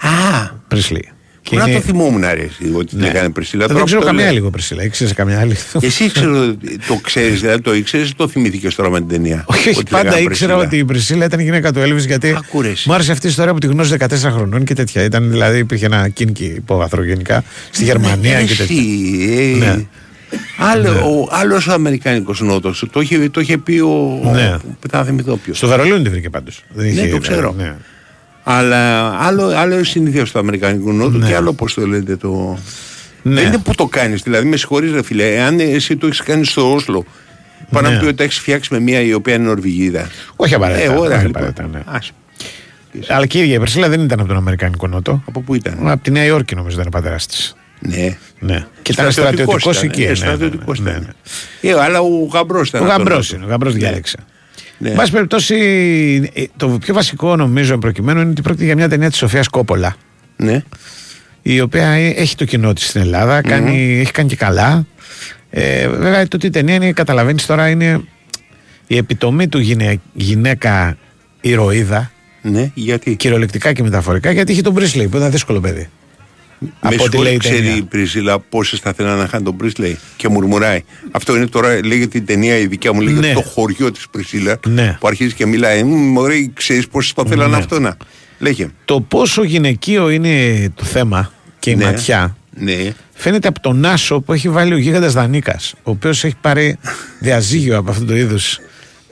Α, Πρίσλι. Πού να το θυμόμουν αρέσει ότι την Ναι. έκανε Πρισίλα. Δεν Τώρα ξέρω που το καμιά λέω. λίγο Πρισίλα. Ήξερε καμιά άλλη. Εσύ ξέρω, το ξέρεις, δηλαδή το ήξερες ή το θυμήθηκε τώρα με την ταινία. Όχι, όχι, Ότι πάντα λέγανε ήξερα Πρισίλα. ότι η Πρισίλα ήταν η γυναίκα του Έλβη γιατί Άκου ρε εσύ. μου άρεσε αυτή η ιστορία που τη γνώριζε 14 χρονών και τέτοια. Ήταν δηλαδή υπήρχε ένα κίνκι υπόβαθρο γενικά στη Γερμανία Ε, και τέτοια. εσύ, ε, Ναι. Άλλο, ο άλλος Αμερικάνικος νότος το είχε, το είχε πει ο, Ναι. ο θα θυμηθώ ποιος. Στο Βερολίνο τη βρήκε πάντως. Ναι, το ξέρω. Αλλά άλλο, άλλο συνήθεια στο Αμερικανικό Νότο Ναι. και άλλο πώς το λέτε το... Ναι. Δεν είναι που το κάνεις, δηλαδή με συγχωρείς ρε φίλε, εάν εσύ το έχεις κάνει στο Όσλο, πάνω Ναι. να πει ότι το έχεις φτιάξει με μια η οποία είναι Νορβηγίδα. Όχι απαραίτητα. Ε, ωραία, όχι λοιπόν. απαραίτητα, ναι. Άσε. Αλλά και η ίδια η Πρισίλα δεν ήταν από τον Αμερικανικό Νότο. Από πού ήταν; Από τη Νέα Υόρκη νομίζω ήταν ο πατέρας της. Ναι. Ναι. Και ήταν Στρατιωτικός στρατιωτικός ήταν, εκεί. ε, ναι, ναι, στρατιωτικός ναι, ήταν. ναι. Ε, αλλά ο γαμπρός ήταν. Ο από τον γαμπρός Νότο. είναι. Ο γαμπρός Ναι. διάλεξε. Ναι. Εν πάση περιπτώσει, ε, το πιο βασικό νομίζω προκειμένου είναι ότι πρόκειται για μια ταινία της Σοφίας Κόπολα. Ναι. η οποία ε- έχει το κοινό της στην Ελλάδα, κάνει, έχει κάνει και καλά. Ε, βέβαια, το ότι η ταινία είναι, καταλαβαίνεις τώρα, είναι η επιτομή του γυναι, γυναίκα ηρωίδα, Ναι, γιατί; κυριολεκτικά και μεταφορικά, γιατί έχει τον Μπρίσλεϊ που ήταν δύσκολο παιδί. Με από ό,τι λέει η ξέρει ταινία. η Πρισίλα πόσε θα θέλανε να χάνει τον Πρίσλεϊ και μουρμουράει. Αυτό είναι τώρα, λέγεται η ταινία η δικιά μου, λέγεται Ναι. το χωριό της Πρισίλα. Ναι. Που αρχίζει και μιλάει. Μωρέ, ξέρεις πόσε το θέλανε Ναι. αυτό να. Λέγε. Το πόσο γυναικείο είναι το θέμα και η Ναι. ματιά Ναι. φαίνεται από τον Άσο που έχει βάλει ο γίγαντας Δανίκας ο οποίος έχει πάρει διαζύγιο από αυτό το είδους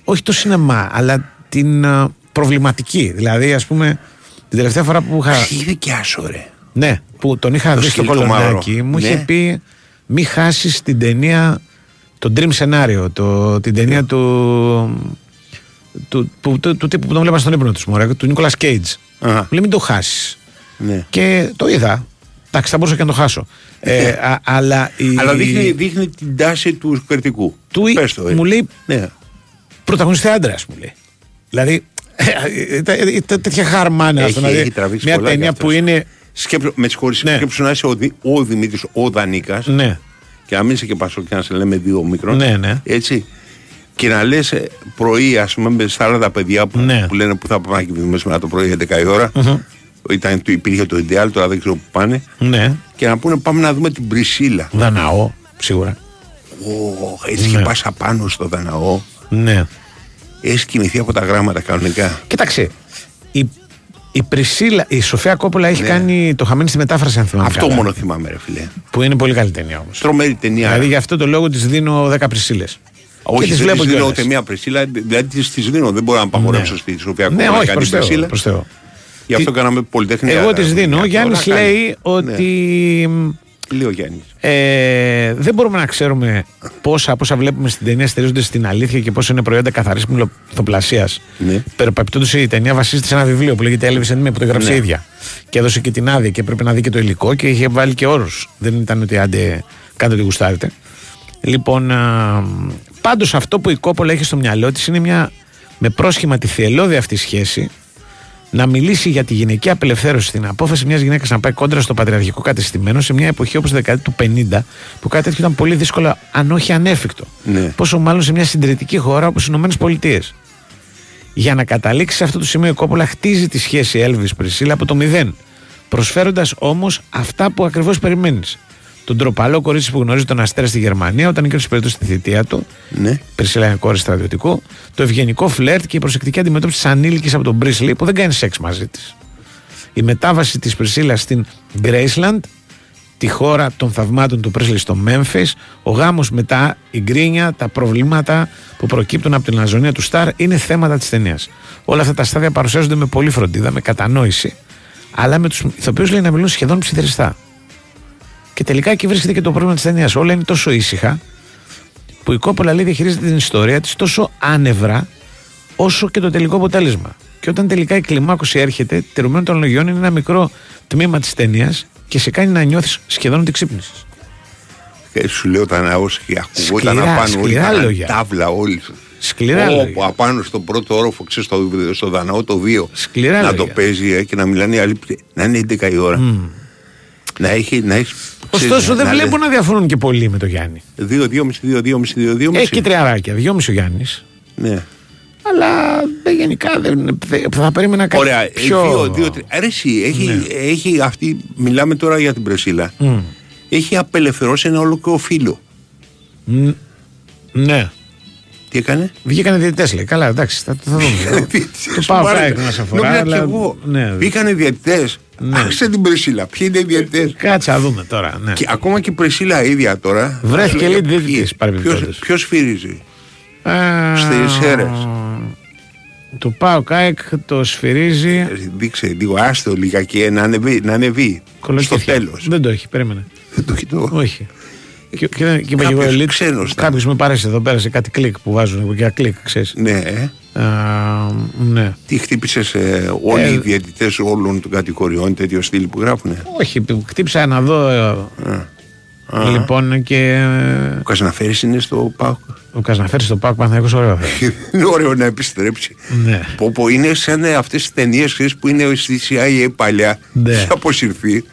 όχι το σινεμά αλλά την α, προβληματική δηλαδή ας πούμε την τελευταία φορά που είχα Είδε και άσο, ρε. Ναι, που τον είχα Το δει στο σκύλο το κολονάκι μαύρο. μου είχε Ναι. πει μη χάσεις την ταινία το Dream Scenario το, την ταινία του του, του, του, του τύπου που τον βλέπα στον ύπνο τους μωρέ, του Νίκολας Κέιτζ Αχα. μου λέει μην το χάσεις Ναι. και το είδα. Εντάξει, θα μπορούσα και να το χάσω. Ε, α- αλλά η, Αλλά δείχνει, δείχνει την τάση του κριτικού. του, Πες το, ε. μου λέει Ναι. πρωταγωνιστή άντρας, μου λέει. Δηλαδή, Ε, ε, ε, ε, τέτοια χαρμάνα. Έχει- αυτό, δηλαδή, έχει τραβήξει μια πολλά κι ταινία αυτός. που είναι. Σκέψου, με συγχωρείς, Ναι. σκέψου να είσαι ο, Δη- ο Δημήτρης ο Δανίκα Ναι, και να μην είσαι και πασό και να σε λέμε δύο μικρός. Ναι, ναι. Έτσι. Και να λες πρωί, ας πούμε, με στα άλλα τα παιδιά που, Ναι. που λένε που θα πάμε να κοιμηθούμε σήμερα το πρωί 11 η ώρα. Ήταν, το- υπήρχε το ιδεάλ, τώρα δεν ξέρω που πάνε. ναι. Και να πούνε πάμε να δούμε την Πρισίλα. Δαναό, σίγουρα. Ω, έτσι και Ναι. πας απάνω στο Δαναό. Ναι. Έχει κοιμηθεί από τα γράμματα κανονικά. Κοίταξε. Η, η Πρισίλα, η Σοφία Κόπολα έχει Ναι. κάνει το χαμένη στη μετάφραση, αν θυμάμαι. Αυτό καλά. μόνο θυμάμαι, ρε φιλέ. Που είναι πολύ καλή ταινία όμως. Τρομερή ταινία. Δηλαδή γι' αυτό το λόγο της δίνω 10 Πρισίλε. Όχι, τις δεν βλέπω της δίνω κιόλας. ούτε μία Πρισίλα, δηλαδή τις, τις δίνω. Δεν μπορώ να παγορεύσω Ναι. στη Σοφία Ναι, Κόπολα να όχι, κάνει προς Θεό, Πρισίλα. προς Θεό. Γι' αυτό Τι- κάναμε πολυτεχνία. Εγώ τη τα- δίνω. Ο αυτό Γιάννης να κάνει. λέει ότι Ναι, λέει ο Γιάννη. ε, δεν μπορούμε να ξέρουμε πόσα από όσα βλέπουμε στην ταινία στηρίζονται στην αλήθεια και πόσο είναι προϊόντα καθαρίσιμη λοθοπλασία. Ναι. Περιπαπτόντω η ταινία βασίζεται σε ένα βιβλίο που λέγεται Έλβησε με που το έγραψε η Ναι. ίδια. Και έδωσε και την άδεια και πρέπει να δει και το υλικό και είχε βάλει και όρους. Δεν ήταν ότι άντε κάντε ό,τι γουστάρετε. Λοιπόν, πάντως αυτό που η Κόπολα έχει στο μυαλό της είναι μια με πρόσχημα τη θελώδη αυτή σχέση να μιλήσει για τη γυναική απελευθέρωση στην απόφαση μιας γυναίκας να πάει κόντρα στο πατριαρχικό κατεστημένο σε μια εποχή όπως τη δεκαετία του 50, που κάτι τέτοιο ήταν πολύ δύσκολο, αν όχι ανέφικτο. Ναι. Πόσο μάλλον σε μια συντηρητική χώρα όπως οι Ηνωμένες Πολιτείες. Για να καταλήξει σε αυτό το σημείο, η Κόπολα χτίζει τη σχέση Έλβη Πρισίλα από το μηδέν. Προσφέροντας όμως αυτά που ακριβώς περιμένεις. Τον τροπαλό κορίτσι που γνωρίζει τον Αστέρα στη Γερμανία όταν νικήσει περίπτωση στη θητεία του. Ναι. Πρισίλα είναι κόρη στρατιωτικού. Το ευγενικό φλερτ και η προσεκτική αντιμετώπιση της ανήλικης από τον Μπρίσλι που δεν κάνει σεξ μαζί της. Η μετάβαση της Πρισίλα στην Graceland, τη χώρα των θαυμάτων του Πρίσλι στο Μέμφυ, ο γάμος μετά, η γκρίνια, τα προβλήματα που προκύπτουν από την αζωνία του Σταρ είναι θέματα της ταινίας. Όλα αυτά τα στάδια παρουσιάζονται με πολύ φροντίδα, με κατανόηση, αλλά με τους ηθοποιούς λέει να μιλούν σχεδόν ψιθυριστά. Και τελικά εκεί βρίσκεται και το πρόβλημα της ταινίας. Όλα είναι τόσο ήσυχα, που η Κόπολα λέει διαχειρίζεται την ιστορία της τόσο άνευρα, όσο και το τελικό αποτέλεσμα. Και όταν τελικά η κλιμάκωση έρχεται, τερουμένο των λογιών είναι ένα μικρό τμήμα της ταινίας και σε κάνει να νιώθεις σχεδόν ότι ξύπνησες. Και σου λέω τα ναό και ακουγόταν Σκληρά, απάνω όλοι. σκληρά τα λόγια. Τάβλα όλοι. Σκληρά Ω, λόγια. που απάνω στον πρώτο όροφο, ξέρεις, στο, στο Δαναό το 2. Σκληρά να λόγια. το παίζει ε, και να μιλάνε οι άλλοι. Να είναι 11 η ώρα. Να έχει. Να έχει Ωστόσο δεν βλέπω να διαφωνούν και πολύ με τον Γιάννη. 2-2,5-2-2,5-2-2,5. Έχει και τριαράκια, δυόμιση ο Γιάννης. Ναι. Αλλά δεν, γενικά δεν, δεν- θα περίμενα κάτι Ωραία, πιο... δύο, δύο, τρία. Ρε εσύ, έχει, έχει αυτή, μιλάμε τώρα για την Πρεσίλα. Μμ. Έχει απελευθερώσει ένα ολόκληρο φίλο. Μ, ναι. Τι έκανε; Βγήκανε διαιτητές λέει. Καλά, εντάξει, θα, θα δούμε. το Σου πάω πάρε. κάτω να σε αφορά. Νόμιζα αλλά- κι εγώ. Ναι. Μπήκανε διαιτητές. Ναι. Άρχισε την Πρεσίλα. Ποιοι είναι οι διαιτητές; Κάτσε να δούμε τώρα. Ναι. Και ακόμα και η Πρεσίλα ίδια τώρα. Βρέθηκε λέει, lead διαιτητής, παρεμπιπτόντως. Ποιο σφυρίζει. Α, Στις αίρες. Το πάω κάικ το σφυρίζει. Ε, Δείξε λίγο, άστο λιγάκι να ανεβεί. Να ανεβεί. Στο κολοκύθια. τέλος. Δεν το έχει, περίμενε. Δεν το έχει το. Όχι. Και, και, και είπα και εγώ Κάποιος elite. ξένος ήταν. Κάποιος με πάρεσε εδώ πέρα σε κάτι κλικ που βάζουν για κλικ, ξέρεις. Ναι, ε. Α, ναι. Τι χτύπησες όλοι Ε, οι διαιτητές όλων των κατηγοριών, τέτοιο στυλ που γράφουνε; Όχι, χτύπησα να δω. ε, Λοιπόν και. Ο Κασναφέρης είναι στο ΠΑΟΚ. Ο Κασναφέρη στο Πάκ Παναθηναϊκός ωραίο. θα είναι. είναι ωραίο να επιστρέψει. Ναι. Πω, πω, είναι σαν αυτές τις ταινίες που είναι στη CIA παλιά. Ναι. Έχει αποσυρθεί.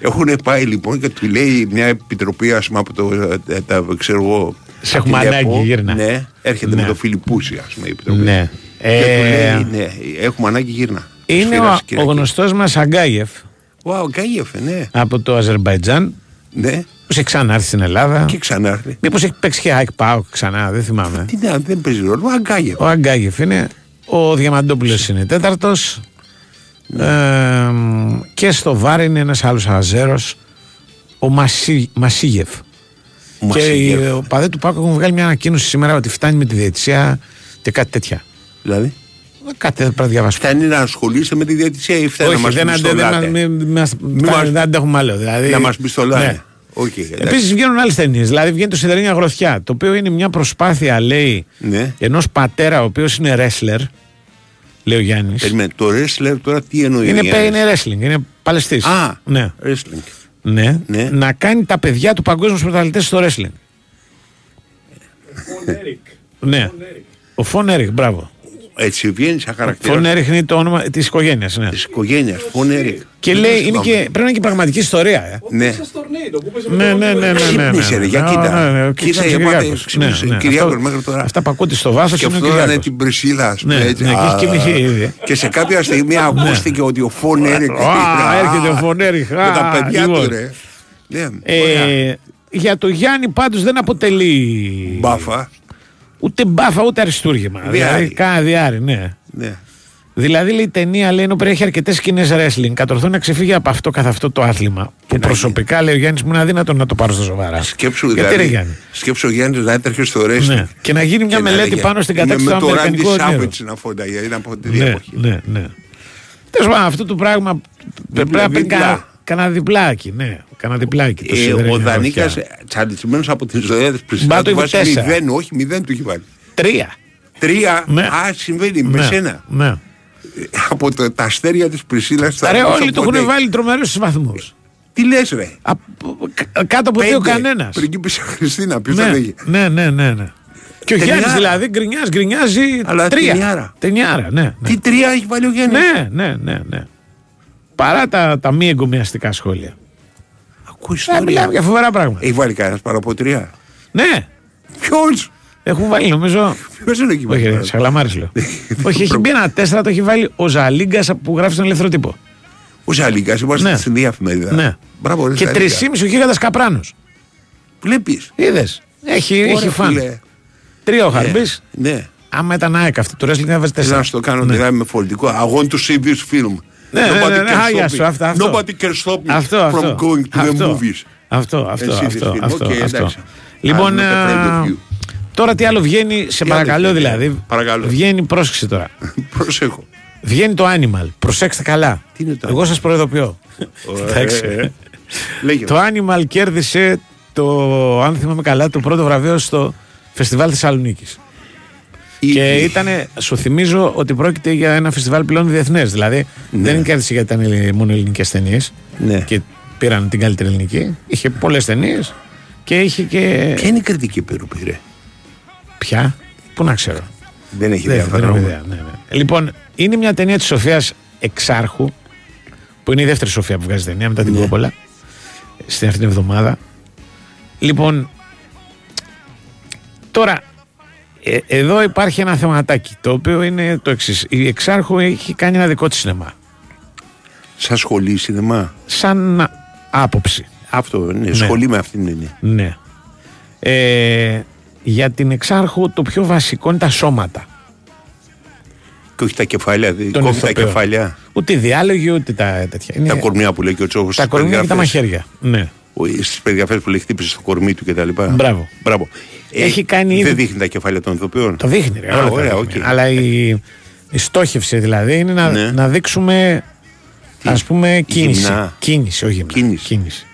Έχουν πάει λοιπόν και του λέει μια επιτροπή, ας πούμε, από το. ε, Τα, ξέρω εγώ. Σε από έχουμε τη ΛΕΠΟ, ανάγκη, γύρνα. Ναι, έρχεται Ναι. με το Φιλιππούσι, ας πούμε, η επιτροπή. Ναι. Και Ε, του λέει, ναι, έχουμε ανάγκη γύρνα. Είναι Σφύρας, ο, ο Κυριακή. γνωστός μας Αγκάγεφ Wow, Γκάγεφε, ναι. από το Αζερμπαϊτζάν. ναι. Που έχει ξανάρθει στην Ελλάδα; Και ξανάρθει. Μήπως έχει παίξει και ΑΕΚ ΠΑΟΚ ξανά, δεν θυμάμαι. Τι να, δεν παίζει ρόλο. Αγκάγεφε. Ο Αγκάγεφ είναι. Ο Διαμαντόπουλος είναι τέταρτος. και στο VAR είναι ένας άλλος Αζέρος. Ο Μασί, Μασίγεφ. Ο Και οι Μασίγεφ. οπαδοί του ΠΑΟΚ έχουν βγάλει μια ανακοίνωση σήμερα ότι φτάνει με τη διαιτησία και κάτι τέτοια. Δηλαδή; Κάτι δεν πρέπει να διαβάσω. Φτάνει να ασχολείσαι με τη διαιτησία ή φτάνει να Όχι, μας δεν, αντε, δεν, πιστολάτε. μη- μη- μας- Μη φτάνει, μας- δεν αντέχουμε άλλο. Δηλαδή, Να μας πιστολάνε. Ναι. Οκ, εντάξει. Επίση βγαίνουν άλλες ταινίες. Δηλαδή βγαίνει το Σιδερένια Γροθιά. Το οποίο είναι μια προσπάθεια, λέει, Ναι. ενός πατέρα ο οποίος είναι wrestler. Λέει ο Γιάννης. Περίμενε, το wrestler τώρα τι εννοεί. Είναι, ο Γιάννης; είναι wrestling, είναι παλαιστής. Α, ναι. wrestling. Ναι. Ναι. Να κάνει τα παιδιά του παγκόσμιου πρωταθλητές στο wrestling. ναι. Ο Φον Έρικ, μπράβο. Έτσι βγαίνει σαν χαρακτήρας. Φων Έριχ το όνομα της οικογένειας. Ναι. Της οικογένειας. Φων Έριχ. Και λέει, είναι και, πρέπει να είναι και πραγματική ιστορία. Ε. Ναι. Ναι, ναι, ναι, ναι, ναι, ναι, Ξύπνησε, ρε, για Ναι, κοίτα. ναι, ναι, Κοίτα, ξύπνησε για ο πάτε, Κυριάκος. ξύπνησε. Ναι, ναι. Κυριάκος Αυτό- μέχρι τώρα. Αυτά που ακούτε στο βάθος Και είναι ο αυτό ήταν Κυριάκος. την Πρισίλα, ας πούμε. Ναι, έτσι. ναι, και έχει Α, κοιμηθεί ήδη. Και σε κάποια στιγμή ακούστηκε ότι ο Φων Έριχ. Α, έρχεται ο Φων Έριχ. Με τα Α, παιδιά του, λοιπόν. ρε. Ναι, ωραία. Ε, για το Γιάννη πάντως δεν αποτελεί Μπάφα. Ούτε μπάφα ούτε αριστούργημα. Διάρρη. Δηλαδή, κάνα διάρρη, ναι. Ναι. Δηλαδή λέει η ταινία λέει ενώ περιέχει αρκετές σκηνές wrestling. Κατορθώνει να ξεφύγει από αυτό καθ' αυτό το άθλημα. Που προσωπικά λέει ο Γιάννης μου είναι αδύνατο να το πάρω στα σοβαρά. Σκέψου Γιατί δηλαδή. ρε Γιάννη; Σκέψου ο Γιάννης να έτρεχε στο wrestling. Ναι. Και να γίνει μια Και να μελέτη έλεγε, πάνω στην «Είμαι κατάξυση του με το Αμερικανικού Randy ονείρου. Savage να φώντα, είναι από την Ναι, εποχή. ναι, ναι. Τέλος πάντων, αυτό το πράγμα πρέπει να πει διπλά. κανένα- κανένα διπλάκι. Ναι, κανένα διπλάκι. το Ε, σιδερένιο ο Δανίκας βαθιά. τσαντισμένος από τη ζωή της Μπα, Πρισίλα το του είπε βάζει τέσσερα. μηδέν, όχι μηδέν του έχει βάλει. Τρία. Τρία, Ναι. α, συμβαίνει με Ναι, σένα. Ναι. Από το, τα αστέρια της Πρισίλας στα Ρε, πόσα όλοι του πόντα έχουν έχει. βάλει τρομερούς βαθμούς. Τι λες, ρε; Κάτω από δύο Πέντε. κανένας. Πριγκίπισσα Χριστίνα, ποιος θα Ναι, λέγει. ναι, ναι, ναι, ναι. Και ο Ταινιάρα. Γιάννης δηλαδή γκρινιάζει, γκρινιάζει. Αλλά τρία. ταινιάρα. Ταινιάρα, ναι. ναι. Τι τρία έχει βάλει ο Γιάννης; Ναι, ναι, ναι, ναι. Παρά τα, τα μη εγκομιαστικά σχόλια. Ακούει Ε, μιλάμε για φοβερά πράγματα. Έχει βάλει κανένας παρά από τρία. Ναι, Ποιος; έχουν βάλει νομίζω. Ποιος είναι εκεί Όχι, ρε, πέρα; σαγλαμάρι λέω. Όχι, έχει μπει ένα τέσσερα, το έχει βάλει ο Ζαλίγκας που γράφει στον Ελεύθερο Τύπο. Ο Ζαλίγκας, είμαστε Ναι. στην ίδια εφημερίδα. Ναι. Μπράβο, ρε Και Ζαλίγκα. τρισήμιση ο Γίγαντα Καπράνος. Βλέπεις. Είδες. Έχει, έχει φαν. Τρία ο Χαρμπής. Ναι. Άμα ήταν ΑΕΚ αυτή του wrestling θα βάζει Θέλω τέσσερα. να σου το κάνω δηλαδή με πολιτικό. I want to see this film. Ναι, ναι, ναι, ναι, can α, γεια stop σου, me. αυτό, αυτό. Nobody can stop me Αυτό, from αυτό. going to the Αυτό. movies. Αυτό, αυτό, Εσύ αυτό, this film. αυτό, Οκ, αυτό. εντάξει. Λοιπόν, I'm not afraid of ε, you. τώρα τι άλλο βγαίνει, σε Τι άλλο παρακαλώ βγαίνει, δηλαδή. παρακαλώ. Βγαίνει, πρόσεξε τώρα. Προσέχω. Βγαίνει το Animal. Προσέξτε καλά. Τι είναι το Εγώ σας προειδοποιώ. Εντάξει. Ε, Λέγε. Το Animal κέρδισε το, αν θυμάμαι καλά, το πρώτο βραβείο στο Φεστιβάλ Θεσσαλονίκης. Η- Και η- ήταν, σου θυμίζω ότι πρόκειται για ένα φεστιβάλ πλέον διεθνές. Δηλαδή δεν κέρδισε γιατί ήταν ελλη- μόνο ελληνικές ταινίες Ναι. και πήραν την καλύτερη ελληνική. Είχε πολλές ταινίες και είχε και. Ποια είναι η κριτική που πήρε; Πια, πού να ξέρω. Δεν έχει Δεν, ιδέα. δεν έχω φαντάζομαι. ιδέα. Ναι, ναι. Λοιπόν, είναι μια ταινία της Σοφίας Εξάρχου, που είναι η δεύτερη Σοφία που βγάζει ταινία μετά την Ναι. Κόπολα, στην αυτήν την εβδομάδα. Λοιπόν, τώρα, ε, εδώ υπάρχει ένα θεματάκι, το οποίο είναι το εξής. Η Εξάρχου έχει κάνει ένα δικό της σινεμά. Σαν σχολή σινεμά. Σαν άποψη. Αυτό, ναι, σχολή με αυτήν την έννοια. Ναι. Ε, για την Εξάρχου το πιο βασικό είναι τα σώματα. Και όχι τα κεφάλια. δηλαδή, Των Κόβει τα ηθοποιών. κεφάλια. Ούτε οι διάλογοι, ούτε τα τέτοια. Είναι Τα κορμιά που λέει και ο Τσόχος. τα κορμιά και τα μαχαίρια. Ναι. Στις περιγραφές που λέει χτύπησε στο κορμί του κτλ. Μπράβο. Μπράβο. Έχει κάνει ήδη- Δεν δείχνει τα κεφάλια των ηθοποιών. Το δείχνει, ρε, Α, όλα τα ωραία, δείχνει. οκ. Αλλά η, η στόχευση δηλαδή είναι να, Ναι. να δείξουμε ας πούμε κίνηση. Γυμνά. Κίνηση, όχι γυμνά. Κίνηση.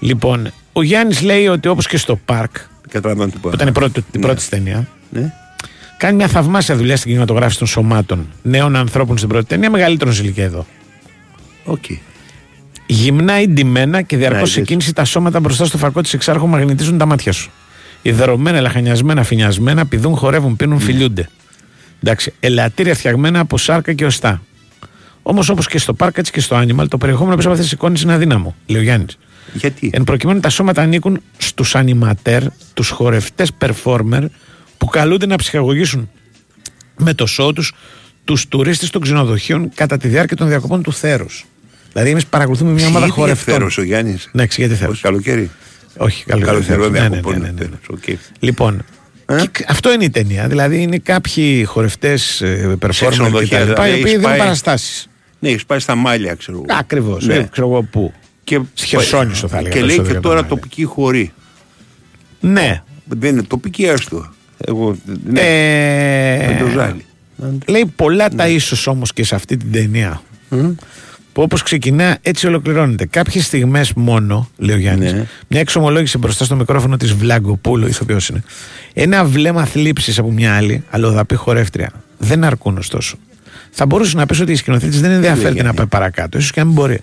Λοιπόν, ο Γιάννης λέει ότι όπως και στο Παρκ, Καταλαβαίνω τι που ήταν η πρώτη, η Ναι. πρώτη της ταινία, Ναι. κάνει μια θαυμάσια δουλειά στην κινηματογράφηση των σωμάτων νέων ανθρώπων στην πρώτη ταινία, μεγαλύτερων σε ηλικία εδώ. Οκ. Γυμνά ή ντυμένα και διαρκώς Ναι, σε δες. κίνηση τα σώματα μπροστά στο φακό της Εξάρχου μαγνητίζουν τα μάτια σου. Ιδερωμένα, λαχανιασμένα, φινιασμένα, πηδούν, χορεύουν, πίνουν, φιλιούνται. Εντάξει, ελαττήρια φτιαγμένα από σάρκα και οστά. Όμως, όπως και στο πάρκ, έτσι και στο Animal, το περιεχόμενο πίσω από αυτές τις εικόνες είναι αδύναμο, λέει ο Γιάννης. Γιατί; Εν προκειμένου, τα σώματα ανήκουν στους ανηματέρ, τους χορευτές performer, που καλούνται να ψυχαγωγήσουν με το σώμα τους τους τουρίστες των ξενοδοχείων κατά τη διάρκεια των διακοπών του θέρους. Δηλαδή, εμείς παρακολουθούμε μια ομάδα Εξηγείται χορευτών. θέρος ο Γιάννης; Ναι, εξηγείται θέρος. Όχι καλοκαίρι. Όχι, καλό Καλοκαίρι, ναι, ναι, ναι, διακοπών, ναι, ναι, ναι. τέλος, οκ. Λοιπόν, Ε; και αυτό είναι η ταινία. Δηλαδή είναι κάποιοι χορευτές, performer ξενοδοχεία, κτλ. δηλαδή, Οι οποίοι έχεις δίνουν πάει- παραστάσεις. Ναι, έχεις πάει στα μάλια, ξέρω εγώ. Ακριβώς. Ναι. Ξέρω εγώ πού. Και, Στη Χερσόνησο θα έλεγα Και λέει και περισσότερο τώρα για τα τοπική χωρί. Ναι. Δεν είναι τοπική άστο. Εγώ. Ναι, Ε, με το ζάλι. λέει πολλά τα ίσως όμως και σε αυτή την ταινία. Που όπως ξεκινά, έτσι ολοκληρώνεται. Κάποιες στιγμές μόνο, λέει ο Γιάννης, Ναι. μια εξομολόγηση μπροστά στο μικρόφωνο της Βλαγκοπούλου, ηθοποιός είναι. Ένα βλέμμα θλίψης από μια άλλη, αλλοδαπή χορεύτρια. Δεν αρκούν ωστόσο. Θα μπορούσε να πεις ότι η σκηνοθέτης δεν ενδιαφέρεται να Γιάννη. πάει παρακάτω, ίσως και να μην μπορεί.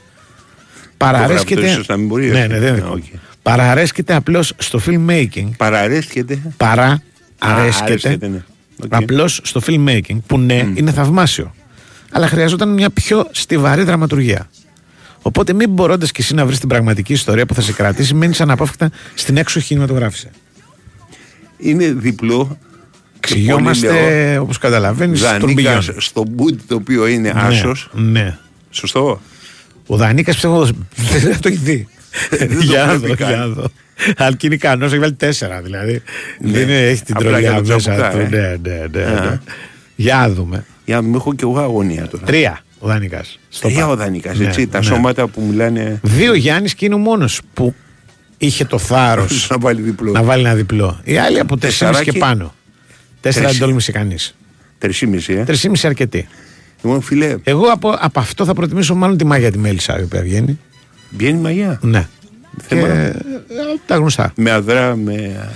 Παραρέσκεται. γράψει το ίσως να μην μπορεί, ναι, έτσι. ναι, δεν είναι Α, δικό μου. οκ. Παραρέσκεται απλώς στο filmmaking. Παραρέσκεται. Παρά Α, αρέσκεται αρέσκεται, ναι. Οκ. Απλώς στο filmmaking που ναι είναι θαυμάσιο. Αλλά χρειαζόταν μια πιο στιβαρή δραματουργία. Οπότε μην μπορώντας κι εσύ να βρεις την πραγματική ιστορία που θα σε κρατήσει, μένει αναπόφευκτα στην έξω κινηματογράφηση. Είναι διπλό. Εξηγιόμαστε, όπως καταλαβαίνεις, στον Δανίκα πηγιόν. στο μπουτ το οποίο είναι άσος. Ναι. Σωστό. Ο Δανίκα πιστεύω δεν το έχει δει. Δεν το Για να βλέπει δω, καν. για να δω. Αν και είναι ικανός, έχει βάλει τέσσερα δηλαδή. Ναι. Δεν είναι, έχει την Απλά για τρολιά το μέσα τσαμπουκά, του. ε. Ναι, ναι, ναι, Α. ναι. Για να δούμε. Για να μην έχω και εγώ αγωνία τώρα. Τρία ο Δανίκα. Τρία ο Δανίκα, έτσι. τα σώματα που μιλάνε. Δύο Γιάννης και είναι ο μόνος που είχε το θάρρος να βάλει διπλό. να βάλει ένα διπλό. Οι άλλοι από τέσσερα και Τεσσαράκι. πάνω. Τέσσερα δεν Τέσσερα. τόλμησε κανείς. Τρισήμιση, ε. Τρισήμιση αρκετή. Λοιπόν, φίλε, Εγώ από, από αυτό θα προτιμήσω μάλλον τη μάγια τη Μέλισσα η οποία βγαίνει. βγαίνει μαγιά; Ναι. Θέμα. Και, ε, τα γνωστά. Με αδρά, με,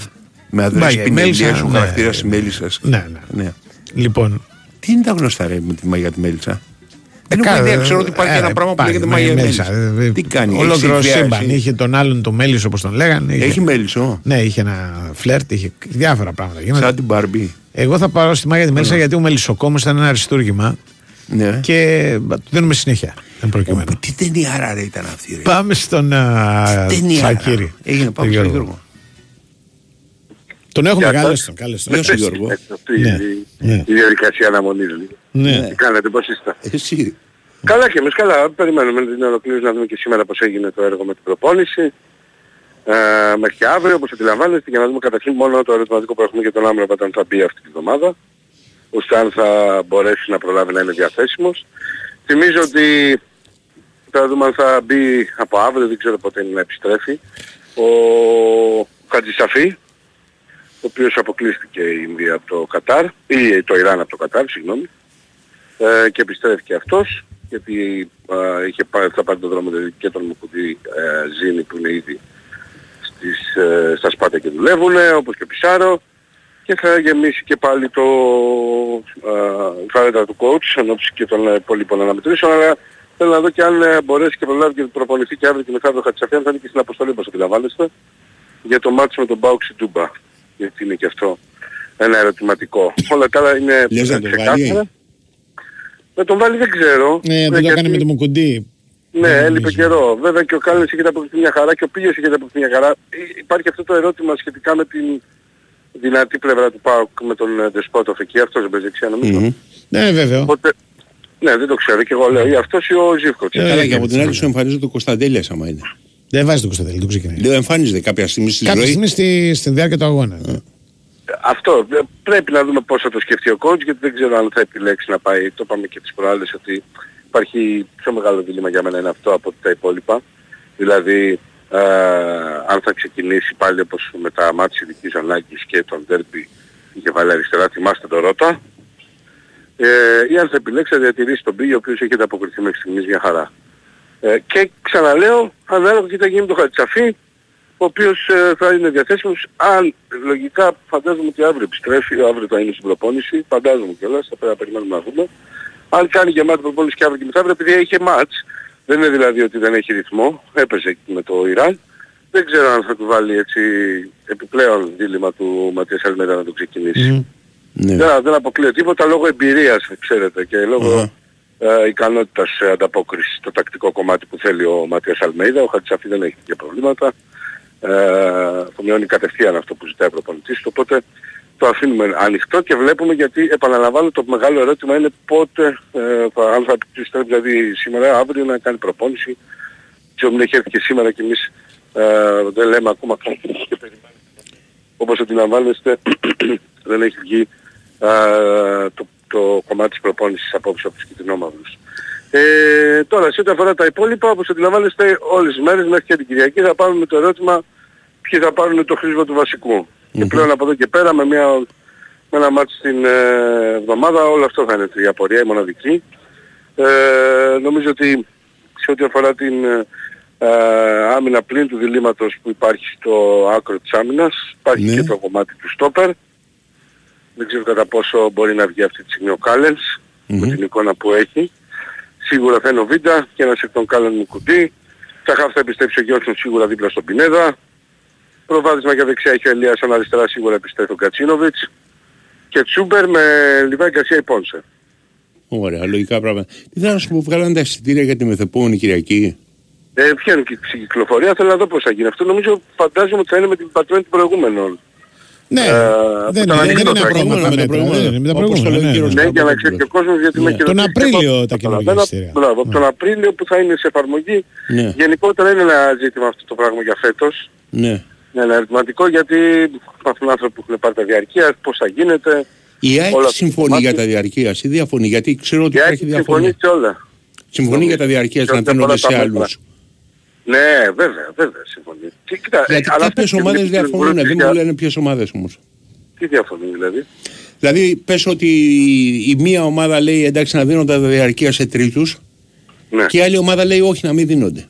με αδρές Μάγια, η πινελιές Μέλισσα, ο ναι. χαρακτήρας της Μέλισσας. Ναι, ναι. Ναι. Λοιπόν, Τι είναι τα γνωστά ρε με τη μαγιά τη Μέλισσα; Δεν Ε, έχω κα- ιδέα, ξέρω ότι υπάρχει ε, ένα πράγμα που υπάρχει, λέγεται Μάγια μαγιά Μέλισσα. Μέλισσα. Ε, Τι κάνει, Ολόκληρο έχει σύμπαν. συνδυάσει. Είχε τον άλλον τον Μέλισσο όπως τον λέγανε. είχε- Έχει μέλισσο, Ναι, είχε ένα φλερτ, είχε διάφορα πράγματα. Γίνονται. σαν την Μπαρμπή. Εγώ θα πάρω στη μάγια τη Μέλισσα γιατί ο Μελισσοκόμος ήταν ένα αριστούργημα Ναι. και μπα, του δίνουμε συνέχεια. Εν προκειμένου. Τι ταινιάρα ρε ήταν αυτή ρε. Πάμε στον α, ταινιάρα. Σακύρη. Έγινε τον πάμε στον Γιώργο. Τον έχουμε Γεια καλέσει σας. τον. καλέσει Γεια τον. σου Γιώργο. Αυτή Ναι, η- ναι. η διαδικασία αναμονής λίγο. Ναι. Τι κάνετε, πώς είστε; Εσύ. Καλά και εμείς, καλά. Περιμένουμε την ολοκλήρωση να δούμε και σήμερα πώς έγινε το έργο με την προπόνηση. Ε, μέχρι αύριο, όπως αντιλαμβάνεστε, για να δούμε καταρχήν μόνο το ερωτηματικό που έχουμε για τον Άμυνα όταν θα μπει αυτή τη βδομάδα, ώστε αν θα μπορέσει να προλάβει να είναι διαθέσιμος. Θυμίζω ότι θα δούμε αν θα μπει από αύριο, δεν ξέρω πότε είναι να επιστρέφει, ο Χατζησαφή, ο οποίος αποκλείστηκε η Ινδία από το Κατάρ, ή το Ιράν από το Κατάρ, συγγνώμη, ε, και επιστρέφει και αυτός, γιατί ε, είχε πάρει, θα πάρει τον δρόμο δηλαδή και τον Μουκουτή ε, Ζήνη που είναι ήδη στις, ε, στα Σπάτα και δουλεύουν, όπως και ο Πισάρο, και θα γεμίσει και πάλι το ε, φάρετα του coach, ενώπιση και των ε, υπόλοιπων αναμετρήσεων, αλλά θέλω να δω και αν ε, μπορέσει και προλάβει και προπονηθεί και αύριο και μεθαύριο Χατσαφιάν, θα είναι και στην αποστολή όπως αντιλαμβάνεστε, για το μάτσο με τον Μπάουξη Ντούμπα, γιατί είναι και αυτό ένα ερωτηματικό. Όλα τα άλλα είναι Λες να το ξεκάθαρα. βάλει; Με τον βάλει δεν ξέρω. Ναι, Ε, δεν το γιατί- έκανε με το Μουκουντή. ναι, Δεν έλειπε νομίζω. καιρό. Βέβαια και ο Κάλλης είχε αποκτήσει μια χαρά και ο Πίγιος είχε αποκτήσει μια χαρά. Ε, Υπάρχει αυτό το ερώτημα σχετικά με την δυνατή πλευρά του ΠΑΟΚ με τον ε, Ντεσπότοφ εκεί. Αυτός δεν παίζει δεξιά νομίζω. Μμμ. Ναι, βέβαιο. Οπότε, ναι, δεν το ξέρω και εγώ λέω ή αυτός ή ο Ζήφκοτς. Ε, Καλά και από την άλλη ναι. σου εμφανίζεται ο Κωνσταντέλιας άμα είναι. Δεν βάζει τον Κωνσταντέλη, το ξεκινάει. Λέω εμφανίζεται κάποια στιγμή στη Κάποια ζωή. στιγμή στη, στη διάρκεια του αγώνα. Αυτό. Ε, Πρέπει να δούμε πώς θα το σκεφτεί ο coach γιατί δεν ξέρω αν θα επιλέξει να πάει. Το είπαμε και τις προάλλες ότι υπάρχει πιο μεγάλο δίλημα για μένα είναι αυτό από τα υπόλοιπα. Δηλαδή ε, αν θα ξεκινήσει πάλι όπως με τα μάτια ειδικής ανάγκης και τον Ντέρμπι είχε βάλει αριστερά, θυμάστε τον Ρώτα. Ε, ή αν θα επιλέξει να διατηρήσει τον Μπίγιο ο οποίος έχει ανταποκριθεί μέχρι στιγμής μια χαρά. Ε, και ξαναλέω, ανάλογα και τι θα γίνει με τον Χατσαφή, ο οποίος ε, θα είναι διαθέσιμος αν λογικά φαντάζομαι ότι αύριο επιστρέφει, αύριο θα είναι στην προπόνηση, φαντάζομαι κιόλας, θα πρέπει να περιμένουμε να δούμε. Αν κάνει γεμάτη προπόνηση και αύριο και μεθαύριο, επειδή είχε μάτς, δεν είναι δηλαδή ότι δεν έχει ρυθμό, έπαιζε εκεί με το Ιράν, δεν ξέρω αν θα του βάλει έτσι επιπλέον δίλημα του Ματίας Αλμέδα να το ξεκινήσει. Ναι. Δεν, δεν αποκλείω τίποτα λόγω εμπειρίας, ξέρετε, και λόγω ε, ικανότητας ε, ανταπόκρισης στο τακτικό κομμάτι που θέλει ο Ματίας Αλμέιδα. Ο Χατσαφή δεν έχει και προβλήματα. Ε, το μειώνει κατευθείαν αυτό που ζητάει ο προπονητής του. Οπότε το αφήνουμε ανοιχτό και βλέπουμε γιατί επαναλαμβάνω το μεγάλο ερώτημα είναι πότε ε, θα, αν θα επιστρέψει δηλαδή σήμερα αύριο να κάνει προπόνηση. Και μην έχει έρθει και σήμερα και εμείς ε, δεν λέμε ακόμα κάτι και περιμένουμε. Όπως αντιλαμβάνεστε δεν έχει βγει ε, το, το κομμάτι της προπόνησης απόψε από τους κυτρινόμαυρους. Ε, τώρα, σε ό,τι αφορά τα υπόλοιπα, όπως αντιλαμβάνεστε, όλες τις μέρες μέχρι και την Κυριακή θα πάρουμε το ερώτημα ποιοι θα πάρουν το χρήσμα του βασικου Και πλέον από εδώ και πέρα με, μια, με ένα μάτι στην ε, εβδομάδα όλο αυτό θα είναι η απορία, η μοναδική. Ε, νομίζω ότι σε ό,τι αφορά την ε, άμυνα πλήν του διλήμματος που υπάρχει στο άκρο της άμυνας, υπάρχει Ναι. και το κομμάτι του στόπερ. Δεν ξέρω κατά πόσο μπορεί να βγει αυτή τη στιγμή ο καλενς με την εικόνα που έχει. Σίγουρα θα είναι ο Βίντα και ένας εκ των Κάλενς μου κουτί. Θα χάφει θα επιστρέψει ο Γιώργος σίγουρα δίπλα στον Πινέδα. Προβάδισμα για δεξιά έχει ο Ελίας, αν αριστερά σίγουρα επιστρέφει ο Κατσίνοβιτς. και Τσούμπερ με Λιβάη Γκαρσία Ιππόνσε. Ωραία, λογικά πράγματα. Τι θέλω να σου πω, βγάλανε τα εισιτήρια για τη μεθεπόμενη Κυριακή; Ε, ποια είναι και η κυκλοφορία, θέλω να δω πώς θα γίνει. Αυτό νομίζω φαντάζομαι ότι θα είναι με την πατμένη του προηγούμενων. Ναι, Ε, δεν, που τα είναι- δεν είναι ανακοίνωσα. απρόβλημα με το μέτρα. προηγούμενο. δεν είναι, Με τα Όπως το προηγούμενα, λέει ο ναι, κύριος ναι. Ναι, για να ξέρει και ο κόσμος γιατί με Ναι. και Τον ρωτήσει Απρίλιο και εγώ. τα καινούργια Καταλαβαίνω. εισιτήρια. Μπράβο, από Ναι. τον Απρίλιο που θα είναι σε εφαρμογή. Ναι. Γενικότερα είναι ένα ζήτημα αυτό το πράγμα για φέτος. Ναι. Είναι ένα ερωτηματικό γιατί υπάρχουν άνθρωποι που έχουν πάρει τα διαρκεία, πώς θα γίνεται. Η ΑΕΚ Όλα αυτά συμφωνεί τα για μάτια. τα διαρκείας ή διαφωνεί, γιατί ξέρω ότι Η ΑΕΚ υπάρχει διαφωνία. συμφωνεί σε όλα. Συμφωνεί για τα διαρκείας να Και όλα δίνονται τα σε μέτρα. άλλους. Ναι, βέβαια, βέβαια συμφωνεί. Τι, κοίτα, Γιατί ε, αλλά κάποιες αυτό ομάδες και διαφωνούν, βλέπεις δεν για- μου λένε ποιες ομάδες όμως. Τι διαφωνεί δηλαδή; Δηλαδή πες ότι η μία ομάδα λέει εντάξει να δίνονται τα διαρκεία σε τρίτους Ναι. και η άλλη ομάδα λέει όχι να μην δίνονται.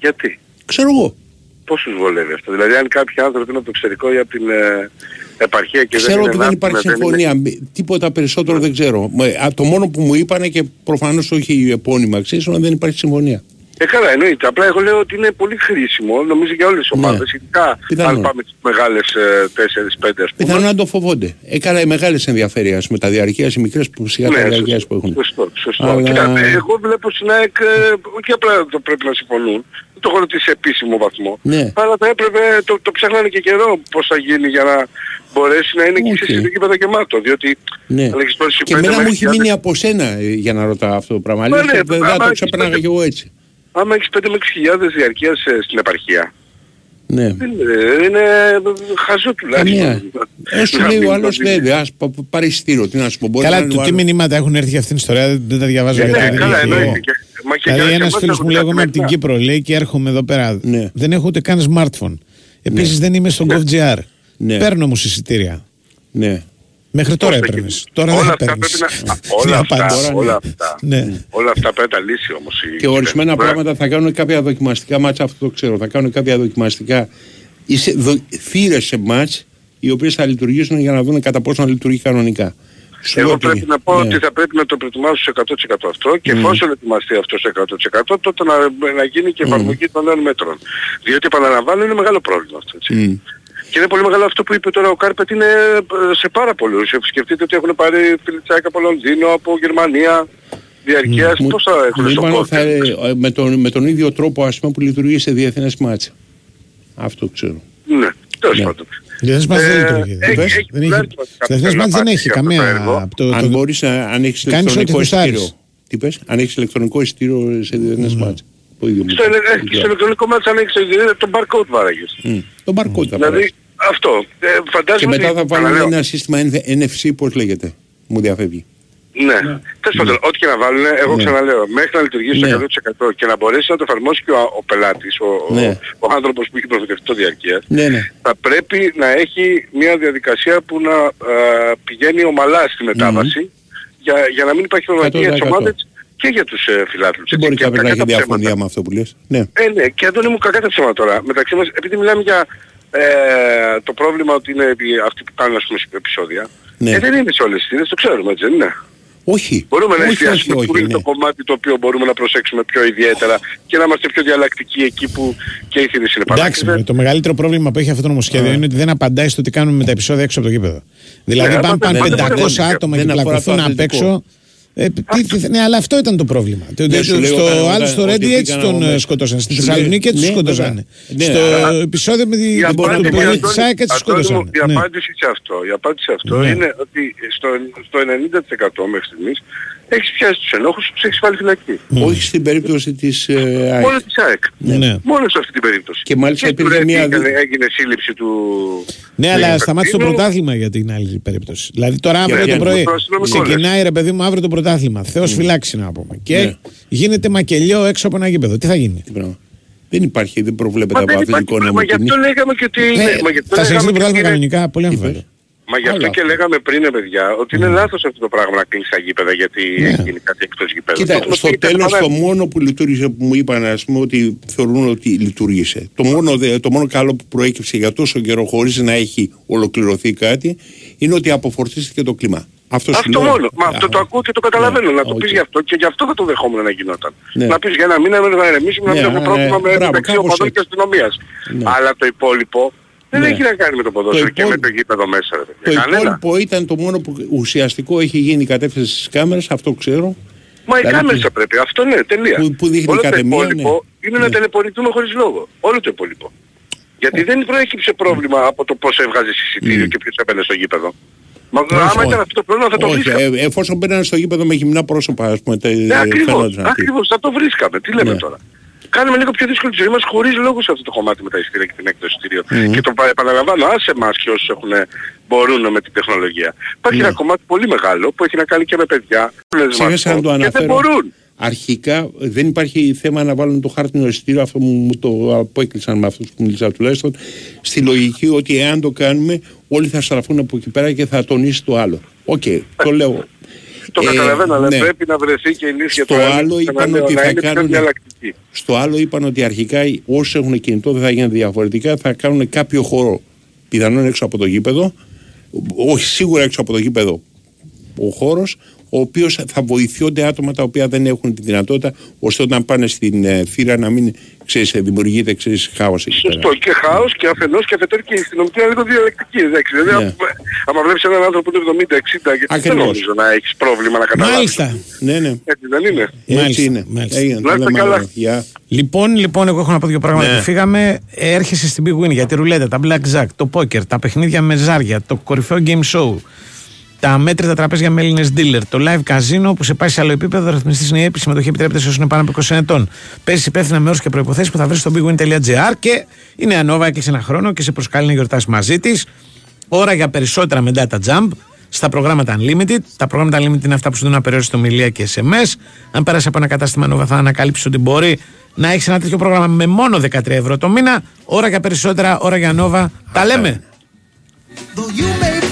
Γιατί; Ξέρω εγώ. Πώς τους βολεύει αυτό; Δηλαδή αν κάποιοι άνθρωποι είναι από το εξωτερικό ή από την ε, επαρχία και Ξέρω δεν ότι είναι δεν άτομα, υπάρχει δεν είναι- συμφωνία. Τίποτα περισσότερο δεν ξέρω. Μα, α, Το μόνο που μου είπανε και προφανώς όχι επώνυμα αξίσου δεν υπάρχει συμφωνία. Ε, καλά, εννοείται. Απλά εγώ λέω ότι είναι πολύ χρήσιμο, νομίζω για όλες τις Ναι. ομάδες, ειδικά Πιθανόν. αν πάμε στις μεγάλες ε, 4-5 ας πούμε. Πιθανόν να το φοβόνται. Ε, καλά, οι μεγάλες ενδιαφέρει ας πούμε τα διαρκείας, οι μικρές που σιγά τα Ναι, διαρκείας σωστό, που έχουν. Σωστό, σωστό. Αλλά- Κοίτα, ε, εγώ βλέπω στην ΑΕΚ ε, όχι απλά το πρέπει να συμφωνούν, δεν το έχω ρωτήσει σε επίσημο βαθμό, Ναι. αλλά θα έπρεπε, το, το ψάχνανε και καιρό πώς θα γίνει για να μπορέσει να είναι και Όχι. σε γήπεδο γεμάτο, διότι Ναι. αν έχεις τόσες Και πέντε εμένα μου μέχρι έχει χιλιάδες- μείνει από σένα ε, για να ρωτάω αυτό το πράγμα. Μα Αλήθεια, ναι, δεν άμα το έχεις ξεπερνάγα πέντε- κι εγώ έτσι. Άμα έχεις 5 με 6 χιλιάδες διαρκείας ε, στην επαρχία, Ναι. δεν είναι, είναι χαζό τουλάχιστον. Καμία. Όσο Να λέει μην ο το άλλος δίνει. δεν, ας πα- πα- πάρει ειστήριο, τι να σου πω. μπορεί να Καλά, είναι το ο τι άλλος- μηνύματα έχουν έρθει για αυτήν την ιστορία δεν τα διαβάζω Ναι, γιατί ναι, δεν καλά, έχω. εννοείται. Και- μα και Δηλαδή, για- ένας και φίλος εμάς μου λέει: Εγώ είμαι από την μετά. Κύπρο, λέει και έρχομαι εδώ πέρα. Ναι. Δεν έχω ούτε καν smartphone. Επίσης δεν είμαι στο GovGR. Ναι. Παίρνω όμως εισιτήρια. Ναι. Μέχρι τώρα Πώς θα έπαιρνες. γίνει. Τώρα όλα δεν αυτά παίρνει. πρέπει να... Α, όλα αυτά, όλα αυτά. Ναι. Όλα αυτά πρέπει να τα λύσει όμως. η Και ορισμένα κυβέρνηση. πράγματα θα κάνουν κάποια δοκιμαστικά μάτσα, αυτό το ξέρω. Θα κάνουν κάποια δοκιμαστικά είσαι δο, θύρες σε μάτς, οι οποίες θα λειτουργήσουν για να δουν κατά πόσο να λειτουργεί κανονικά. Σου λέω Εγώ ότι- πρέπει να πω ναι. ότι θα πρέπει να το προετοιμάσω σε 100% αυτό και εφόσον ετοιμαστεί αυτό σε 100% τότε να, να γίνει και εφαρμογή των νέων μέτρων. Διότι επαναλαμβάνω είναι μεγάλο πρόβλημα αυτό. Έτσι. Μμ. Και είναι πολύ μεγάλο αυτό που είπε τώρα ο Κάρπετ είναι ε, σε πάρα πολλούς. Ε, Σκεφτείτε ότι έχουν πάρει φιλιτσάκια από Λονδίνο, από Γερμανία, διαρκείας. Μου- Πώς θα έχουν μου στον είπαν κόσμο. θα, ε, με, τον, με τον ίδιο τρόπο ας πούμε, που λειτουργεί σε διεθνές μάτσα. Αυτό ξέρω. Ναι, τέλος Ναι. πάντων. Δεν μας δεν Ε, λειτουργεί. έχει- Δεν έχει έχει- τουλάχιστον Στα κάποια εθνές μάτς δεν να έχει πάρει αυτό το καμία. έργο. από το- αν το- μπορείς να αν έχεις Κάνεις ό,τι ηλεκτρονικό γουστάρεις. ειστήριο. Τι πες, αν έχεις ηλεκτρονικό ειστήριο σε διεθνές μάτσα. Το ίδιο μου Στο, είπαν. ελε- και στο ηλεκτρονικό μάτς αν έχεις το- τον barcode βάραγες. Μμ. Το barcode θα Δηλαδή περάσει. Αυτό. Ε, Και φαντάζομαι μετά ότι- θα βάλουν ξαναλέω, ένα σύστημα NFC, πώς λέγεται. Μου διαφεύγει. Ναι. Τέλος πάντων, ό,τι και να βάλουν, εγώ Ναι. ξαναλέω, μέχρι να λειτουργήσει Ναι. το 100% και να μπορέσει να το εφαρμόσει και ο, ο πελάτης, ο, Ναι. ο, ο άνθρωπος που έχει προφητευτικό διαρκείας, Ναι, ναι. θα πρέπει να έχει μια διαδικασία που να ε, πηγαίνει ομαλά στη μετάβαση για, για να μην υπάρχει προβληματική για τις 100%. ομάδες και για τους ε, φιλάθλους. Δεν έτσι. μπορεί Και κάποιος να κακά έχει τα ψέματα. διαφωνία με αυτό που λες. Ναι. Ε, ναι, και Αντώνη μου κακά τα ψέματα τώρα. Μεταξύ μας, επειδή μιλάμε για ε, το πρόβλημα ότι είναι επί- αυτοί που κάνουν ας πούμε επεισόδια, Ναι. ε, δεν είναι σε όλες τις θύρες, το ξέρουμε έτσι δεν είναι. Όχι. Μπορούμε να όχι, εστιάσουμε όχι, πού όχι, είναι ναι. το κομμάτι το οποίο μπορούμε να προσέξουμε πιο ιδιαίτερα και να είμαστε πιο διαλλακτικοί εκεί που και οι θύρες είναι Εντάξει, παράξενες. το μεγαλύτερο πρόβλημα που έχει αυτό το νομοσχέδιο είναι ότι δεν απαντάει στο τι κάνουμε με τα επεισόδια έξω από το γήπεδο. Δηλαδή, Ναι, αν απαντάει, πάνε απαντάει, 500 απαντάει. άτομα Δεν και αφορά το πλακωθούν απ' αθλητικό. έξω. Ε, τι- τι- ναι, αλλά αυτό ήταν το πρόβλημα. Το- Ναι, το- σου λέω στο όταν- άλλο όταν- στο ότι Ρέντι έτσι βγήκαν τον από- ε, σκότωσαν. Στη Σου λέει- Θεσσαλονίκη έτσι ναι, τον σκότωσαν. βέβαια. Ναι, Στο αλλά- επεισόδιο με τη Η με τον απάντηση, παιδί Αντώνη, της ΑΕΚ έτσι Αντώνη μου, σκότωσαν. η Ναι. απάντηση σε αυτό, η απάντηση σε αυτό Ναι. είναι ότι στο, στο 90% μέχρι στιγμής έχεις πιάσει τους ενόχους και τους έχεις βάλει φυλακή. Όχι στην περίπτωση της ε, ΑΕΚ. Μόνο της ΑΕΚ. Ναι. Μόνο σε αυτή την περίπτωση. Και μάλιστα και του υπήρχε Ρέντι μια έκανε- δι- έγινε σύλληψη του... Ναι, του αλλά Κωνσταντίνου. σταμάτησε το πρωτάθλημα για την άλλη περίπτωση. Δηλαδή τώρα αύριο το ποιον, πρωί το αστυνομικό ξεκινάει ρε παιδί μου αύριο το πρωτάθλημα. Θεός φυλάξει να πούμε. Και Ναι. γίνεται μακελιό έξω από ένα γήπεδο. Τι θα γίνει; Τι πράγμα. Δεν υπάρχει, δεν προβλέπεται Μα από δεν υπάρχει αθλητικό πρόβλημα, γι' νόμο. αυτό λέγαμε και ότι... Ε, ναι, μα γι' αυτό θα συνεχίσει το λέγαμε και πρωτάθλημα ότι είναι- κανονικά. Πολύ Τι αμφιβάλλω. Είπες; Μα γι' αυτό Άλλο και αυτό. λέγαμε πριν, ε, παιδιά, ότι είναι λάθος αυτό το πράγμα να κλείσει τα γήπεδα γιατί Ναι. έχει γίνει κάτι εκτός γηπέδου. Κοίτα, Το έχουμε στο πει και τέλος το επανάληψη. μόνο που λειτούργησε που μου είπαν ας πούμε ότι θεωρούν ότι λειτούργησε. Το μόνο, δε- το μόνο καλό που προέκυψε για τόσο καιρό χωρίς να έχει ολοκληρωθεί κάτι είναι ότι αποφορτίστηκε το κλίμα. Αυτό, σου Αυτό λέω. μόνο. Μα αυτό το Α, ακούω και το καταλαβαίνω. ναι, να το οκ. πεις γι' αυτό και γι' αυτό θα το δεχόμουν να γινόταν. Ναι. Να πεις για ένα μήνα να ηρεμήσουμε να Ναι, μην έχουμε ναι, πρόβλημα ναι. με Μπράβο, μεταξύ κάπως οπαδών έτσι. και αστυνομίας. Ναι. Αλλά το υπόλοιπο Δεν Ναι. έχει να κάνει με το ποδόσφαιρο και με υπόλοιπο- το γήπεδο μέσα. Ρε. Το παιδιά. Κανένα. υπόλοιπο ήταν το μόνο που ουσιαστικό έχει γίνει η κατεύθυνση στις κάμερες, αυτό ξέρω. Μα οι Δηλαδή κάμερες που- θα πρέπει. Αυτό ναι, τελεία. που- που δείχνει Όλο το κάθε μία, υπόλοιπο ναι. είναι Ναι. να τελεπορηθούμε χωρίς λόγο. Όλο το υπόλοιπο. Γιατί δεν προέκυψε πρόβλημα από το πώς έβγαζες εισιτήριο και ποιος έμπαινε στο γήπεδο. Μα Όχι, άμα όχι. ήταν αυτό το πρόβλημα θα το Όχι, βρίσκαμε. ε, εφόσον μπαίνανε στο γήπεδο με γυμνά πρόσωπα, ας πούμε, τε- Ναι, ακριβώς, φαινόταν αυτή. ακριβώς, θα το βρίσκαμε. Τι λέμε Ναι. τώρα. Κάνουμε λίγο πιο δύσκολη τη ζωή μας χωρίς λόγο σε αυτό το κομμάτι με τα εισιτήρια και την έκδοση εισιτήριων. Και το πα- επαναλαμβάνω, άσε εμάς και όσους έχουν, μπορούν με την τεχνολογία. Υπάρχει Ναι. ένα κομμάτι πολύ μεγάλο που έχει να κάνει και με παιδιά. με Ξέχασα να το smartphone, Και δεν αναφέρω. μπορούν. Αρχικά δεν υπάρχει θέμα να βάλουν το χάρτινο εισιτήριο, αυτό μου μου το απόκλεισαν με αυτούς που μίλησα τουλάχιστον, στη λογική ότι εάν το κάνουμε όλοι θα στραφούν από εκεί πέρα και θα τονίσει το άλλο. Οκ, το λέω. Το Ε, καταλαβαίνω, αλλά ναι. πρέπει να βρεθεί και η λύση για Στο το ένα, άλλο και είπαν να- ότι να θα είναι πιο κάνουν- διαλλακτική. Στο άλλο είπαν ότι αρχικά όσοι έχουν κινητό δεν θα γίνουν διαφορετικά, θα κάνουν κάποιο χώρο πιθανόν έξω από το γήπεδο, όχι σίγουρα έξω από το γήπεδο ο χώρος, ο οποίος θα βοηθιόνται άτομα τα οποία δεν έχουν τη δυνατότητα ώστε όταν πάνε στην ε, θύρα να μην ξέρεις, ε, δημιουργείται ξέρεις, χάος εκεί πέρα. Σωστό. Και χάος και αφενός και αφετέρου και η αστυνομική είναι λίγο διαλεκτική. Εντάξει. Δηλαδή, Ναι. άμα- άμα βλέπεις έναν άνθρωπο που είναι 70-60 και δεν Ακριβώς. νομίζω να έχεις πρόβλημα να καταλάβεις. Μάλιστα. Ναι, ναι. Έτσι δεν είναι. Έτσι Μάλιστα, είναι. μάλιστα. Έγινε, Να το είστε λέμε καλά. αύριο. Γεια. Λοιπόν, λοιπόν, εγώ έχω να πω δύο πράγματα Ναι. που φύγαμε. Έρχεσαι στην Big Win για τη ρουλέτα, τα blackjack, το poker, τα παιχνίδια με ζάρια, το κορυφαίο game show, τα μέτρητα τραπέζια με Έλληνες dealer, το live casino που σε πάει σε άλλο επίπεδο, ρυθμιστής είναι η έπειση, συμμετοχή επιτρέπεται σε όσους είναι πάνω από 20 ετών. Παίζει υπεύθυνα με όρους και προποθέσει που θα βρεις στο bigwin.gr και η Νέα Νόβα έκλεισε ένα χρόνο και σε προσκάλει να γιορτάσει μαζί της. Ώρα για περισσότερα με data jump στα προγράμματα Unlimited. Τα προγράμματα Unlimited είναι αυτά που σου δίνουν απεριόριστο ομιλία και SMS. Αν πέρασε από ένα κατάστημα Nova, θα ανακαλύψεις ότι μπορεί να έχεις ένα τέτοιο πρόγραμμα με μόνο 13 ευρώ το μήνα. Ώρα για περισσότερα, ώρα για Nova. Τα λέμε. Though you may